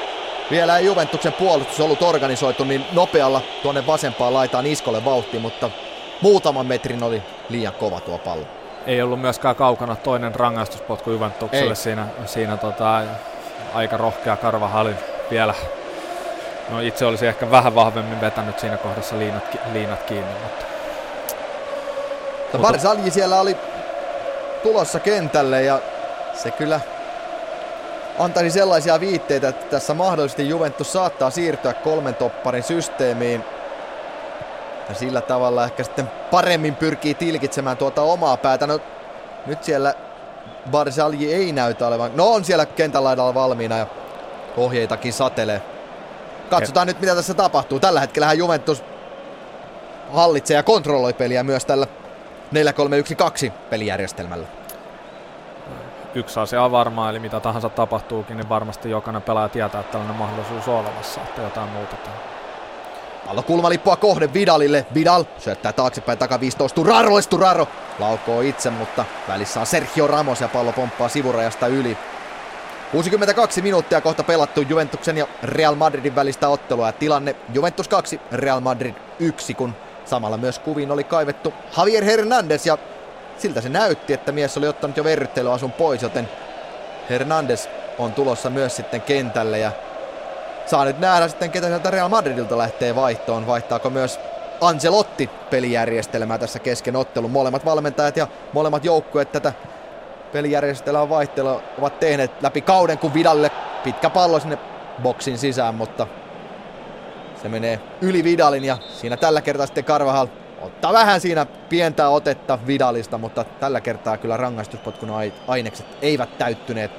vielä ei Juventuksen puolustus ollut organisoitu niin nopealla tuonne vasempaan laitaan iskolle vauhti, mutta muutaman metrin oli liian kova tuo pallo. Ei ollut myöskään kaukana toinen rangaistuspotku Juventukselle ei. siinä, siinä tota, aika rohkea Karvahalin vielä No itse olisi ehkä vähän vahvemmin vetänyt siinä kohdassa liinat, liinat kiinni, mutta... Barzalji siellä oli tulossa kentälle ja se kyllä antaisi sellaisia viitteitä, että tässä mahdollisesti Juventus saattaa siirtyä kolmen topparin systeemiin. Ja sillä tavalla ehkä sitten paremmin pyrkii tilkitsemään tuota omaa päätä. No, nyt siellä Barzalji ei näytä olevan. No on siellä kentän laidalla valmiina ja ohjeitakin satelee. Katsotaan nyt mitä tässä tapahtuu. Tällä hetkellä Juventus hallitsee ja kontrolloi peliä myös tällä 4-3-1-2 pelijärjestelmällä. Yksi asia on varmaa, eli mitä tahansa tapahtuukin, niin varmasti jokainen pelaaja tietää, että tällainen mahdollisuus on olemassa, että jotain muutetaan. Pallo kulmalippua kohde Vidalille. Vidal syöttää taaksepäin taka 15. Turaro, Turaro laukoo itse, mutta välissä on Sergio Ramos ja pallo pomppaa sivurajasta yli. 62 minuuttia kohta pelattu Juventuksen ja Real Madridin välistä ottelua ja tilanne Juventus 2, Real Madrid 1, kun samalla myös kuviin oli kaivettu Javier Hernandez ja siltä se näytti, että mies oli ottanut jo verryttelyasun pois, joten Hernandez on tulossa myös sitten kentälle ja saa nyt nähdä sitten, ketä sieltä Real Madridilta lähtee vaihtoon. Vaihtaako myös Ancelotti pelijärjestelmää tässä kesken ottelun. Molemmat valmentajat ja molemmat joukkueet tätä pelijärjestelmää vaihtelua ovat tehneet läpi kauden, kun Vidalle pitkä pallo sinne boksin sisään, mutta se menee yli Vidalin ja siinä tällä kertaa sitten Carvajal ottaa vähän siinä pientä otetta Vidalista, mutta tällä kertaa kyllä rangaistuspotkun ainekset eivät täyttyneet.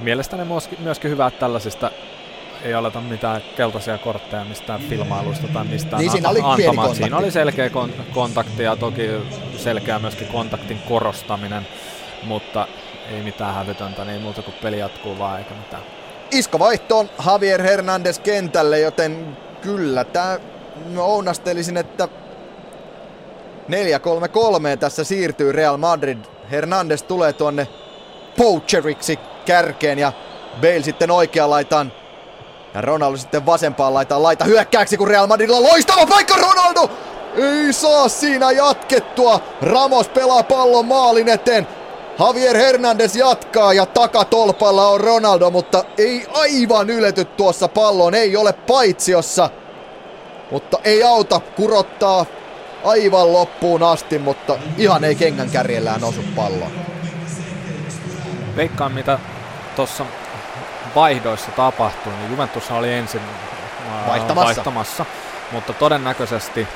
Mielestäni myöskin hyvä, että tällaisista ei aleta mitään keltaisia kortteja mistään filmailusta tai mistään niin, siinä oli antamaan. Siinä oli selkeä kon- kontakti ja toki selkeä myöskin kontaktin korostaminen, mutta ei mitään hävytöntä, niin muuta kuin peli jatkuu vaan eikä mitään. Isko vaihtoon Javier Hernandez kentälle, joten kyllä tämä ounastelisin, että 4-3-3 tässä siirtyy Real Madrid. Hernandez tulee tuonne poacheriksi kärkeen ja Bale sitten oikea laitaan ja Ronaldo sitten vasempaan laitaan laita hyökkääksi, kun Real Madridilla loistava paikka Ronaldo! Ei saa siinä jatkettua. Ramos pelaa pallon maalin eteen. Javier Hernandez jatkaa ja takatolpalla on Ronaldo, mutta ei aivan ylety tuossa palloon. Ei ole paitsiossa. Mutta ei auta, kurottaa aivan loppuun asti, mutta ihan ei kengän kärjellään osu palloon. Veikkaan mitä tuossa vaihdoissa tapahtui, niin Juventus oli ensin vaihtamassa. vaihtamassa, mutta todennäköisesti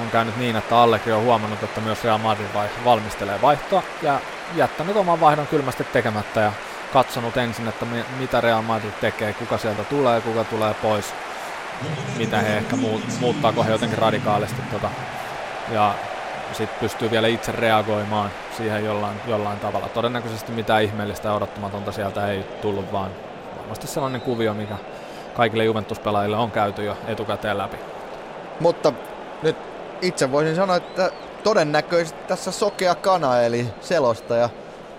on käynyt niin, että Allekin on huomannut, että myös Real Madrid vai, valmistelee vaihtoa ja jättänyt oman vaihdon kylmästi tekemättä ja katsonut ensin, että mi, mitä Real Madrid tekee, kuka sieltä tulee, kuka tulee pois, mitä he ehkä muut, muuttaako he jotenkin radikaalisti tota, ja sitten pystyy vielä itse reagoimaan siihen jollain, jollain tavalla. Todennäköisesti mitään ihmeellistä ja odottamatonta sieltä ei tullut, vaan varmasti sellainen kuvio, mikä kaikille Juventus-pelaajille on käyty jo etukäteen läpi. Mutta nyt itse voisin sanoa, että todennäköisesti tässä sokea kana, eli selostaja,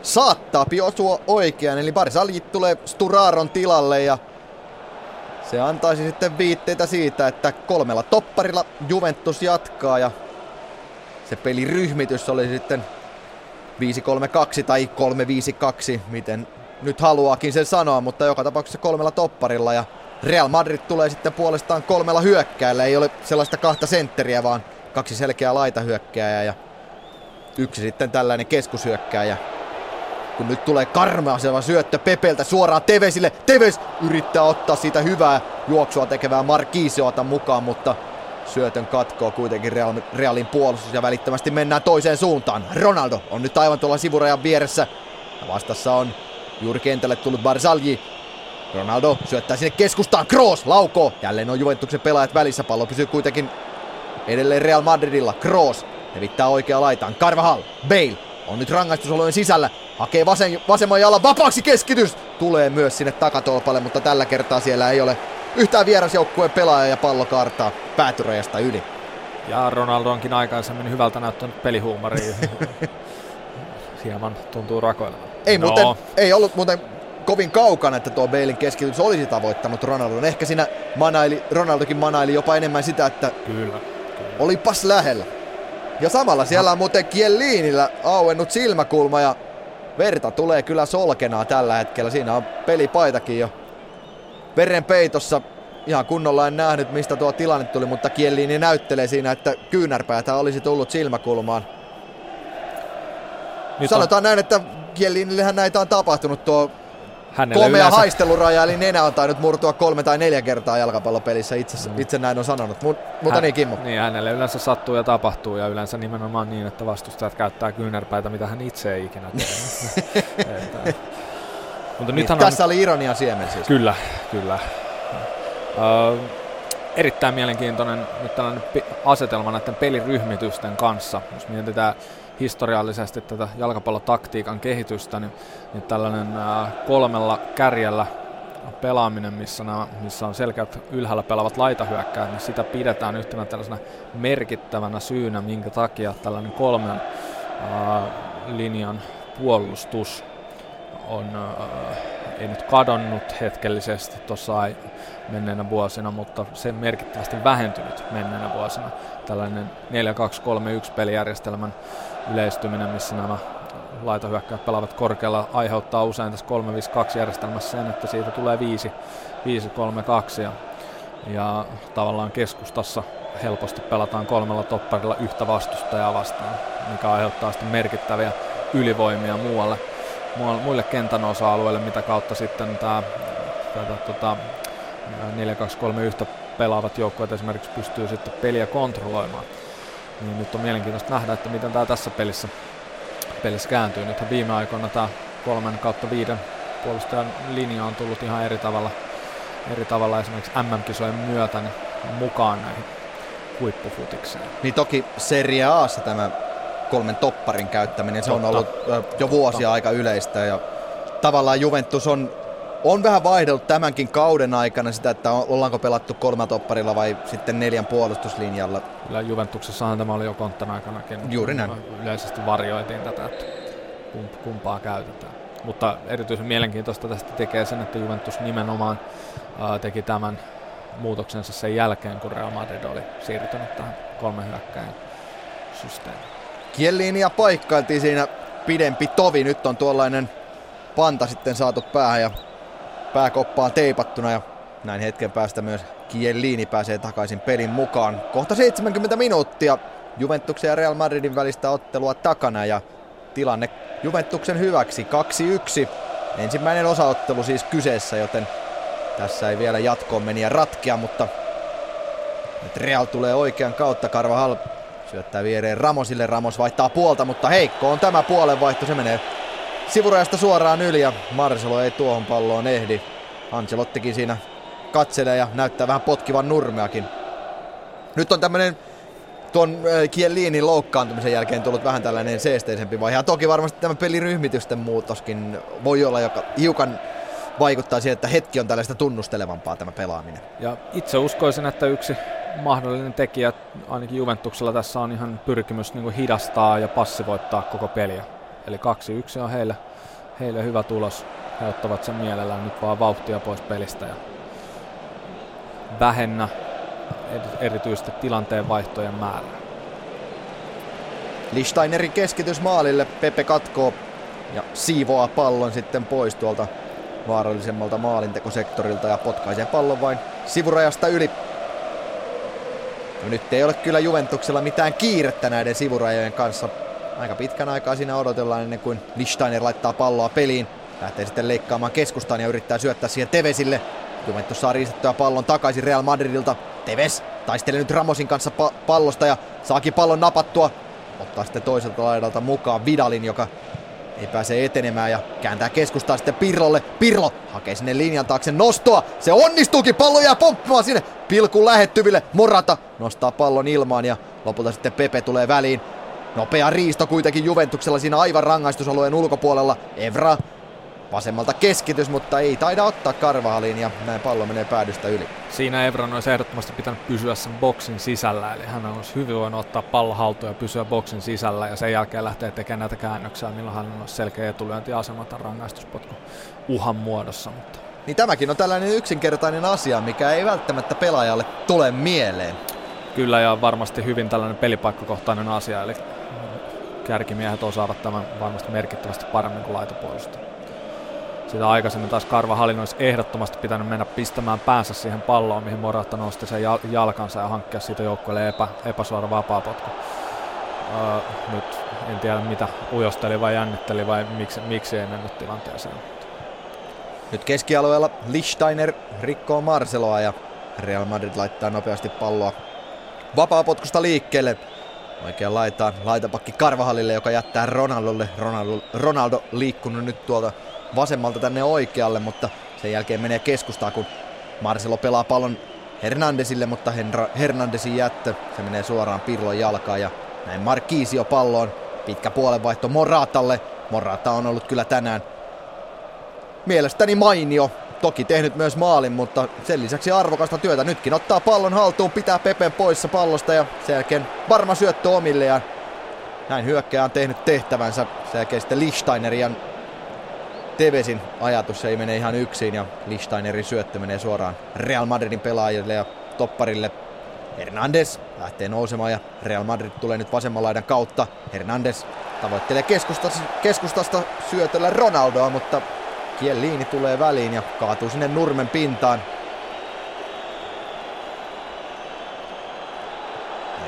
saattaa osua oikean, eli Barsaljit tulee Sturaron tilalle ja se antaisi sitten viitteitä siitä, että kolmella topparilla Juventus jatkaa ja se peliryhmitys oli sitten 5-3-2 tai 3-5-2, miten nyt haluaakin sen sanoa, mutta joka tapauksessa kolmella topparilla ja Real Madrid tulee sitten puolestaan kolmella hyökkäällä. Ei ole sellaista kahta sentteriä, vaan kaksi selkeää laitahyökkääjää ja yksi sitten tällainen keskushyökkääjä. Kun nyt tulee karmaaseva syöttö Pepeltä suoraan Tevesille. Teves yrittää ottaa siitä hyvää juoksua tekevää Marquiseota mukaan, mutta syötön katkoo kuitenkin Real, Realin puolustus ja välittömästi mennään toiseen suuntaan. Ronaldo on nyt aivan tuolla sivurajan vieressä. Ja vastassa on juuri kentälle tullut Barzalji. Ronaldo syöttää sinne keskustaan. Kroos laukoo. Jälleen on Juventuksen pelaajat välissä. Pallo pysyy kuitenkin edelleen Real Madridilla. Kroos levittää oikea laitaan. Carvajal. Bale on nyt rangaistusolojen sisällä. Hakee vasen, vasemman jalan vapaaksi keskitys. Tulee myös sinne takatolpalle, mutta tällä kertaa siellä ei ole yhtään vierasjoukkueen pelaaja ja pallo kartaa päätyrajasta yli. Ja Ronaldo onkin aikaisemmin hyvältä näyttänyt pelihuumariin. Hieman tuntuu rakoilevan. Ei, no. muuten, ei ollut muuten kovin kaukana, että tuo Balein keskitys olisi tavoittanut Ronaldon. Ehkä siinä manaili, Ronaldokin manaili jopa enemmän sitä, että kyllä. Olipas lähellä. Ja samalla siellä on muuten Kielliinillä auennut silmäkulma ja verta tulee kyllä solkenaa tällä hetkellä. Siinä on pelipaitakin jo verenpeitossa. Ihan kunnolla en nähnyt, mistä tuo tilanne tuli, mutta Kielliini näyttelee siinä, että kyynärpäätä olisi tullut silmäkulmaan. Nyt sanotaan on... näin, että Kielinillehän näitä on tapahtunut tuo Hänelle komea yleensä... haisteluraja, eli nenä on tainnut murtua kolme tai neljä kertaa jalkapallopelissä, itse, mm. itse näin on sanonut. Mut, mutta hän, niin Kimmo. Niin, hänelle yleensä sattuu ja tapahtuu, ja yleensä nimenomaan niin, että vastustajat käyttää kyynärpäitä, mitä hän itse ei ikinä tee. että, mutta niin, tässä on... oli ironia siemen siis. Kyllä, kyllä. Uh, erittäin mielenkiintoinen nyt tällainen asetelma näiden peliryhmitysten kanssa. Jos mietitään historiallisesti tätä jalkapallotaktiikan kehitystä, niin, niin tällainen uh, kolmella kärjellä pelaaminen, missä, nämä, missä on selkeät ylhäällä pelaavat laitahyökkäät, niin sitä pidetään yhtenä tällaisena merkittävänä syynä, minkä takia tällainen kolmen uh, linjan puolustus on äh, ei nyt kadonnut hetkellisesti tuossa menneenä vuosina, mutta se merkittävästi vähentynyt menneenä vuosina. Tällainen 4-2-3-1 pelijärjestelmän yleistyminen, missä nämä laitahyökkäät pelaavat korkealla, aiheuttaa usein tässä 3-5-2 järjestelmässä sen, että siitä tulee 5-3-2 ja, ja tavallaan keskustassa helposti pelataan kolmella topparilla yhtä vastustajaa vastaan, mikä aiheuttaa sitten merkittäviä ylivoimia muualle muille kentän osa-alueille, mitä kautta sitten tämä tota, 4-2-3-1 pelaavat joukkueet esimerkiksi pystyy sitten peliä kontrolloimaan. Niin nyt on mielenkiintoista nähdä, että miten tämä tässä pelissä, pelissä kääntyy. Nythän viime aikoina tämä kolmen kautta viiden puolustajan linja on tullut ihan eri tavalla, eri tavalla esimerkiksi MM-kisojen myötä niin mukaan näihin huippufutikseen. Niin toki Serie Aassa tämä kolmen topparin käyttäminen, se Totta. on ollut jo vuosia Totta. aika yleistä ja tavallaan Juventus on, on vähän vaihdellut tämänkin kauden aikana sitä, että ollaanko pelattu kolme topparilla vai sitten neljän puolustuslinjalla. Kyllä Juventuksessahan tämä oli jo konttan aikanakin. Juuri näin. Yleisesti varjoitiin tätä, että kumpaa käytetään. Mutta erityisen mielenkiintoista tästä tekee sen, että Juventus nimenomaan teki tämän muutoksensa sen jälkeen, kun Real Madrid oli siirtynyt tähän kolmen hyökkäin systeemiin. Kieliinia paikkailtiin siinä pidempi tovi. Nyt on tuollainen panta sitten saatu päähän ja pääkoppaan teipattuna ja näin hetken päästä myös Kieliini pääsee takaisin pelin mukaan. Kohta 70 minuuttia Juventuksen ja Real Madridin välistä ottelua takana ja tilanne Juventuksen hyväksi 2-1. Ensimmäinen osaottelu siis kyseessä, joten tässä ei vielä jatkoon meniä ratkea, mutta Real tulee oikean kautta. Carvajal Syöttää viereen Ramosille, Ramos vaihtaa puolta, mutta heikko on tämä puolenvaihto, se menee sivurajasta suoraan yli ja Marcelo ei tuohon palloon ehdi. Ancelottikin siinä katselee ja näyttää vähän potkivan nurmeakin. Nyt on tämmönen tuon Kielinin loukkaantumisen jälkeen tullut vähän tällainen seesteisempi vaihe. Ja toki varmasti tämä peliryhmitysten muutoskin voi olla, joka hiukan vaikuttaa siihen, että hetki on tällaista tunnustelevampaa tämä pelaaminen. Ja itse uskoisin, että yksi mahdollinen tekijä ainakin Juventuksella tässä on ihan pyrkimys niin hidastaa ja passivoittaa koko peliä. Eli 2-1 on heille, heille hyvä tulos. He ottavat sen mielellään nyt vaan vauhtia pois pelistä ja vähennä erityisesti tilanteen vaihtojen määrää. Lichteinerin keskitys maalille, Pepe katkoo ja siivoaa pallon sitten pois tuolta vaarallisemmalta maalintekosektorilta ja potkaisee pallon vain sivurajasta yli. No nyt ei ole kyllä Juventuksella mitään kiirettä näiden sivurajojen kanssa. Aika pitkän aikaa siinä odotellaan ennen kuin Lichsteiner laittaa palloa peliin. Lähtee sitten leikkaamaan keskustaan ja yrittää syöttää siihen Tevesille. Juventus saa riistettyä pallon takaisin Real Madridilta. Teves taistelee nyt Ramosin kanssa pa- pallosta ja saakin pallon napattua. Ottaa sitten toiselta laidalta mukaan Vidalin, joka ei pääse etenemään ja kääntää keskustaa sitten Pirlolle. Pirlo hakee sinne linjan taakse nostoa. Se onnistuukin, pallo jää pomppimaan sinne pilkun lähettyville. Morata nostaa pallon ilmaan ja lopulta sitten Pepe tulee väliin. Nopea riisto kuitenkin Juventuksella siinä aivan rangaistusalueen ulkopuolella. Evra vasemmalta keskitys, mutta ei taida ottaa karvahaliin ja näin pallo menee päädystä yli. Siinä Evran olisi ehdottomasti pitänyt pysyä sen boksin sisällä, eli hän olisi hyvin voinut ottaa pallo haltuun ja pysyä boksin sisällä ja sen jälkeen lähteä tekemään näitä käännöksiä, milloin hän on selkeä etulyöntiasema tai rangaistuspotku uhan muodossa. Mutta. Niin tämäkin on tällainen yksinkertainen asia, mikä ei välttämättä pelaajalle tule mieleen. Kyllä ja varmasti hyvin tällainen pelipaikkakohtainen asia, eli kärkimiehet osaavat tämän varmasti merkittävästi paremmin kuin laitopuolustajat sitä aikaisemmin taas Karva Hallin olisi ehdottomasti pitänyt mennä pistämään päänsä siihen palloon, mihin Morata nosti sen jalkansa ja hankkia siitä joukkueelle epä, epäsuora vapaapotku. uh, nyt en tiedä mitä ujosteli vai jännitteli vai miksi, miksi ei mennyt tilanteeseen. Nyt keskialueella Lichsteiner rikkoo Marceloa ja Real Madrid laittaa nopeasti palloa vapaapotkusta liikkeelle. Oikein laitaan laitapakki Karvahallille, joka jättää Ronaldolle. Ronaldo, Ronaldo liikkunut nyt tuolta vasemmalta tänne oikealle, mutta sen jälkeen menee keskustaan, kun Marcelo pelaa pallon Hernandesille, mutta Hernandesin jättö, se menee suoraan Pirlon jalkaan ja näin Marquisio palloon. Pitkä puolenvaihto Moratalle. Morata on ollut kyllä tänään mielestäni mainio. Toki tehnyt myös maalin, mutta sen lisäksi arvokasta työtä. Nytkin ottaa pallon haltuun, pitää Pepen poissa pallosta ja sen jälkeen varma syöttö omille ja näin hyökkääjä on tehnyt tehtävänsä. Sen jälkeen sitten Lichtsteinerian Tevesin ajatus ei mene ihan yksin ja Lichtsteinerin syöttö menee suoraan Real Madridin pelaajille ja topparille. Hernandez lähtee nousemaan ja Real Madrid tulee nyt vasemman laidan kautta. Hernandez tavoittelee keskustasta, keskustasta syötöllä Ronaldoa, mutta Kielliini tulee väliin ja kaatuu sinne nurmen pintaan.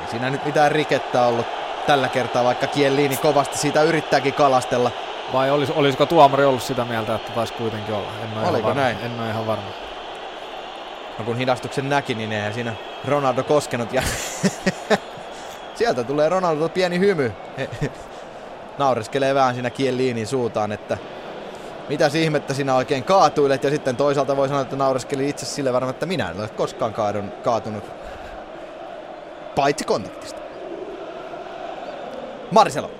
Ei siinä nyt mitään rikettä ollut tällä kertaa, vaikka Kielliini kovasti siitä yrittääkin kalastella. Vai olis, olisiko tuomari ollut sitä mieltä, että taisi kuitenkin olla? En Oliko varma. näin? En ole ihan varma. No kun hidastuksen näki, niin eihän siinä Ronaldo koskenut ja sieltä tulee Ronaldo pieni hymy. Naureskelee vähän siinä Kielliinin suutaan, että mitä ihmettä sinä oikein kaatuilet ja sitten toisaalta voi sanoa, että naureskeli itse sille varmaan, että minä en ole koskaan kaadun, kaatunut paitsi kontaktista. Marcelo.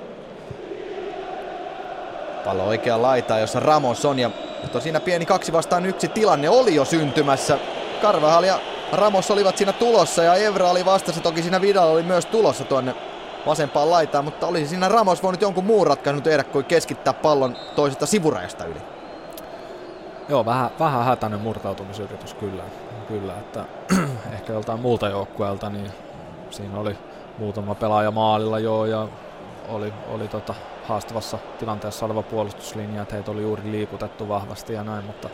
Pallo oikea laita, jossa Ramos on ja siinä pieni kaksi vastaan yksi tilanne oli jo syntymässä. Carvajal ja Ramos olivat siinä tulossa ja Evra oli vastassa. Toki siinä Vidal oli myös tulossa tuonne vasempaan laitaan, mutta olisi siinä Ramos voinut jonkun muun ratkaisun tehdä kuin keskittää pallon toisesta sivurajasta yli. Joo, vähän, vähän hätäinen murtautumisyritys kyllä, kyllä että ehkä joltain muulta joukkueelta, niin siinä oli muutama pelaaja maalilla joo ja oli, oli tota haastavassa tilanteessa oleva puolustuslinja, että heitä oli juuri liikutettu vahvasti ja näin, mutta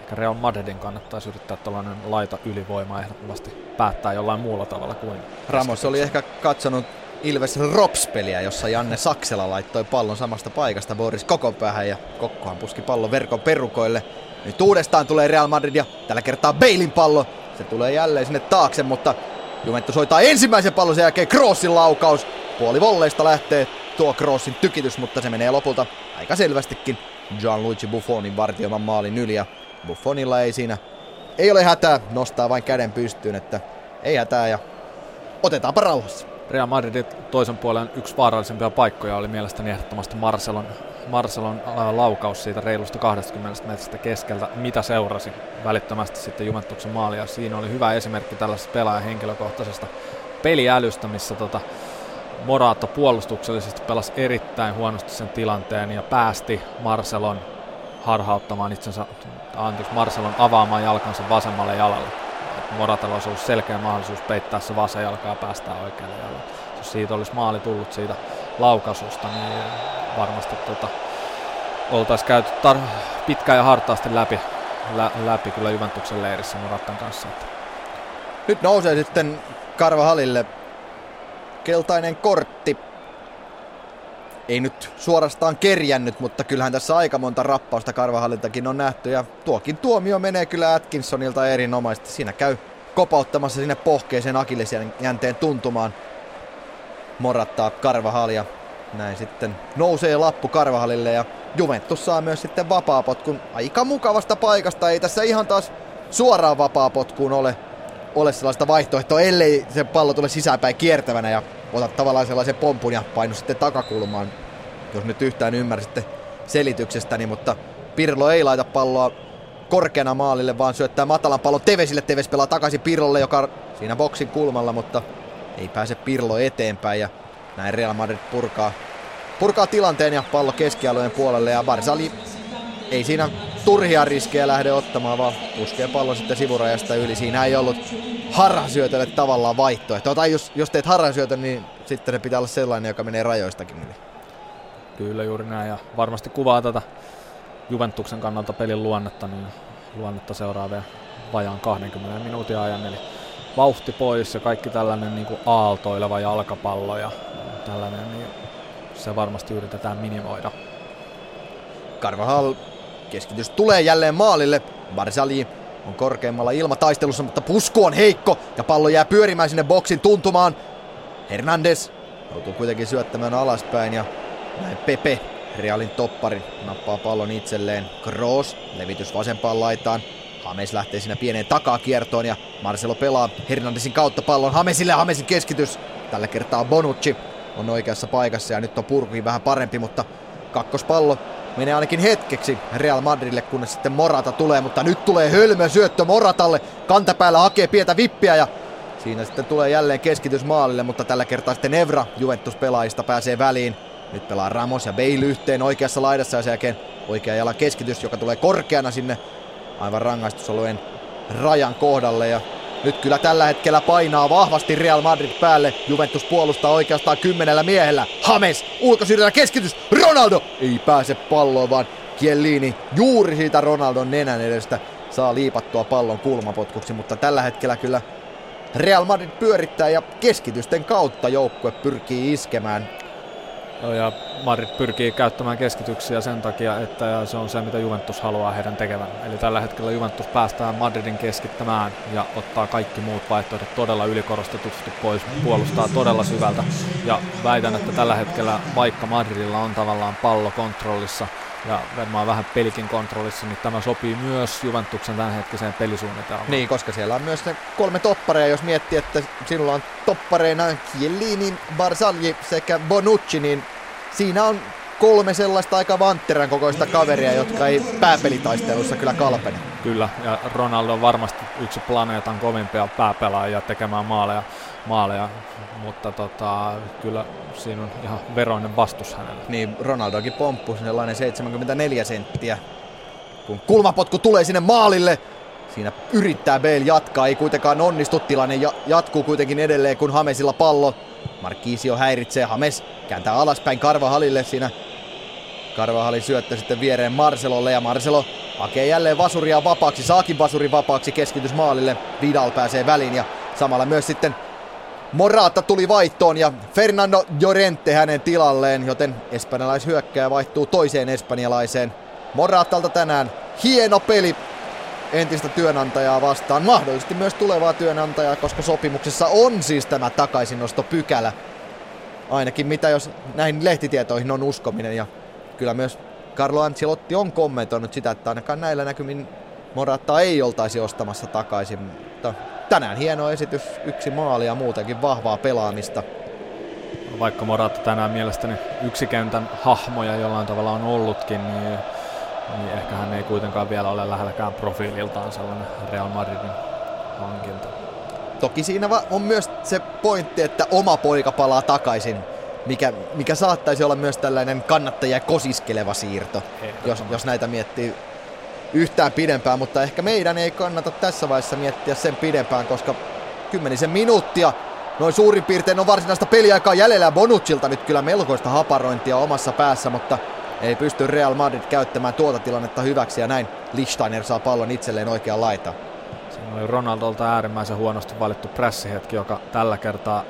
ehkä Real Madridin kannattaisi yrittää tällainen laita ylivoima ehdottomasti päättää jollain muulla tavalla kuin Ramos oli ehkä katsonut Ilves Rops-peliä, jossa Janne Saksela laittoi pallon samasta paikasta Boris koko päähän ja Kokkohan puski pallon verkon perukoille. Nyt uudestaan tulee Real Madrid ja tällä kertaa Bailin pallo. Se tulee jälleen sinne taakse, mutta Juventus hoitaa ensimmäisen pallon sen jälkeen Crossin laukaus. Puoli volleista lähtee tuo Crossin tykitys, mutta se menee lopulta aika selvästikin Gianluigi Buffonin vartioiman maalin yli ja Buffonilla ei siinä ei ole hätää, nostaa vain käden pystyyn, että ei hätää ja otetaanpa rauhassa. Real Madridin toisen puolen yksi vaarallisempia paikkoja oli mielestäni ehdottomasti Marcelon, Marcelon äh, laukaus siitä reilusta 20 metristä keskeltä, mitä seurasi välittömästi sitten Juventuksen maalia. Siinä oli hyvä esimerkki tällaisesta pelaajan henkilökohtaisesta peliälystä, missä tota, Moraatto puolustuksellisesti pelasi erittäin huonosti sen tilanteen ja päästi Marcelon harhauttamaan itsensä, anteeksi, Marcelon avaamaan jalkansa vasemmalle jalalle Moratalla olisi ollut selkeä mahdollisuus peittää se vasen jalkaa päästään oikealle jalalle. Jos siitä olisi maali tullut siitä laukasusta, niin varmasti tota, oltaisiin käyty tar- pitkään ja hartaasti läpi, lä- läpi kyllä Juventuksen leirissä Morattan kanssa. Nyt nousee sitten Karvahalille keltainen kortti ei nyt suorastaan kerjännyt, mutta kyllähän tässä aika monta rappausta Karvahaliltakin on nähty ja tuokin tuomio menee kyllä Atkinsonilta erinomaisesti. Siinä käy kopauttamassa sinne pohkeeseen akillisen jänteen tuntumaan. Morattaa Karvahalia. Näin sitten nousee lappu Karvahalille ja Juventus saa myös sitten vapaapotkun aika mukavasta paikasta. Ei tässä ihan taas suoraan vapaapotkuun ole, ole sellaista vaihtoehtoa, ellei se pallo tule sisäänpäin kiertävänä ja ota tavallaan sellaisen pompun ja painu sitten takakulmaan, jos nyt yhtään ymmärsitte selityksestäni, mutta Pirlo ei laita palloa korkeana maalille, vaan syöttää matalan pallon Tevesille. Teves pelaa takaisin Pirlolle, joka siinä boksin kulmalla, mutta ei pääse Pirlo eteenpäin ja näin Real Madrid purkaa, purkaa tilanteen ja pallo keskialueen puolelle ja Barzali ei siinä turhia riskejä lähde ottamaan, vaan puskee pallon sitten sivurajasta yli. Siinä ei ollut harhasyötölle tavallaan vaihtoehto. Tai jos, jos teet harhasyötön, niin sitten se pitää olla sellainen, joka menee rajoistakin yli. Kyllä juuri näin ja varmasti kuvaa tätä Juventuksen kannalta pelin luonnetta, niin luonnetta seuraavia vajaan 20 minuutin ajan. Eli vauhti pois ja kaikki tällainen niin kuin aaltoileva jalkapallo ja tällainen, niin se varmasti yritetään minimoida. Carvajal keskitys tulee jälleen maalille. Barzali on korkeammalla ilmataistelussa, mutta pusku on heikko ja pallo jää pyörimään sinne boksin tuntumaan. Hernandez joutuu kuitenkin syöttämään alaspäin ja näin Pepe, Realin toppari, nappaa pallon itselleen. Kroos, levitys vasempaan laitaan. Hames lähtee siinä pieneen takakiertoon ja Marcelo pelaa Hernandezin kautta pallon Hamesille. Hamesin keskitys. Tällä kertaa Bonucci on oikeassa paikassa ja nyt on purkukin vähän parempi, mutta kakkospallo menee ainakin hetkeksi Real Madridille, kunnes sitten Morata tulee, mutta nyt tulee hölmö syöttö Moratalle. Kantapäällä hakee pientä vippiä ja siinä sitten tulee jälleen keskitys maalille, mutta tällä kertaa sitten Evra Juventus-pelaajista pääsee väliin. Nyt pelaa Ramos ja Bale yhteen oikeassa laidassa ja sen jälkeen oikea jalan keskitys, joka tulee korkeana sinne aivan rangaistusalueen rajan kohdalle ja nyt kyllä tällä hetkellä painaa vahvasti Real Madrid päälle. Juventus puolustaa oikeastaan kymmenellä miehellä. Hames, ulkosyrjällä keskitys. Ronaldo ei pääse palloon, vaan Chiellini juuri siitä Ronaldon nenän edestä saa liipattua pallon kulmapotkuksi, mutta tällä hetkellä kyllä Real Madrid pyörittää ja keskitysten kautta joukkue pyrkii iskemään ja Madrid pyrkii käyttämään keskityksiä sen takia, että se on se, mitä Juventus haluaa heidän tekevän. Eli tällä hetkellä Juventus päästään Madridin keskittämään ja ottaa kaikki muut vaihtoehdot todella ylikorostetusti pois, puolustaa todella syvältä. Ja väitän, että tällä hetkellä, vaikka Madridilla on tavallaan pallo kontrollissa, ja varmaan vähän pelikin kontrollissa, niin tämä sopii myös Juventuksen tämänhetkiseen pelisuunnitelmaan. Niin, koska siellä on myös ne kolme toppareja, jos miettii, että sinulla on toppareina Chiellini, Barzagli sekä Bonucci, niin siinä on kolme sellaista aika vantteran kokoista kaveria, jotka ei pääpelitaistelussa kyllä kalpene. Kyllä, ja Ronaldo on varmasti yksi planeetan kovimpia pääpelaajia tekemään maaleja, maaleja mutta tota, kyllä siinä on ihan veroinen vastus hänelle. Niin, Ronaldokin pomppu sellainen 74 senttiä. Kun kulmapotku tulee sinne maalille, siinä yrittää Bale jatkaa, ei kuitenkaan onnistu. Tilanne ja- jatkuu kuitenkin edelleen, kun Hamesilla pallo. Markisio häiritsee, Hames kääntää alaspäin Karvahalille siinä. Karvahali syöttää sitten viereen Marcelolle ja Marcelo hakee jälleen vasuria vapaaksi, saakin vasurin vapaaksi keskitys maalille. Vidal pääsee väliin ja samalla myös sitten Morata tuli vaihtoon ja Fernando Llorente hänen tilalleen, joten espanjalaishyökkäjä vaihtuu toiseen espanjalaiseen. Moratalta tänään hieno peli entistä työnantajaa vastaan, mahdollisesti myös tulevaa työnantajaa, koska sopimuksessa on siis tämä takaisinostopykälä. Ainakin mitä jos näihin lehtitietoihin on uskominen ja kyllä myös Carlo Ancelotti on kommentoinut sitä, että ainakaan näillä näkymin Morata ei oltaisi ostamassa takaisin, mutta tänään hieno esitys, yksi maali ja muutenkin vahvaa pelaamista. Vaikka Morata tänään mielestäni yksi kentän hahmoja jollain tavalla on ollutkin, niin, niin ehkä hän ei kuitenkaan vielä ole lähelläkään profiililtaan sellainen Real Madridin hankinta. Toki siinä on myös se pointti, että oma poika palaa takaisin, mikä, mikä saattaisi olla myös tällainen kannattajia kosiskeleva siirto, jos, jos näitä miettii yhtään pidempään, mutta ehkä meidän ei kannata tässä vaiheessa miettiä sen pidempään, koska kymmenisen minuuttia noin suurin piirtein on varsinaista peliaikaa jäljellä Bonucilta nyt kyllä melkoista haparointia omassa päässä, mutta ei pysty Real Madrid käyttämään tuota tilannetta hyväksi ja näin Lichsteiner saa pallon itselleen oikeaan laitaan. Siinä oli Ronaldolta äärimmäisen huonosti valittu pressihetki, joka tällä kertaa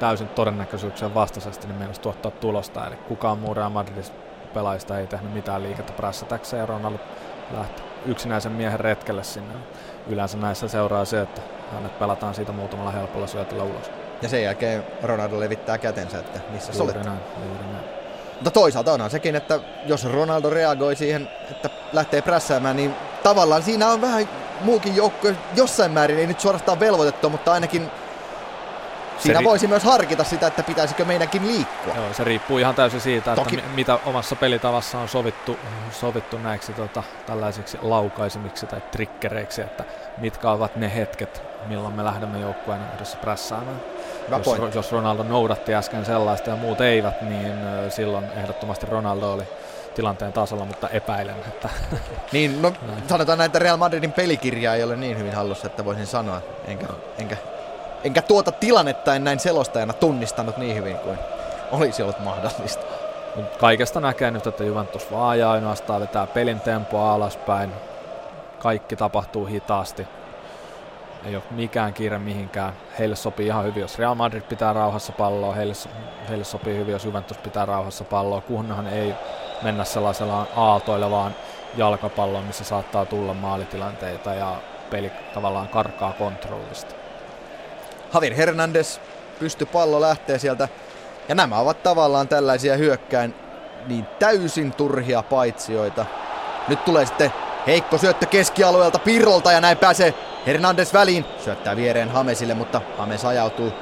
täysin todennäköisyyksien vastaisesti niin meinasi tuottaa tulosta. Eli kukaan muu Real Madridista pelaajista ei tehnyt mitään liikettä prässätäkseen ja Ronaldo lähti yksinäisen miehen retkelle sinne. Yleensä näissä seuraa se, että hänet pelataan siitä muutamalla helpolla syötöllä ulos. Ja sen jälkeen Ronaldo levittää kätensä, että missä juuri olet. näin, juuri näin. Mutta toisaalta onhan sekin, että jos Ronaldo reagoi siihen, että lähtee prässäämään, niin tavallaan siinä on vähän muukin joukko jossain määrin, ei nyt suorastaan velvoitettu, mutta ainakin Siinä ri- voisi myös harkita sitä, että pitäisikö meidänkin liikkua. Joo, se riippuu ihan täysin siitä, Toki- että mi- mitä omassa pelitavassa on sovittu, sovittu näiksi tota, tällaisiksi laukaisimiksi tai trikkereiksi, että mitkä ovat ne hetket, milloin me lähdemme joukkueen yhdessä prässäämään. Hyvä Jos, jos Ronaldo noudatti äsken sellaista ja muut eivät, niin silloin ehdottomasti Ronaldo oli tilanteen tasolla, mutta epäilen, että Niin, no sanotaan näin, että Real Madridin pelikirja ei ole niin hyvin hallussa, että voisin sanoa. Enkä, enkä, enkä tuota tilannetta en näin selostajana tunnistanut niin hyvin kuin olisi ollut mahdollista. Kaikesta näkee nyt, että Juventus vaan ja ainoastaan vetää pelin tempoa alaspäin. Kaikki tapahtuu hitaasti. ei ole mikään kiire mihinkään. Heille sopii ihan hyvin, jos Real Madrid pitää rauhassa palloa, heille, heille sopii hyvin, jos Juventus pitää rauhassa palloa, kunhan ei mennä sellaisella aaltoilevaan jalkapalloon, missä saattaa tulla maalitilanteita ja peli tavallaan karkaa kontrollista. Javier Hernandez pysty pallo lähtee sieltä. Ja nämä ovat tavallaan tällaisia hyökkäin niin täysin turhia paitsioita. Nyt tulee sitten heikko syöttö keskialueelta Pirrolta ja näin pääsee Hernandez väliin. Syöttää viereen Hamesille, mutta Hames ajautuu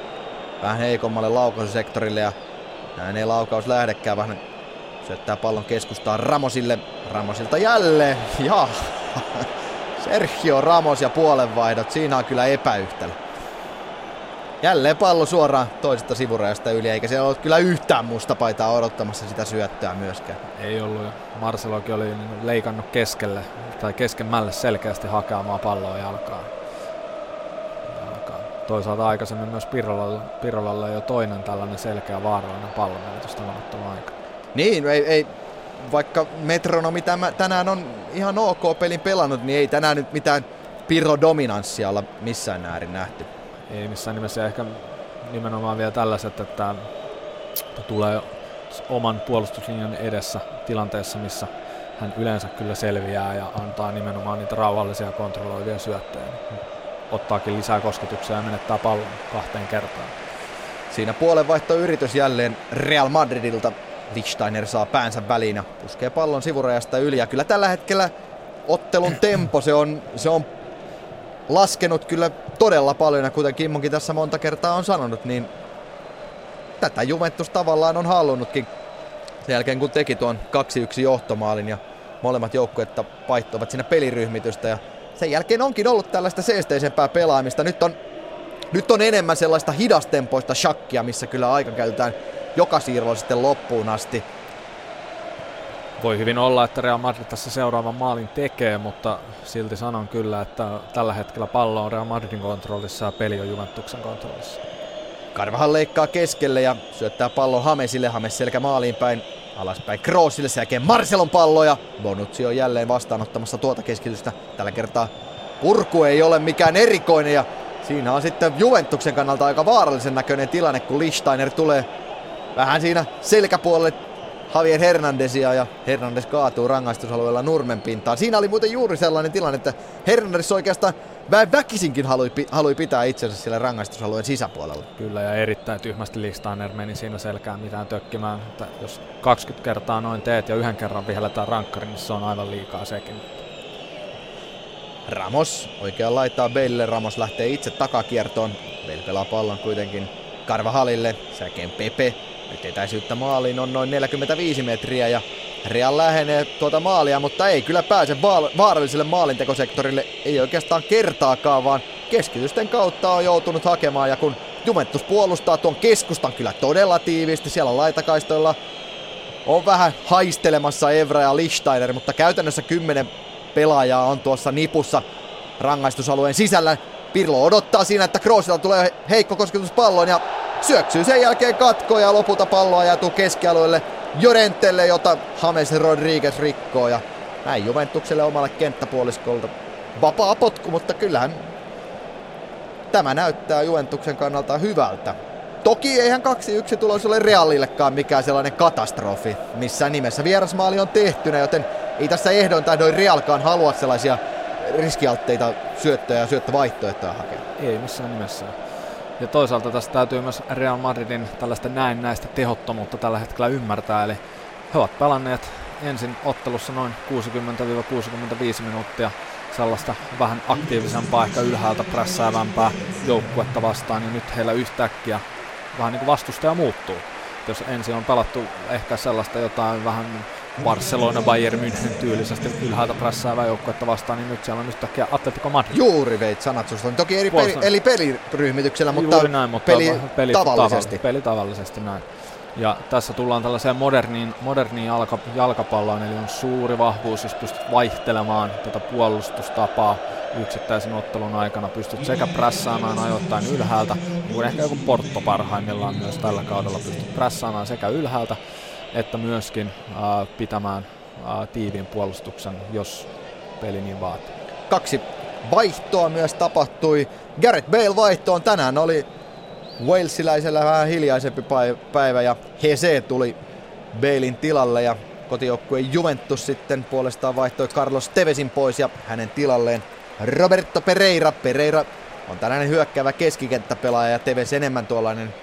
vähän heikommalle laukaisusektorille ja näin ei laukaus lähdekään. Vähän syöttää pallon keskustaan Ramosille. Ramosilta jälleen. Ja Sergio Ramos ja puolenvaihdot. Siinä on kyllä epäyhtälö. Jälleen pallo suoraan toisesta sivurajasta yli, eikä siellä ollut kyllä yhtään musta paitaa odottamassa sitä syöttöä myöskään. Ei ollut, Marcelokin oli leikannut keskelle, tai keskemmälle selkeästi hakeamaan palloa jalkaan. jalkaan. Toisaalta aikaisemmin myös Pirolalla, Pirolalla jo toinen tällainen selkeä vaarallinen pallonmenetys tämän ottelun aikana. Niin, ei, ei, vaikka metronomi tämä, tänään on ihan ok pelin pelannut, niin ei tänään nyt mitään Pirro-dominanssia olla missään äärin nähty ei missään nimessä ehkä nimenomaan vielä tällaiset, että, että tulee oman puolustuslinjan edessä tilanteessa, missä hän yleensä kyllä selviää ja antaa nimenomaan niitä rauhallisia kontrolloivia syöttejä. Ottaakin lisää kosketuksia ja menettää pallon kahteen kertaan. Siinä puolenvaihtoyritys jälleen Real Madridilta. Lichsteiner saa päänsä väliin ja puskee pallon sivurajasta yli. Ja kyllä tällä hetkellä ottelun tempo, se on, se on laskenut kyllä todella paljon, ja kuten Kimmonkin tässä monta kertaa on sanonut, niin tätä Juventus tavallaan on halunnutkin sen jälkeen, kun teki tuon 2-1 johtomaalin ja molemmat joukkueet vaihtoivat siinä peliryhmitystä ja sen jälkeen onkin ollut tällaista seesteisempää pelaamista. Nyt on, nyt on enemmän sellaista hidastempoista shakkia, missä kyllä aika käytetään joka siirrolla sitten loppuun asti voi hyvin olla, että Real Madrid tässä seuraavan maalin tekee, mutta silti sanon kyllä, että tällä hetkellä pallo on Real Madridin kontrollissa ja peli on Juventuksen kontrollissa. Karvahan leikkaa keskelle ja syöttää pallon Hamesille, Hames selkä maaliin päin, alaspäin Kroosille, sen jälkeen Marcelon pallo ja Bonucci on jälleen vastaanottamassa tuota keskitystä. Tällä kertaa purku ei ole mikään erikoinen ja siinä on sitten Juventuksen kannalta aika vaarallisen näköinen tilanne, kun Lichsteiner tulee vähän siinä selkäpuolelle Javier Hernandezia ja Hernandez kaatuu rangaistusalueella nurmen pintaan. Siinä oli muuten juuri sellainen tilanne, että Hernandez oikeastaan vähän väkisinkin halui, halui pitää itsensä siellä rangaistusalueen sisäpuolella. Kyllä ja erittäin tyhmästi Listaner meni siinä selkään mitään tökkimään. Että jos 20 kertaa noin teet ja yhden kerran vihelletään rankkari, niin se on aivan liikaa sekin. Ramos oikean laittaa Bale. Ramos lähtee itse takakiertoon. Bale pelaa pallon kuitenkin Karvahalille. Säkeen Pepe nyt etäisyyttä maaliin on noin 45 metriä ja Real lähenee tuota maalia, mutta ei kyllä pääse vaaralliselle maalintekosektorille. Ei oikeastaan kertaakaan, vaan keskitysten kautta on joutunut hakemaan. Ja kun Juventus puolustaa tuon keskustan kyllä todella tiiviisti, siellä laitakaistoilla on vähän haistelemassa Evra ja Lichsteiner, mutta käytännössä kymmenen pelaajaa on tuossa nipussa rangaistusalueen sisällä. Pirlo odottaa siinä, että Kroosilla tulee heikko kosketus palloon ja syöksyy sen jälkeen katko ja lopulta pallo ajatuu keskialueelle Jorentelle, jota James Rodriguez rikkoo ja näin Juventukselle omalle kenttäpuoliskolta vapaa potku, mutta kyllähän tämä näyttää Juventuksen kannalta hyvältä. Toki eihän 2-1 tulos ole Realillekaan mikään sellainen katastrofi. Missään nimessä vierasmaali on tehtynä, joten ei tässä ehdoin tai noin Realkaan halua sellaisia riskialtteita syöttöjä ja syöttövaihtoehtoja hakea. Ei missään nimessä. Ja toisaalta tässä täytyy myös Real Madridin tällaista näistä tehottomuutta tällä hetkellä ymmärtää. Eli he ovat pelanneet ensin ottelussa noin 60-65 minuuttia sellaista vähän aktiivisempaa, ehkä ylhäältä prässäävämpää joukkuetta vastaan, ja nyt heillä yhtäkkiä vähän niin kuin vastustaja muuttuu. Jos ensin on pelattu ehkä sellaista jotain vähän Barcelona Bayern München tyylisesti ylhäältä prässäävää joukkuetta vastaan, niin nyt siellä on yhtäkkiä Atletico Madrid. Juuri veit sanat susta. Toki eri peli, eli peliryhmityksellä, mutta, Juuri näin, mutta peli, peli, tavallisesti. peli tavallisesti näin. Ja tässä tullaan tällaiseen moderniin, moderniin jalka, jalkapalloon, eli on suuri vahvuus, jos pystyt vaihtelemaan tätä puolustustapaa yksittäisen ottelun aikana. Pystyt sekä prässaamaan ajoittain ylhäältä, niin kuin ehkä joku Porto parhaimmillaan myös tällä kaudella pystyt prässaamaan sekä ylhäältä että myöskin pitämään tiiviin puolustuksen, jos peli niin vaatii. Kaksi vaihtoa myös tapahtui. Gareth Bale vaihtoon tänään oli Walesiläisellä vähän hiljaisempi päivä ja Hese tuli Balein tilalle ja kotijoukkueen Juventus sitten puolestaan vaihtoi Carlos Tevesin pois ja hänen tilalleen Roberto Pereira. Pereira on tällainen hyökkäävä keskikenttäpelaaja ja Teves enemmän tuollainen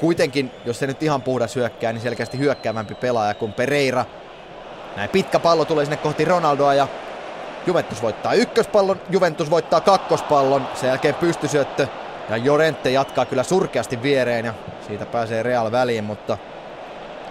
kuitenkin, jos se nyt ihan puhdas hyökkää, niin selkeästi hyökkäävämpi pelaaja kuin Pereira. Näin pitkä pallo tulee sinne kohti Ronaldoa ja Juventus voittaa ykköspallon, Juventus voittaa kakkospallon, sen jälkeen pystysyöttö ja Jorente jatkaa kyllä surkeasti viereen ja siitä pääsee Real väliin, mutta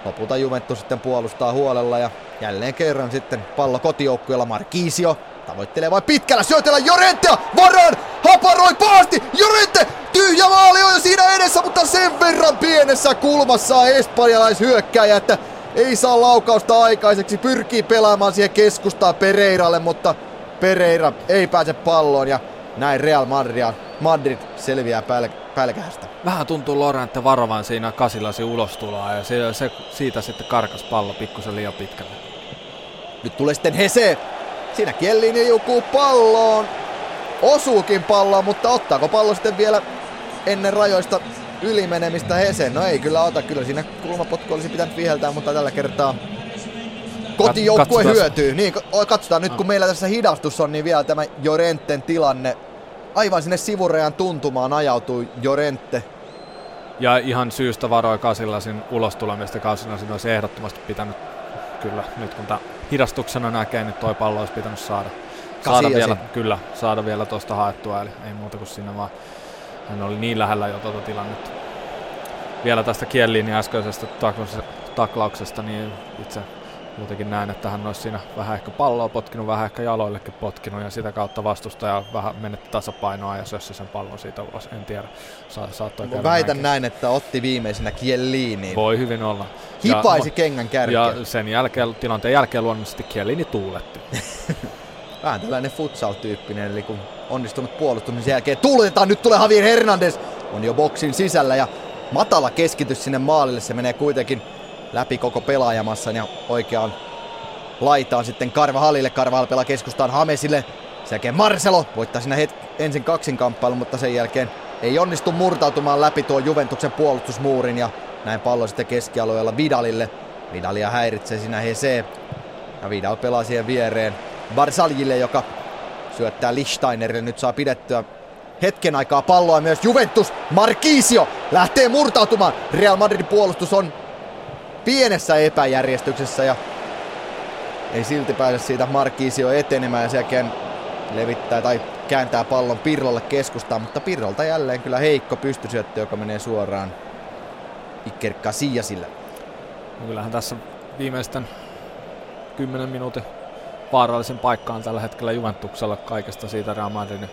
lopulta Juventus sitten puolustaa huolella ja jälleen kerran sitten pallo kotijoukkueella Marquisio tavoittelee vain pitkällä syötellä Jorentea varan haparoi paasti Jorente tyhjä maali on jo siinä edessä mutta sen verran pienessä kulmassa espanjalaishyökkäjä että ei saa laukausta aikaiseksi, pyrkii pelaamaan siihen keskustaa Pereiralle, mutta Pereira ei pääse palloon ja näin Real Madrid, Madrid selviää päl- pälkähästä. Vähän tuntuu Lorente varovan siinä kasilasi ulostuloa ja se, se, siitä sitten karkas pallo pikkusen liian pitkälle. Nyt tulee sitten Hese. Siinä Kielliini jukuu palloon. Osuukin palloon, mutta ottaako pallo sitten vielä ennen rajoista ylimenemistä Hese? No ei kyllä ota, kyllä siinä kulmapotku olisi pitänyt viheltää, mutta tällä kertaa kotijoukkue hyötyy. Niin, katsotaan nyt kun meillä tässä hidastus on, niin vielä tämä Jorenten tilanne. Aivan sinne sivurajan tuntumaan ajautui Jorente. Ja ihan syystä varoi Kasilasin ulos tulemista. Kasilasin olisi ehdottomasti pitänyt kyllä, nyt kun tämä hidastuksena näkee, niin toi pallo olisi pitänyt saada. Saada vielä, kyllä, saada vielä tuosta haettua, eli ei muuta kuin sinne vaan hän oli niin lähellä jo tuota tilannetta. Vielä tästä Kielliin äskeisestä taklauksesta, niin itse muutenkin näen, että hän olisi siinä vähän ehkä palloa potkinut, vähän ehkä jaloillekin potkinut ja sitä kautta vastustaja vähän menetti tasapainoa ja sössi sen pallon siitä ulos. En tiedä, Sa- saattoi käydä Väitän näinkin. näin, että otti viimeisenä Kielliiniin. Voi hyvin olla. Hipaisi ja, kengän kärkeä. Ja sen jälkeen, tilanteen jälkeen luonnollisesti Kielliini tuuletti. vähän tällainen futsal-tyyppinen, eli kun onnistunut puolustus, niin jälkeen tuuletetaan, nyt tulee Javier Hernandez, on jo boksin sisällä ja matala keskitys sinne maalille, se menee kuitenkin läpi koko pelaajamassa ja oikeaan laitaan sitten Karvahalille. Karvahal pelaa keskustaan Hamesille. Sen jälkeen Marcelo voittaa siinä het- ensin kaksinkamppailun, mutta sen jälkeen ei onnistu murtautumaan läpi tuo Juventuksen puolustusmuurin ja näin pallo sitten keskialueella Vidalille. Vidalia häiritsee siinä Hese. Ja Vidal pelaa siihen viereen Barsaljille, joka syöttää Lichtsteinerille. Nyt saa pidettyä hetken aikaa palloa myös Juventus. Marquisio lähtee murtautumaan. Real Madridin puolustus on pienessä epäjärjestyksessä ja ei silti pääse siitä Markisio etenemään ja jälkeen levittää tai kääntää pallon Pirlolle keskustaan, mutta Pirrolta jälleen kyllä heikko pystysyöttö, joka menee suoraan Iker Casillasille. No kyllähän tässä viimeisten 10 minuutin vaarallisen paikkaan tällä hetkellä Juventuksella kaikesta siitä Real Madridin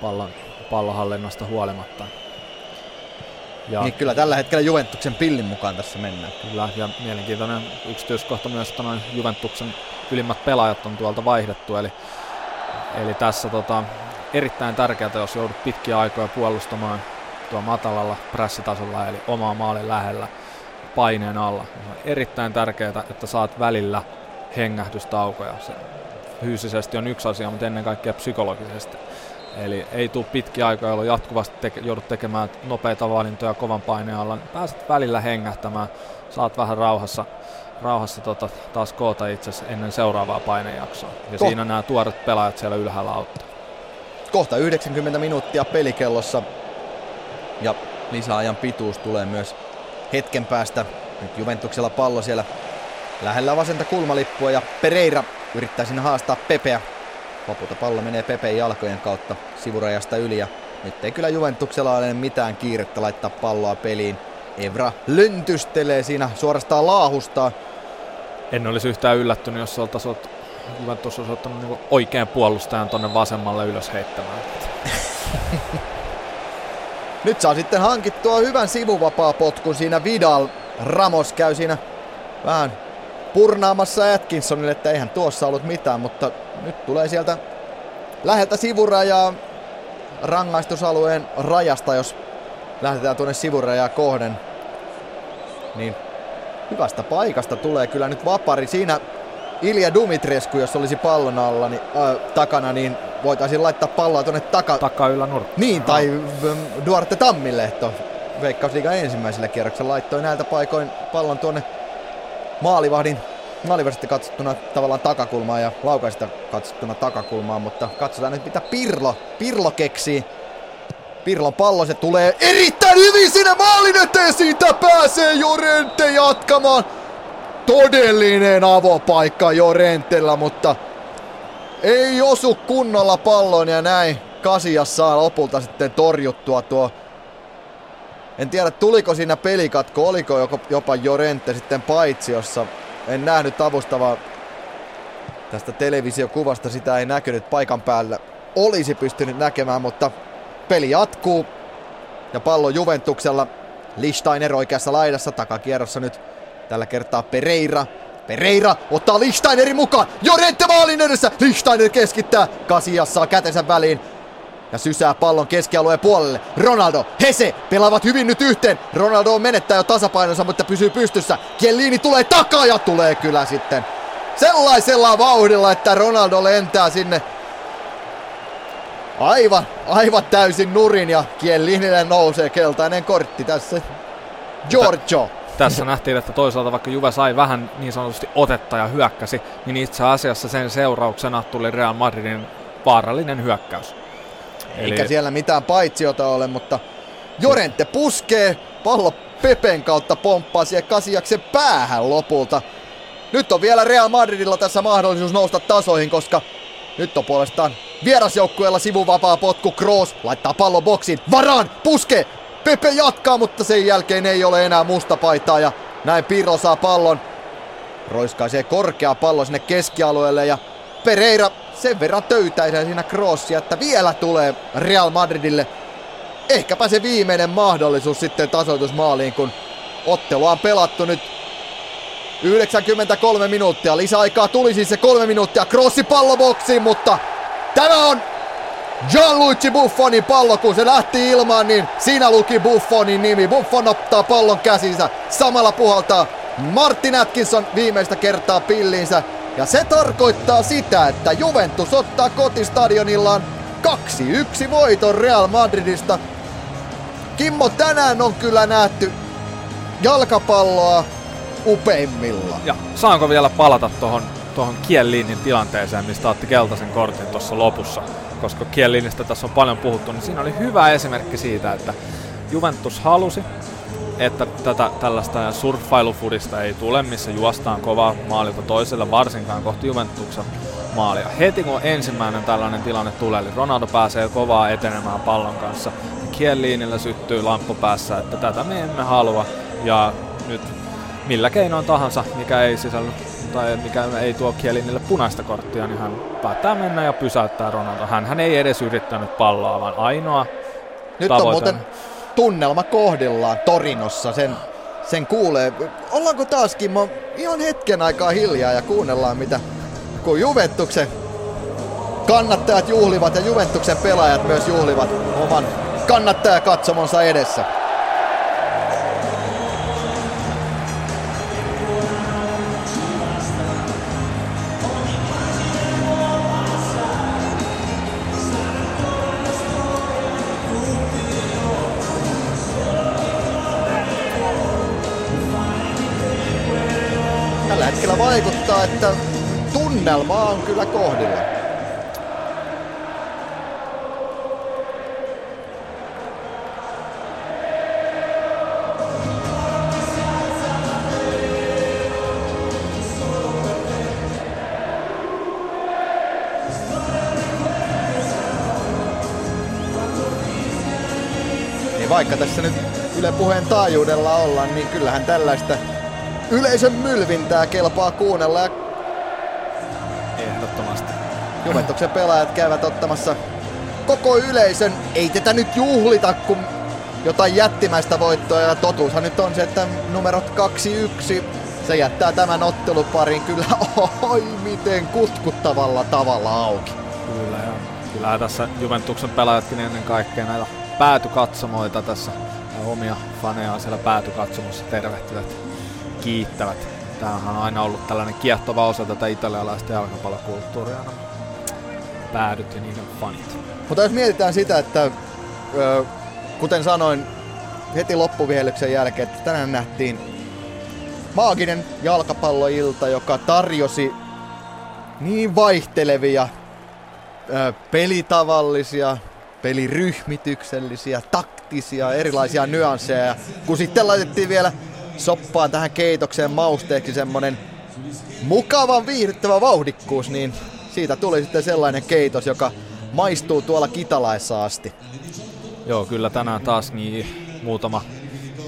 pallon, pallohallinnasta huolimatta. Ja niin kyllä tällä hetkellä Juventuksen pillin mukaan tässä mennään. Kyllä, ja mielenkiintoinen yksityiskohta myös, että noin Juventuksen ylimmät pelaajat on tuolta vaihdettu, eli, eli tässä tota, erittäin tärkeää, jos joudut pitkiä aikoja puolustamaan tuo matalalla pressitasolla, eli omaa maalin lähellä paineen alla. On erittäin tärkeää, että saat välillä hengähdystaukoja. Se fyysisesti on yksi asia, mutta ennen kaikkea psykologisesti. Eli ei tule pitkiä aikoja, jolloin jatkuvasti teke, joudut tekemään nopeita valintoja kovan paineen alla. Pääset välillä hengähtämään, saat vähän rauhassa, rauhassa tota, taas koota itse ennen seuraavaa painejaksoa. Ja Ko- siinä nämä tuoret pelaajat siellä ylhäällä auttaa. Kohta 90 minuuttia pelikellossa ja lisäajan pituus tulee myös hetken päästä. Nyt Juventuksella pallo siellä lähellä vasenta kulmalippua ja Pereira yrittää sinne haastaa Pepeä Lopulta pallo menee Pepen jalkojen kautta sivurajasta yli ja nyt ei kyllä Juventuksella ole mitään kiirettä laittaa palloa peliin. Evra lyntystelee siinä suorastaan laahustaa. En olisi yhtään yllättynyt, jos oltaisiin Juventus olisi ottanut niin oikean puolustajan tonne vasemmalle ylös heittämään. Nyt saa sitten hankittua hyvän sivuvapaa potkun siinä Vidal. Ramos käy siinä vähän purnaamassa Atkinsonille, että eihän tuossa ollut mitään, mutta nyt tulee sieltä läheltä sivurajaa rangaistusalueen rajasta, jos lähdetään tuonne sivurajaa kohden. Niin hyvästä paikasta tulee kyllä nyt vapari. Siinä Ilja Dumitrescu, jos olisi pallon alla, niin, äh, takana, niin voitaisiin laittaa palloa tuonne taka... Takaa yllä. Niin, tai no. Duarte Tammilehto Veikkausliigan ensimmäisellä kierroksella laittoi näiltä paikoin pallon tuonne maalivahdin maalivahdista katsottuna tavallaan takakulmaan ja laukaista katsottuna takakulmaan, mutta katsotaan nyt mitä Pirlo, Pirlo keksii. Pirlon pallo, se tulee erittäin hyvin sinne maalin eteen, siitä pääsee Jorente jatkamaan. Todellinen avopaikka Jorentella, mutta ei osu kunnolla pallon ja näin Kasias saa lopulta sitten torjuttua tuo en tiedä tuliko siinä pelikatko, oliko jopa Jorente sitten paitsi, jossa en nähnyt avustavaa tästä televisiokuvasta, sitä ei näkynyt paikan päällä. Olisi pystynyt näkemään, mutta peli jatkuu ja pallo Juventuksella. Lichsteiner oikeassa laidassa, takakierrossa nyt tällä kertaa Pereira. Pereira ottaa Lichtsteinerin mukaan. Jorente maalin edessä. Lichsteiner keskittää. Kasias saa kätensä väliin ja sysää pallon keskialueen puolelle. Ronaldo, Hese pelaavat hyvin nyt yhteen. Ronaldo on menettää jo tasapainonsa, mutta pysyy pystyssä. Kielini tulee takaa ja tulee kyllä sitten sellaisella vauhdilla, että Ronaldo lentää sinne aivan, aivan täysin nurin ja Kielinille nousee keltainen kortti tässä. Giorgio. Tässä nähtiin, että toisaalta vaikka Juve sai vähän niin sanotusti otetta ja hyökkäsi, niin itse asiassa sen seurauksena tuli Real Madridin vaarallinen hyökkäys. Eikä siellä mitään paitsiota ole, mutta Jorente puskee, pallo Pepen kautta pomppaa siihen Kasiaksen päähän lopulta. Nyt on vielä Real Madridilla tässä mahdollisuus nousta tasoihin, koska nyt on puolestaan vierasjoukkueella sivuvapaa potku Kroos laittaa pallon boksiin. Varaan, puske! Pepe jatkaa, mutta sen jälkeen ei ole enää musta paitaa ja näin Pirlo saa pallon. Roiskaisee korkea pallo sinne keskialueelle ja Pereira sen verran töytäisää siinä crossia, että vielä tulee Real Madridille ehkäpä se viimeinen mahdollisuus sitten tasoitusmaaliin, kun ottelu on pelattu nyt 93 minuuttia. Lisäaikaa tuli siis se kolme minuuttia. Crossi palloboksiin, mutta tämä on Gianluigi Buffonin pallo, kun se lähti ilmaan, niin siinä luki Buffonin nimi. Buffon ottaa pallon käsinsä. Samalla puhaltaa Martin Atkinson viimeistä kertaa pilliinsä. Ja se tarkoittaa sitä, että Juventus ottaa kotistadionillaan 2-1 voiton Real Madridista. Kimmo, tänään on kyllä nähty jalkapalloa upeimmilla. Ja saanko vielä palata tuohon tuohon Kielinin tilanteeseen, mistä otti keltaisen kortin tuossa lopussa, koska Kielinistä tässä on paljon puhuttu, niin siinä oli hyvä esimerkki siitä, että Juventus halusi että tätä tällaista surffailufudista ei tule, missä juostaan kova maalilta toiselle, varsinkaan kohti Juventuksen maalia. Heti kun ensimmäinen tällainen tilanne tulee, eli Ronaldo pääsee kovaa etenemään pallon kanssa, niin Kieliinillä syttyy lamppu päässä, että tätä me emme halua. Ja nyt millä keinoin tahansa, mikä ei sisälly tai mikä ei tuo Kielinille punaista korttia, niin hän päättää mennä ja pysäyttää Ronaldo. Hän, hän ei edes yrittänyt palloa, vaan ainoa Nyt tavoite... on muuten tunnelma kohdillaan Torinossa, sen, sen kuulee. Ollaanko taaskin mä ihan hetken aikaa hiljaa ja kuunnellaan mitä, kun Juventuksen kannattajat juhlivat ja Juventuksen pelaajat myös juhlivat oman kannattajakatsomonsa edessä. Tunnelma on kyllä kohdilla. Niin vaikka tässä nyt Yle Puheen taajuudella ollaan, niin kyllähän tällaista Yleisön mylvintää kelpaa kuunnella. Ehdottomasti. Juventuksen pelaajat käyvät ottamassa koko yleisön. Ei tätä nyt juhlita, kun jotain jättimäistä voittoa. Ja totuushan nyt on se, että numerot 2-1 se jättää tämän otteluparin kyllä oi miten kutkuttavalla tavalla auki. Kyllä ja kyllähän tässä Juventuksen pelaajatkin ennen kaikkea näitä päätykatsomoita tässä ja omia faneja siellä päätykatsomossa tervehtivät kiittävät. Tämähän on aina ollut tällainen kiehtova osa tätä italialaista jalkapallokulttuuria. Päädyt ja niiden fanit. Mutta jos mietitään sitä, että kuten sanoin heti loppuvihelyksen jälkeen, että tänään nähtiin maaginen jalkapalloilta, joka tarjosi niin vaihtelevia pelitavallisia, peliryhmityksellisiä, taktisia, erilaisia nyansseja. Kun sitten laitettiin vielä soppaan tähän keitokseen mausteeksi semmonen mukavan viihdyttävä vauhdikkuus, niin siitä tuli sitten sellainen keitos, joka maistuu tuolla kitalaissa asti. Joo, kyllä tänään taas niin muutama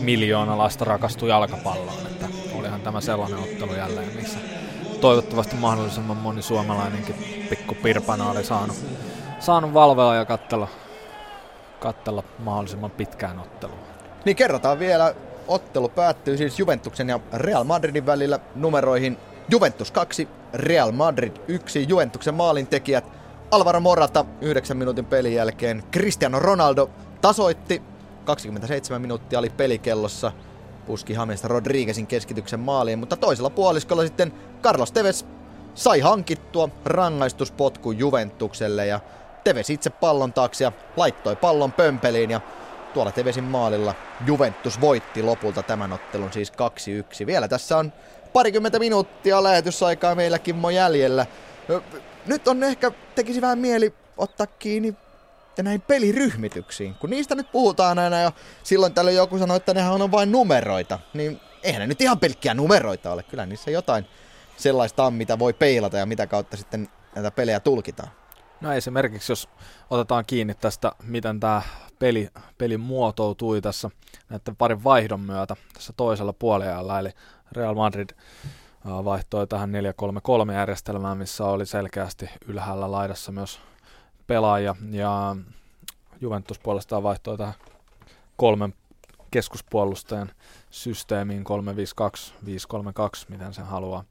miljoona lasta rakastui jalkapalloon, että olihan tämä sellainen ottelu jälleen, missä toivottavasti mahdollisimman moni suomalainenkin pikku pirpana oli saanut, saanut valvella ja kattella, kattella mahdollisimman pitkään ottelua. Niin kerrotaan vielä, ottelu päättyy siis Juventuksen ja Real Madridin välillä numeroihin Juventus 2, Real Madrid 1, Juventuksen maalintekijät Alvaro Morata 9 minuutin pelin jälkeen, Cristiano Ronaldo tasoitti, 27 minuuttia oli pelikellossa, puski James Rodriguezin keskityksen maaliin, mutta toisella puoliskolla sitten Carlos Tevez sai hankittua rangaistuspotku Juventukselle ja Tevez itse pallon taakse ja laittoi pallon pömpeliin ja tuolla Tevesin maalilla Juventus voitti lopulta tämän ottelun siis 2-1. Vielä tässä on parikymmentä minuuttia lähetysaikaa meillä Kimmo jäljellä. Nyt on ehkä, tekisi vähän mieli ottaa kiinni näihin peliryhmityksiin. Kun niistä nyt puhutaan aina ja silloin tällöin joku sanoi, että nehän on vain numeroita, niin eihän ne nyt ihan pelkkiä numeroita ole. Kyllä niissä jotain sellaista on, mitä voi peilata ja mitä kautta sitten näitä pelejä tulkitaan. No esimerkiksi jos otetaan kiinni tästä, miten tämä peli, peli muotoutui tässä näiden parin vaihdon myötä tässä toisella puolella, eli Real Madrid vaihtoi tähän 4-3-3 järjestelmään, missä oli selkeästi ylhäällä laidassa myös pelaaja, ja Juventus puolestaan vaihtoi tähän kolmen keskuspuolustajan systeemiin 352, 532, miten sen haluaa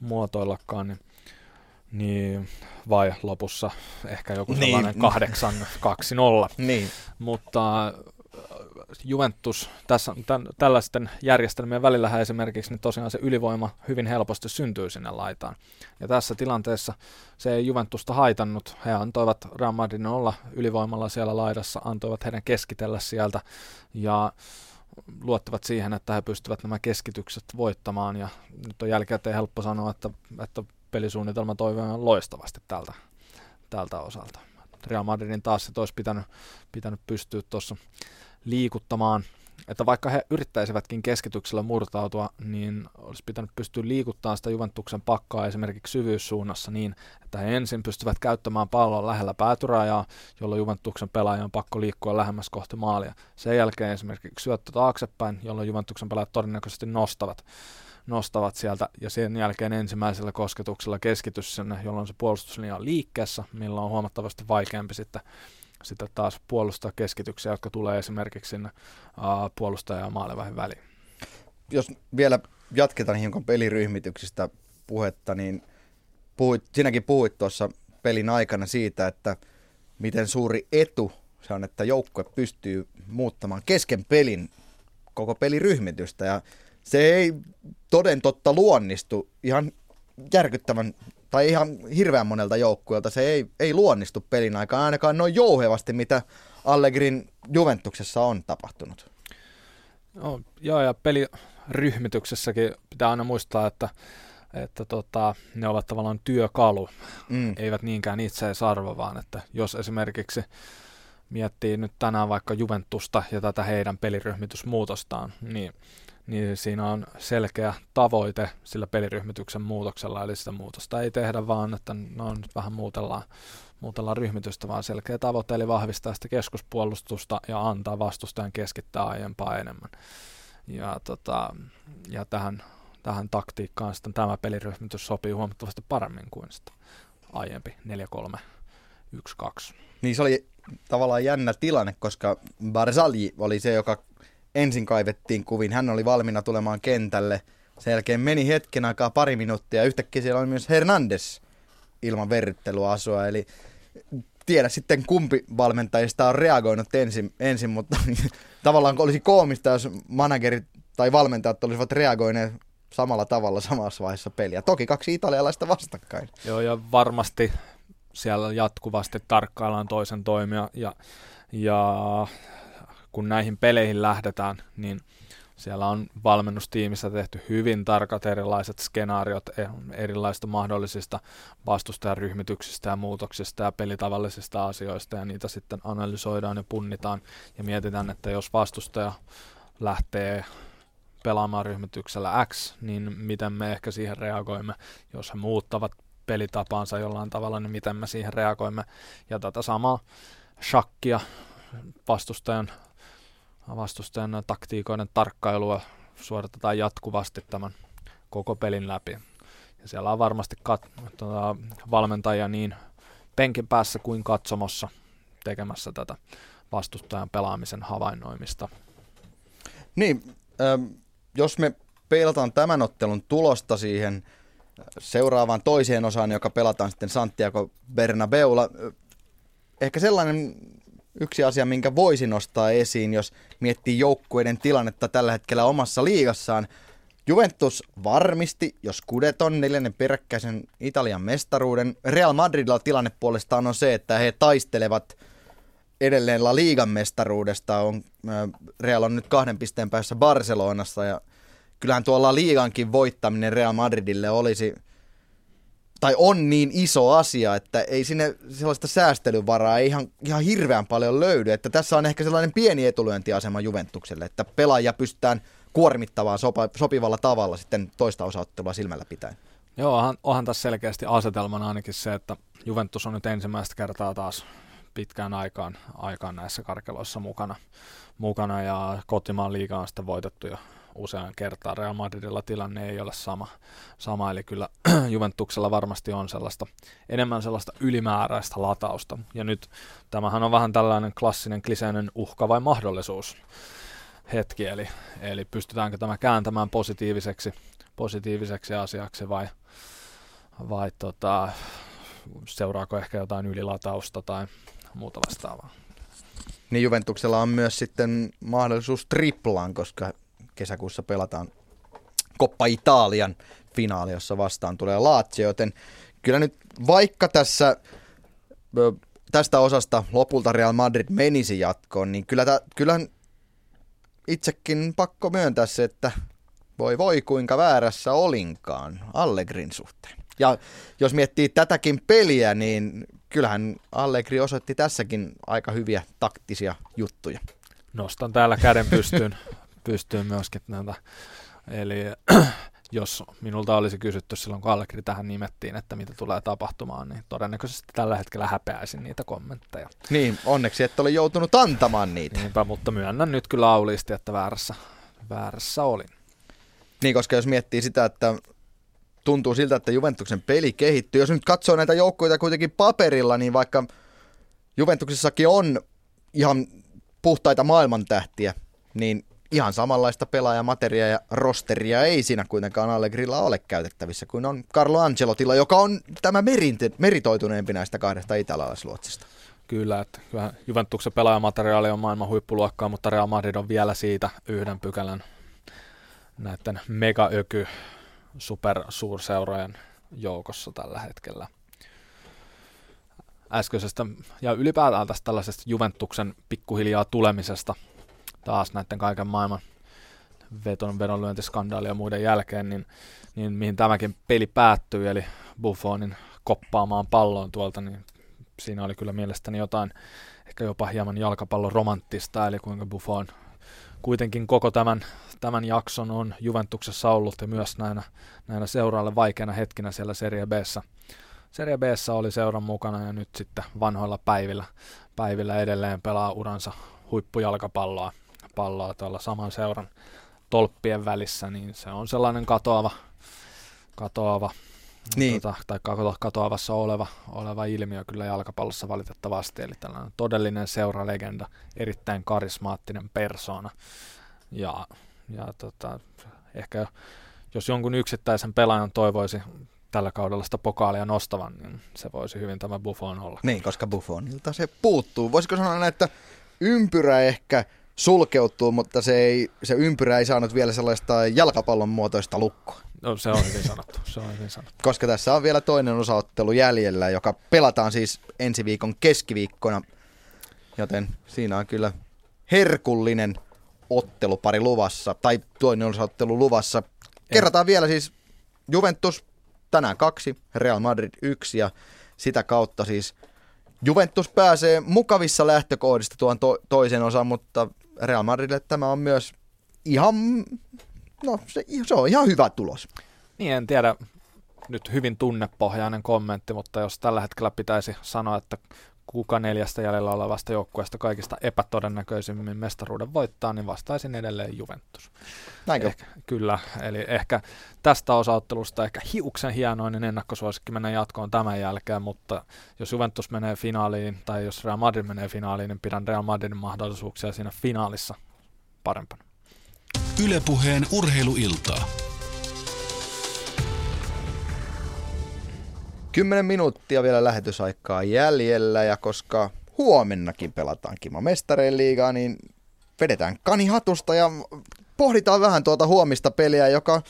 muotoillakaan, niin, niin vai lopussa ehkä joku niin. sellainen niin. 8 2-0. niin. Mutta Juventus tässä, tämän, tällaisten järjestelmien välillä esimerkiksi niin tosiaan se ylivoima hyvin helposti syntyy sinne laitaan. Ja tässä tilanteessa se ei Juventusta haitannut. He antoivat Real Madridin olla ylivoimalla siellä laidassa, antoivat heidän keskitellä sieltä ja luottivat siihen, että he pystyvät nämä keskitykset voittamaan. Ja nyt on jälkikäteen helppo sanoa, että, että pelisuunnitelma toivoo loistavasti tältä, tältä osalta. Real Madridin taas se olisi pitänyt, pitänyt pystyä tuossa liikuttamaan. Että vaikka he yrittäisivätkin keskityksellä murtautua, niin olisi pitänyt pystyä liikuttamaan sitä Juventuksen pakkaa esimerkiksi syvyyssuunnassa niin, että he ensin pystyvät käyttämään pallon lähellä päätyrajaa, jolloin Juventuksen pelaajan on pakko liikkua lähemmäs kohti maalia. Sen jälkeen esimerkiksi syöttö taaksepäin, jolloin Juventuksen pelaajat todennäköisesti nostavat nostavat sieltä ja sen jälkeen ensimmäisellä kosketuksella keskitys sinne, jolloin se puolustuslinja on liikkeessä, millä on huomattavasti vaikeampi sitten sitten taas puolustaa keskityksiä, jotka tulee esimerkiksi sinne puolustaja- ja maalevahin väliin. Jos vielä jatketaan hiukan peliryhmityksistä puhetta, niin puhuit, sinäkin puhuit tuossa pelin aikana siitä, että miten suuri etu se on, että joukkue pystyy muuttamaan kesken pelin koko peliryhmitystä ja se ei toden totta luonnistu ihan järkyttävän tai ihan hirveän monelta joukkueelta se ei, ei luonnistu pelin aikaan ainakaan noin jouhevasti, mitä Allegrin Juventuksessa on tapahtunut. No, joo, ja peliryhmityksessäkin pitää aina muistaa, että, että tota, ne ovat tavallaan työkalu, mm. eivät niinkään itseisarvo, vaan että jos esimerkiksi miettii nyt tänään vaikka Juventusta ja tätä heidän peliryhmitysmuutostaan, niin niin siinä on selkeä tavoite sillä peliryhmityksen muutoksella, eli sitä muutosta ei tehdä vaan, että no nyt vähän muutellaan, muutellaan ryhmitystä, vaan selkeä tavoite, eli vahvistaa sitä keskuspuolustusta ja antaa vastustajan keskittää aiempaa enemmän. Ja, tota, ja tähän, tähän taktiikkaan sitten tämä peliryhmitys sopii huomattavasti paremmin kuin sitä aiempi 4-3-1-2. Niin se oli tavallaan jännä tilanne, koska Barzali oli se, joka ensin kaivettiin kuvin. Hän oli valmiina tulemaan kentälle. Sen jälkeen meni hetken aikaa pari minuuttia yhtäkkiä siellä oli myös Hernandes ilman verryttelua asua. Eli tiedä sitten kumpi valmentajista on reagoinut ensin, ensin mutta tavallaan olisi koomista, jos managerit tai valmentajat olisivat reagoineet samalla tavalla samassa vaiheessa peliä. Toki kaksi italialaista vastakkain. Joo, ja varmasti siellä jatkuvasti tarkkaillaan toisen toimia ja, ja kun näihin peleihin lähdetään, niin siellä on valmennustiimissä tehty hyvin tarkat erilaiset skenaariot e, erilaisista mahdollisista vastustajaryhmityksistä ja muutoksista ja pelitavallisista asioista ja niitä sitten analysoidaan ja punnitaan ja mietitään, että jos vastustaja lähtee pelaamaan ryhmityksellä X, niin miten me ehkä siihen reagoimme, jos he muuttavat pelitapaansa jollain tavalla, niin miten me siihen reagoimme. Ja tätä samaa shakkia vastustajan, vastustajan taktiikoiden tarkkailua suoritetaan jatkuvasti tämän koko pelin läpi. Ja siellä on varmasti kat- tuota, valmentajia niin penkin päässä kuin katsomossa tekemässä tätä vastustajan pelaamisen havainnoimista. Niin, ähm, jos me peilataan tämän ottelun tulosta siihen seuraavaan toiseen osaan, joka pelataan sitten Santiago Bernabeulla, ehkä sellainen yksi asia, minkä voisi nostaa esiin, jos miettii joukkueiden tilannetta tällä hetkellä omassa liigassaan. Juventus varmisti, jos Kudeton neljännen peräkkäisen Italian mestaruuden. Real Madridilla tilanne puolestaan on se, että he taistelevat edelleen La Ligan mestaruudesta. On, Real on nyt kahden pisteen päässä Barcelonassa ja kyllähän tuolla liigankin voittaminen Real Madridille olisi, tai on niin iso asia, että ei sinne sellaista säästelyvaraa ei ihan, ihan hirveän paljon löydy. Että tässä on ehkä sellainen pieni etulyöntiasema Juventukselle, että pelaajia pystytään kuormittavaan sopa, sopivalla tavalla sitten toista osaottelua silmällä pitäen. Joo, onhan, onhan tässä selkeästi asetelmana ainakin se, että Juventus on nyt ensimmäistä kertaa taas pitkään aikaan, aikaan näissä karkeloissa mukana, mukana ja kotimaan liiga on sitten voitettu jo usean kertaan. Real Madridilla tilanne ei ole sama, sama eli kyllä Juventuksella varmasti on sellaista, enemmän sellaista ylimääräistä latausta. Ja nyt tämähän on vähän tällainen klassinen kliseinen uhka vai mahdollisuus hetki, eli, eli pystytäänkö tämä kääntämään positiiviseksi, positiiviseksi asiaksi vai, vai tota, seuraako ehkä jotain ylilatausta tai muuta vastaavaa. Niin Juventuksella on myös sitten mahdollisuus triplaan, koska kesäkuussa pelataan Coppa Italian finaali, jossa vastaan tulee Lazio, joten kyllä nyt vaikka tässä tästä osasta lopulta Real Madrid menisi jatkoon, niin kyllä tä, kyllähän itsekin pakko myöntää se, että voi voi kuinka väärässä olinkaan Allegrin suhteen. Ja jos miettii tätäkin peliä, niin kyllähän Allegri osoitti tässäkin aika hyviä taktisia juttuja. Nostan täällä käden pystyyn pystyyn myöskin näitä. Eli jos minulta olisi kysytty silloin, kun Allegri tähän nimettiin, että mitä tulee tapahtumaan, niin todennäköisesti tällä hetkellä häpeäisin niitä kommentteja. Niin, onneksi et ole joutunut antamaan niitä. Niinpä, mutta myönnän nyt kyllä auliisti, että väärässä, väärässä olin. Niin, koska jos miettii sitä, että tuntuu siltä, että Juventuksen peli kehittyy. Jos nyt katsoo näitä joukkoja kuitenkin paperilla, niin vaikka Juventuksessakin on ihan puhtaita maailmantähtiä, niin ihan samanlaista pelaajamateriaa ja rosteria ei siinä kuitenkaan Allegrilla ole käytettävissä kuin on Carlo Ancelotilla, joka on tämä merinte, meritoituneempi näistä kahdesta italialaisluotsista. Kyllä, että Juventuksen pelaajamateriaali on maailman huippuluokkaa, mutta Real Madrid on vielä siitä yhden pykälän näiden megaöky supersuurseurojen joukossa tällä hetkellä. Äskeisestä ja ylipäätään tästä tällaisesta Juventuksen pikkuhiljaa tulemisesta – taas näiden kaiken maailman veton, vedonlyöntiskandaali ja muiden jälkeen, niin, niin mihin tämäkin peli päättyy, eli Buffonin koppaamaan palloon tuolta, niin siinä oli kyllä mielestäni jotain ehkä jopa hieman jalkapallon romanttista, eli kuinka Buffon kuitenkin koko tämän, tämän jakson on Juventuksessa ollut ja myös näinä, näinä seuraille vaikeina hetkinä siellä Serie b Serie b oli seuran mukana ja nyt sitten vanhoilla päivillä, päivillä edelleen pelaa uransa huippujalkapalloa palloa tuolla saman seuran tolppien välissä, niin se on sellainen katoava, katoava niin. tota, tai katoavassa oleva, oleva ilmiö kyllä jalkapallossa valitettavasti, eli tällainen todellinen seuralegenda, erittäin karismaattinen persona. Ja, ja tota, ehkä jos jonkun yksittäisen pelaajan toivoisi tällä kaudella sitä pokaalia nostavan, niin se voisi hyvin tämä Buffon olla. Niin, koska Buffonilta se puuttuu. Voisiko sanoa, että ympyrä ehkä sulkeutuu, mutta se, ei, se ympyrä ei saanut vielä sellaista jalkapallon muotoista lukkoa. No, se on hyvin sanottu. Se on hyvin sanottu. Koska tässä on vielä toinen osaottelu jäljellä, joka pelataan siis ensi viikon keskiviikkona. Joten siinä on kyllä herkullinen ottelupari luvassa, tai toinen osaottelu luvassa. Kerrataan vielä siis Juventus tänään kaksi, Real Madrid yksi ja sitä kautta siis Juventus pääsee mukavissa lähtökohdista tuon to- toisen osan, mutta Real Madridille tämä on myös ihan, no se, se on ihan hyvä tulos. Niin, en tiedä, nyt hyvin tunnepohjainen kommentti, mutta jos tällä hetkellä pitäisi sanoa, että kuka neljästä jäljellä olevasta joukkueesta kaikista epätodennäköisimmin mestaruuden voittaa, niin vastaisin edelleen Juventus. Näinkö? Ehkä, kyllä, eli ehkä tästä osaottelusta ehkä hiuksen hienoinen ennakkosuosikki mennä jatkoon tämän jälkeen, mutta jos Juventus menee finaaliin tai jos Real Madrid menee finaaliin, niin pidän Real Madridin mahdollisuuksia siinä finaalissa parempana. Ylepuheen urheiluiltaa. Kymmenen minuuttia vielä lähetysaikaa jäljellä ja koska huomennakin pelataan Kima Mestareen liigaa, niin vedetään kani hatusta ja pohditaan vähän tuota huomista peliä, joka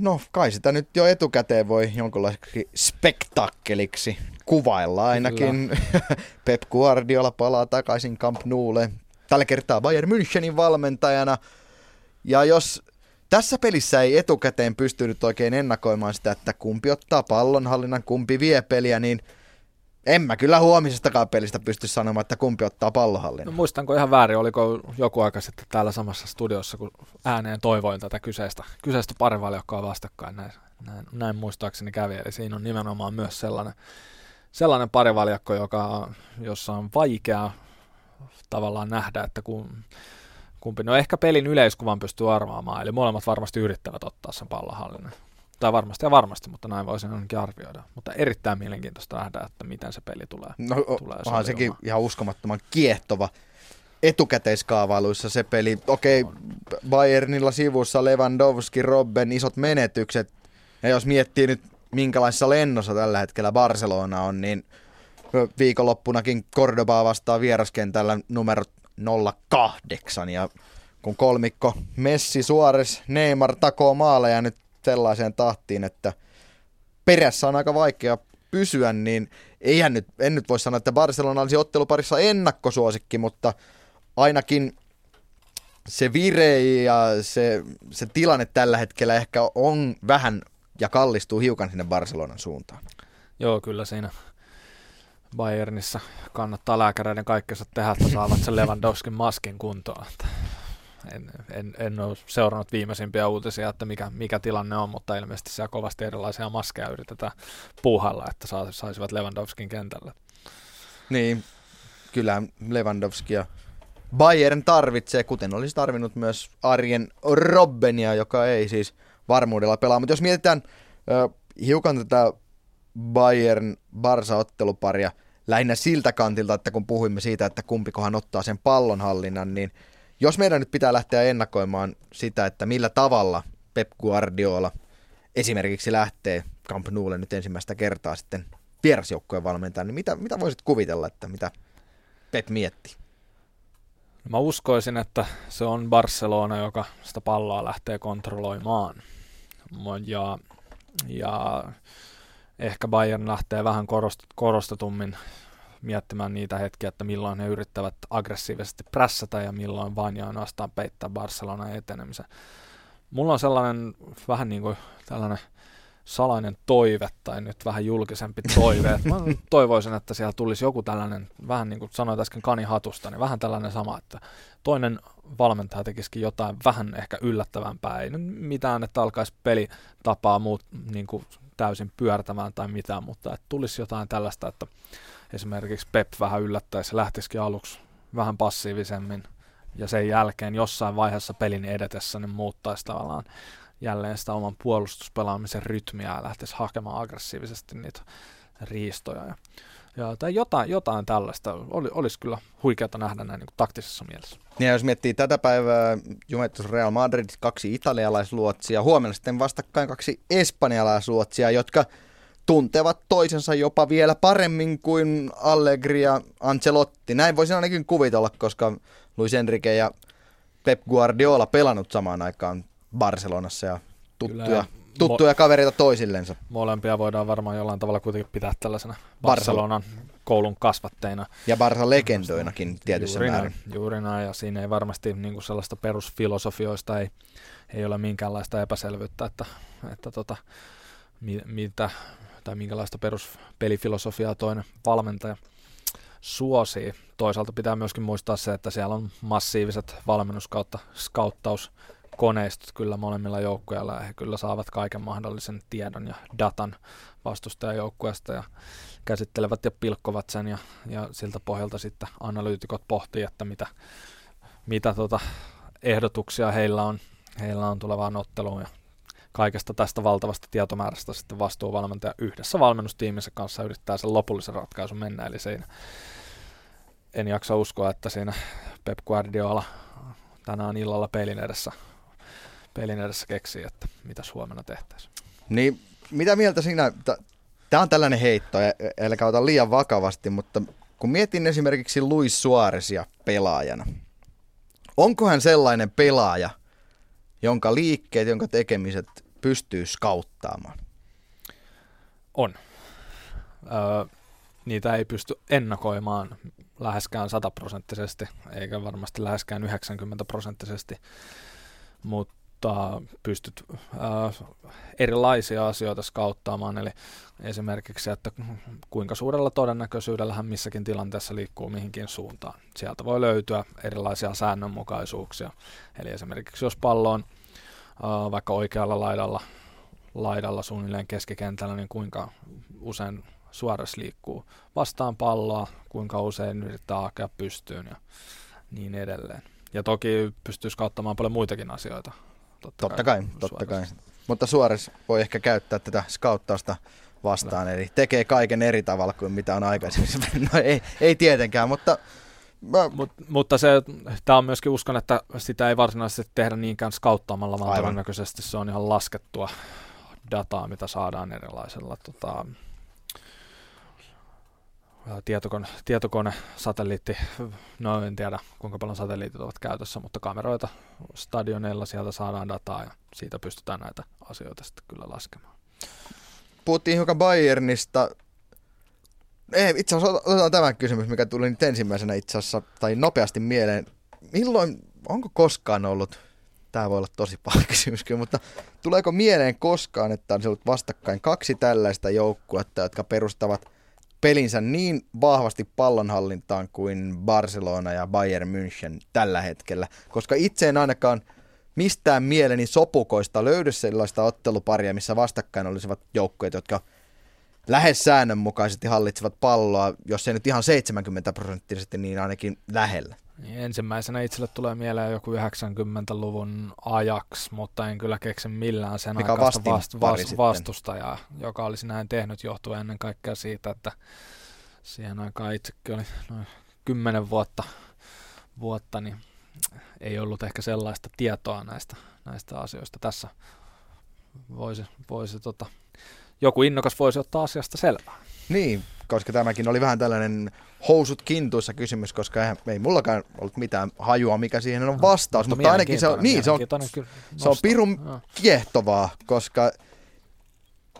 no kai sitä nyt jo etukäteen voi jonkinlaiseksi spektakkeliksi kuvailla ainakin. Pep Guardiola palaa takaisin Camp Noulle, tällä kertaa Bayern Münchenin valmentajana. Ja jos tässä pelissä ei etukäteen pystynyt oikein ennakoimaan sitä, että kumpi ottaa pallonhallinnan, kumpi vie peliä, niin en mä kyllä huomisestakaan pelistä pysty sanomaan, että kumpi ottaa pallonhallinnan. No, muistanko ihan väärin, oliko joku aika sitten täällä samassa studiossa, kun ääneen toivoin tätä kyseistä, kyseistä parivaljakkoa vastakkain, näin, näin, näin muistaakseni kävi. Eli siinä on nimenomaan myös sellainen, sellainen parivaljakko, joka, jossa on vaikea tavallaan nähdä, että kun kumpi. No ehkä pelin yleiskuvan pystyy arvaamaan, eli molemmat varmasti yrittävät ottaa sen pallonhallinnan. Tai varmasti ja varmasti, mutta näin voisin ainakin arvioida. Mutta erittäin mielenkiintoista nähdä, että miten se peli tulee. No, tulee onhan sekin ihan uskomattoman kiehtova etukäteiskaavailuissa se peli. Okei, okay, Bayernilla sivussa Lewandowski, Robben, isot menetykset. Ja jos miettii nyt, minkälaisessa lennossa tällä hetkellä Barcelona on, niin viikonloppunakin Cordobaa vastaa vieraskentällä numerot 08 ja kun kolmikko Messi, Suores, Neymar takoo maaleja nyt sellaiseen tahtiin, että perässä on aika vaikea pysyä, niin eihän nyt, en nyt voi sanoa, että Barcelona olisi otteluparissa ennakkosuosikki, mutta ainakin se vire ja se, se tilanne tällä hetkellä ehkä on vähän ja kallistuu hiukan sinne Barcelonan suuntaan. Joo, kyllä siinä Bayernissa kannattaa lääkäreiden kaikkensa tehdä, että saavat sen Lewandowskin maskin kuntoon. En, en, en ole seurannut viimeisimpiä uutisia, että mikä, mikä tilanne on, mutta ilmeisesti siellä kovasti erilaisia maskeja yritetään puuhalla, että saisivat Lewandowskin kentälle. Niin, kyllä Lewandowskia Bayern tarvitsee, kuten olisi tarvinnut myös Arjen Robbenia, joka ei siis varmuudella pelaa. Mutta jos mietitään ö, hiukan tätä Bayern-Barsa-otteluparia – lähinnä siltä kantilta, että kun puhuimme siitä, että kumpikohan ottaa sen pallonhallinnan, niin jos meidän nyt pitää lähteä ennakoimaan sitä, että millä tavalla Pep Guardiola esimerkiksi lähtee Camp Noulle nyt ensimmäistä kertaa sitten vierasjoukkojen valmentajan, niin mitä, mitä voisit kuvitella, että mitä Pep mietti? Mä uskoisin, että se on Barcelona, joka sitä palloa lähtee kontrolloimaan. Ja, ja ehkä Bayern lähtee vähän korostetummin miettimään niitä hetkiä, että milloin he yrittävät aggressiivisesti prässätä ja milloin vain ja ainoastaan peittää Barcelonan etenemisen. Mulla on sellainen vähän niin kuin tällainen salainen toive tai nyt vähän julkisempi toive. Mä toivoisin, että siellä tulisi joku tällainen, vähän niin kuin sanoit äsken kanihatusta, niin vähän tällainen sama, että toinen valmentaja tekisikin jotain vähän ehkä yllättävämpää. Ei nyt mitään, että alkaisi pelitapaa muut, niin kuin täysin pyörtämään tai mitään, mutta että tulisi jotain tällaista, että esimerkiksi Pep vähän yllättäisi ja lähtisikin aluksi vähän passiivisemmin ja sen jälkeen jossain vaiheessa pelin edetessä niin muuttaisi tavallaan jälleen sitä oman puolustuspelaamisen rytmiä ja lähtisi hakemaan aggressiivisesti niitä riistoja. Ja, ja tai jotain, jotain tällaista oli, olisi kyllä huikeata nähdä näin niin kuin taktisessa mielessä. Ja jos miettii tätä päivää, Juventus Real Madrid, kaksi italialaisluotsia, huomenna sitten vastakkain kaksi espanjalaisluotsia, jotka tuntevat toisensa jopa vielä paremmin kuin Allegri ja Ancelotti. Näin voisin ainakin kuvitella, koska Luis Enrique ja Pep Guardiola pelannut samaan aikaan Barcelonassa ja tuttuja, Kyllä, tuttuja mo- kavereita toisillensa. Molempia voidaan varmaan jollain tavalla kuitenkin pitää tällaisena Barcelonan koulun kasvatteina. Ja Barca legendoinakin tietyssä juuri määrin. Näin, juuri näin, ja siinä ei varmasti niin kuin sellaista perusfilosofioista ei, ei ole minkäänlaista epäselvyyttä, että, että tota, mi, mitä, tai minkälaista peruspelifilosofiaa toinen valmentaja suosii. Toisaalta pitää myöskin muistaa se, että siellä on massiiviset valmennus kautta skauttauskoneistot kyllä molemmilla joukkueilla ja he kyllä saavat kaiken mahdollisen tiedon ja datan vastustajajoukkueesta ja käsittelevät ja pilkkovat sen ja, ja siltä pohjalta sitten analyytikot pohtii, että mitä, mitä tota ehdotuksia heillä on, heillä on tulevaan otteluun ja kaikesta tästä valtavasta tietomäärästä sitten vastuuvalmentaja yhdessä valmennustiiminsä kanssa yrittää sen lopullisen ratkaisun mennä, eli siinä en jaksa uskoa, että siinä Pep Guardiola tänään illalla pelin edessä, pelin edessä keksii, että mitä huomenna tehtäisiin. Niin, mitä mieltä sinä, tämä on tällainen heitto, eli ota liian vakavasti, mutta kun mietin esimerkiksi Luis Suarezia pelaajana, onko hän sellainen pelaaja, jonka liikkeet, jonka tekemiset pystyy skauttaamaan? On. Öö, niitä ei pysty ennakoimaan läheskään sataprosenttisesti, eikä varmasti läheskään 90 prosenttisesti, mutta pystyt äh, erilaisia asioita skauttaamaan, eli esimerkiksi, että kuinka suurella todennäköisyydellä hän missäkin tilanteessa liikkuu mihinkin suuntaan. Sieltä voi löytyä erilaisia säännönmukaisuuksia, eli esimerkiksi jos pallo on äh, vaikka oikealla laidalla, laidalla suunnilleen keskikentällä, niin kuinka usein Suores liikkuu vastaan palloa, kuinka usein yrittää hakea pystyyn ja niin edelleen. Ja toki pystyisi kauttamaan paljon muitakin asioita. Totta, totta kai, kai totta kai. Mutta Suores voi ehkä käyttää tätä skauttausta vastaan, no. eli tekee kaiken eri tavalla kuin mitä on aikaisemmin. No ei, ei tietenkään, mutta Mä... Mut, mutta se, tämä on myöskin uskon, että sitä ei varsinaisesti tehdä niinkään skauttaamalla, vaan Aivan. todennäköisesti se on ihan laskettua dataa, mitä saadaan erilaisella tota, tietokone, tietokone, satelliitti, no en tiedä kuinka paljon satelliitit ovat käytössä, mutta kameroita stadioneilla sieltä saadaan dataa ja siitä pystytään näitä asioita sitten kyllä laskemaan. Puhuttiin hiukan Bayernista. Ei, itse asiassa otetaan tämä kysymys, mikä tuli nyt ensimmäisenä itse asiassa, tai nopeasti mieleen. Milloin, onko koskaan ollut, tämä voi olla tosi paha kysymys mutta tuleeko mieleen koskaan, että on ollut vastakkain kaksi tällaista joukkuetta, jotka perustavat pelinsä niin vahvasti pallonhallintaan kuin Barcelona ja Bayern München tällä hetkellä, koska itse en ainakaan mistään mieleni sopukoista löydy sellaista otteluparia, missä vastakkain olisivat joukkueet, jotka lähes säännönmukaisesti hallitsevat palloa, jos ei nyt ihan 70 prosenttisesti, niin ainakin lähellä. Niin ensimmäisenä itselle tulee mieleen joku 90-luvun ajax, mutta en kyllä keksi millään sen Mikä aikaista vast, vast, vastustajaa, joka olisi näin tehnyt johtuen ennen kaikkea siitä, että siihen aikaan itsekin oli noin 10 vuotta, vuotta, niin ei ollut ehkä sellaista tietoa näistä, näistä asioista. Tässä voisi, voisi tota, joku innokas voisi ottaa asiasta selvää. Niin, koska tämäkin oli vähän tällainen housut kintuissa kysymys, koska ei, ei mullakaan ollut mitään hajua, mikä siihen on vastaus, no, mutta, mutta ainakin se on, niin, se on, se on pirun no. kiehtovaa, koska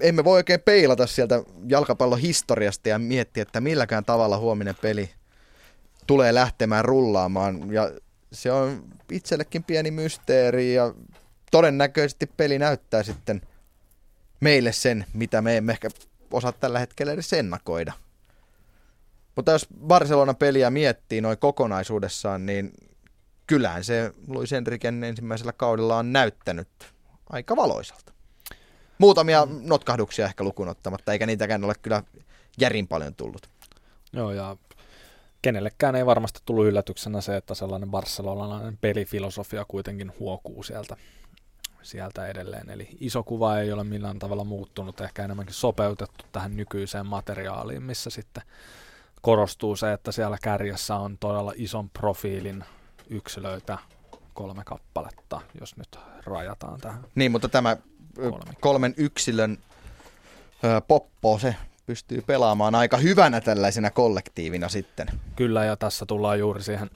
emme voi oikein peilata sieltä jalkapallon historiasta ja miettiä, että milläkään tavalla huominen peli tulee lähtemään rullaamaan. Ja se on itsellekin pieni mysteeri ja todennäköisesti peli näyttää sitten meille sen, mitä me emme ehkä osaa tällä hetkellä edes ennakoida. Mutta jos Barcelona peliä miettii noin kokonaisuudessaan, niin kyllähän se Luis Enriken ensimmäisellä kaudella on näyttänyt aika valoisalta. Muutamia mm. notkahduksia ehkä lukuun ottamatta, eikä niitäkään ole kyllä järin paljon tullut. Joo, ja kenellekään ei varmasti tullut yllätyksenä se, että sellainen barcelonalainen pelifilosofia kuitenkin huokuu sieltä, sieltä edelleen. Eli iso kuva ei ole millään tavalla muuttunut, ehkä enemmänkin sopeutettu tähän nykyiseen materiaaliin, missä sitten korostuu se, että siellä kärjessä on todella ison profiilin yksilöitä kolme kappaletta, jos nyt rajataan tähän. Niin, mutta tämä kolmen yksilön ö, poppo, se pystyy pelaamaan aika hyvänä tällaisena kollektiivina sitten. Kyllä, ja tässä tullaan juuri siihen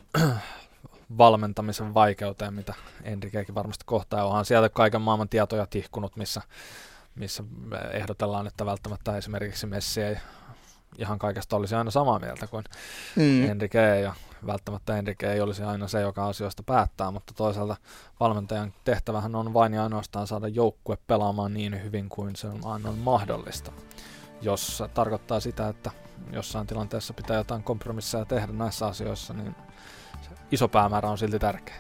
valmentamisen vaikeuteen, mitä Enriquekin varmasti kohtaa. Onhan sieltä kaiken maailman tietoja tihkunut, missä, missä ehdotellaan, että välttämättä esimerkiksi Messi ei ihan kaikesta olisi aina samaa mieltä kuin mm. Enrique ja välttämättä Enrique ei olisi aina se, joka asioista päättää, mutta toisaalta valmentajan tehtävähän on vain ja ainoastaan saada joukkue pelaamaan niin hyvin kuin se on aina mahdollista. Jos tarkoittaa sitä, että jossain tilanteessa pitää jotain kompromisseja tehdä näissä asioissa, niin iso päämäärä on silti tärkeä.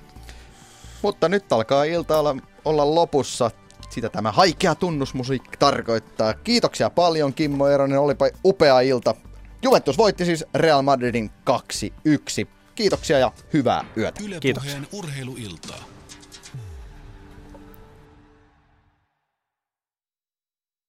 Mutta nyt alkaa ilta olla, olla lopussa. Sitä tämä haikea tunnusmusiikki tarkoittaa. Kiitoksia paljon Kimmo Eronen, olipa upea ilta. Juventus voitti siis Real Madridin 2-1. Kiitoksia ja hyvää yötä. Yle urheiluiltaa.